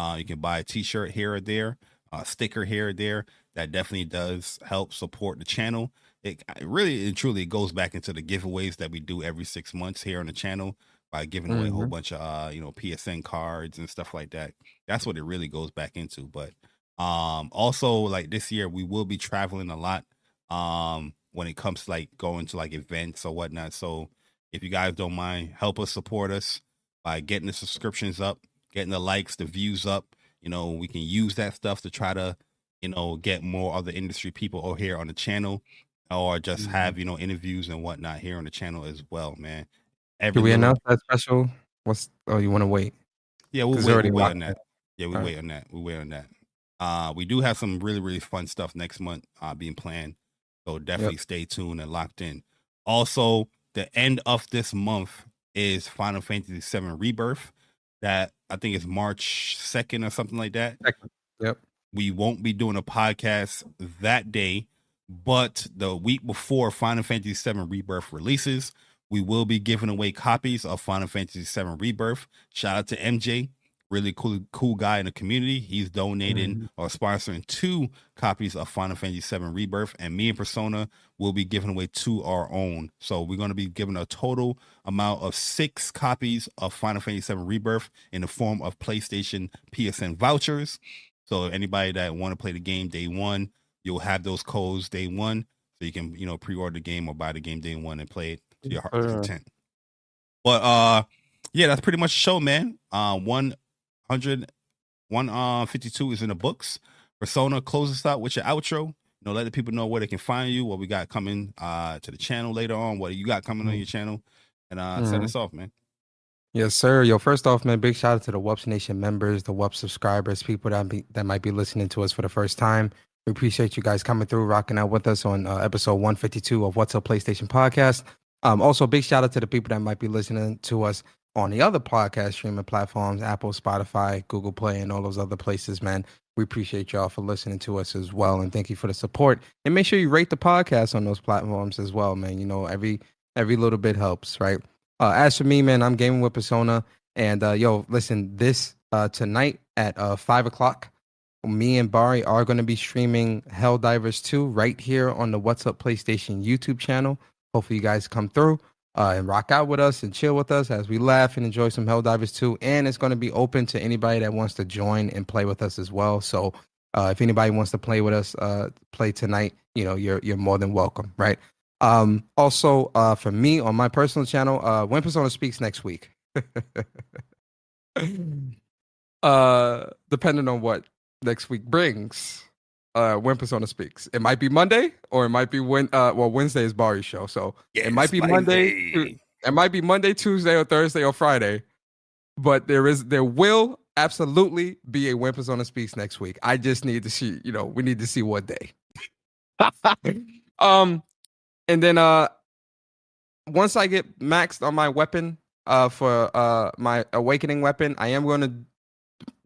Uh, you can buy a t-shirt here or there, a sticker here or there. That definitely does help support the channel. It, it really and truly goes back into the giveaways that we do every six months here on the channel by giving away a whole Mhm. bunch of uh, you know PSN cards and stuff like that. That's what it really goes back into. But um also like this year we will be traveling a lot um when it comes to like going to like events or whatnot. So if you guys don't mind, help us support us by getting the subscriptions up, getting the likes, the views up. You know, we can use that stuff to try to, you know, get more other industry people over here on the channel or just Mhm. have, you know, interviews and whatnot here on the channel as well, man. Every Do we announce that special? What's? Oh, you want to wait? Yeah, we'll wait, already we'll wait on that. Yeah, we right. wait on that. We wait on that. Uh, we do have some really, really fun stuff next month uh, being planned. So definitely stay tuned and locked in. Also, the end of this month is Final Fantasy VII Rebirth. That I think it's March 2nd or something like that. Yep. We won't be doing a podcast that day, but the week before Final Fantasy VII Rebirth releases, we will be giving away copies of Final Fantasy VII Rebirth. Shout out to MJ, really cool, cool guy in the community. He's donating Mhm. or sponsoring two copies of Final Fantasy VII Rebirth, and me and Persona will be giving away two our own. So we're going to be giving a total amount of six copies of Final Fantasy VII Rebirth in the form of PlayStation PSN vouchers. So anybody that want to play the game day one, you'll have those codes day one, so you can you know pre-order the game or buy the game day one and play it to your heart's Sure. content. But uh, yeah, that's pretty much the show, man. Uh, one hundred, one uh, fifty-two is in the books. Persona, close us out with your outro. You know, let the people know where they can find you, what we got coming uh to the channel later on, what you got coming on your channel, and uh, send Mhm. us off, man. Yes, sir. Yo, first off, man, big shout out to the WUPS Nation members, the WUPS subscribers, people that be that might be listening to us for the first time. We appreciate you guys coming through, rocking out with us on uh, episode 152 of What's Up PlayStation Podcast. Um, also, big shout out to the people that might be listening to us on the other podcast streaming platforms, Apple, Spotify, Google Play, and all those other places, man. We appreciate y'all for listening to us as well, and thank you for the support. And make sure you rate the podcast on those platforms as well, man. You know, every every little bit helps, right? Uh, as for me, man, I'm gaming with Persona, and uh, yo, listen, this uh, tonight at uh, five o'clock, me and Bari are going to be streaming Helldivers 2 right here on the What's Up PlayStation YouTube channel. Hopefully, you guys come through uh, and rock out with us and chill with us as we laugh and enjoy some Helldivers 2. And it's going to be open to anybody that wants to join and play with us as well. So, uh, if anybody wants to play with us, uh, play tonight, you know, you're you're more than welcome, right? Um, also, uh, for me on my personal channel, uh, When Persona Speaks next week. uh, depending on what next week brings, uh, When Persona Speaks. It might be Monday or it might be when, uh, well, Wednesday is Bari show. So it might be Monday. Tu- It might be Monday, Tuesday, or Thursday or Friday. But there is, there will absolutely be a When Persona Speaks next week. I just need to see, you know, we need to see what day. um, and then uh, once I get maxed on my weapon, uh, for uh my awakening weapon, I am going to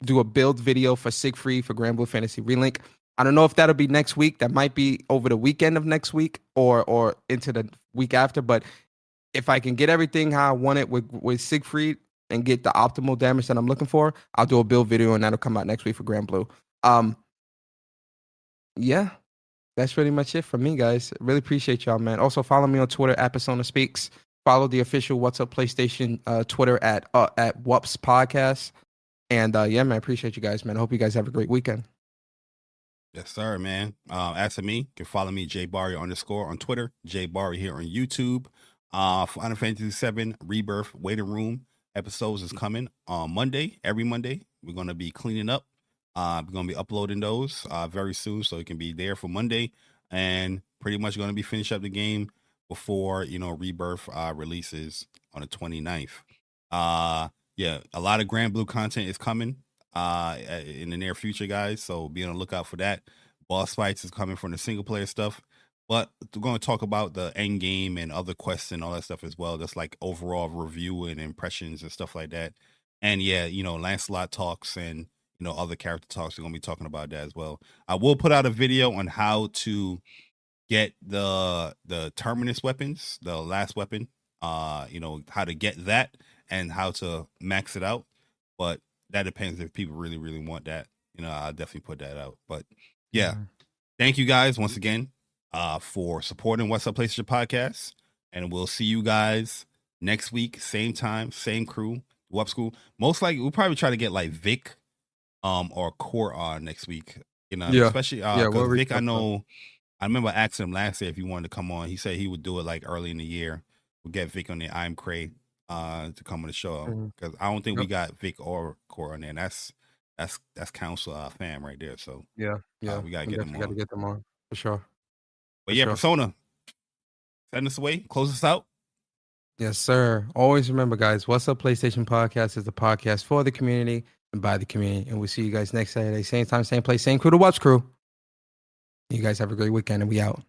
do a build video for Siegfried for Granblue Fantasy Relink. I don't know if that'll be next week. That might be over the weekend of next week or or into the week after. But if I can get everything how I want it with with Siegfried and get the optimal damage that I'm looking for, I'll do a build video and that'll come out next week for Granblue. Um, yeah, that's pretty much it for me, guys. Really appreciate y'all, man. Also follow me on Twitter at Persona Speaks. Follow the official What's Up PlayStation uh, Twitter at uh, at WUPS Podcast. And uh, yeah, man, I appreciate you guys, man. I hope you guys have a great weekend. Yes, sir, man. Uh, as for me, you can follow me, JayBari underscore on Twitter, JayBari here on YouTube. Uh, Final Fantasy VII Rebirth Waiting Room episodes is coming on Monday. Every Monday, we're gonna be cleaning up. Uh, we're gonna be uploading those uh very soon, so it can be there for Monday, and pretty much gonna be finish up the game before you know Rebirth uh releases on the 29th. Uh, yeah, a lot of Granblue content is coming uh in the near future guys. So be on the lookout for that. Boss fights is coming from the single player stuff. But we're going to talk about the end game and other quests and all that stuff as well. Just like overall review and impressions and stuff like that. And yeah you know lancelot talks and you know other character talks. We're going to be talking about that as well. I will put out a video on how to get the the terminus weapons, the last weapon. Uh, you know how to get that and how to max it out. But that depends if people really really want that. You know, I'll definitely put that out. But yeah, Mhm. thank you guys once again uh for supporting What's Up PlayStation podcast, and we'll see you guys next week, same time, same crew, Wup School. Most likely, we'll probably try to get like Vic, um, or Core on next week. You know, Yeah. especially uh, Yeah, we'll Vic. I know. I remember asking him last year if he wanted to come on. He said he would do it like early in the year. We'll get Vic on the I'm Cray uh to come on the show because I don't think we got Vic or on there. And that's that's that's council uh, fam right there. So, Yeah, yeah. we gotta get them definitely gotta on. get them on for sure. but For yeah, sure. Persona, send us away, close us out. Yes, sir. Always remember, guys, What's Up PlayStation Podcast is the podcast for the community and by the community. And we'll see you guys next Saturday, same time, same place, same crew to watch crew. You guys have a great weekend and we out.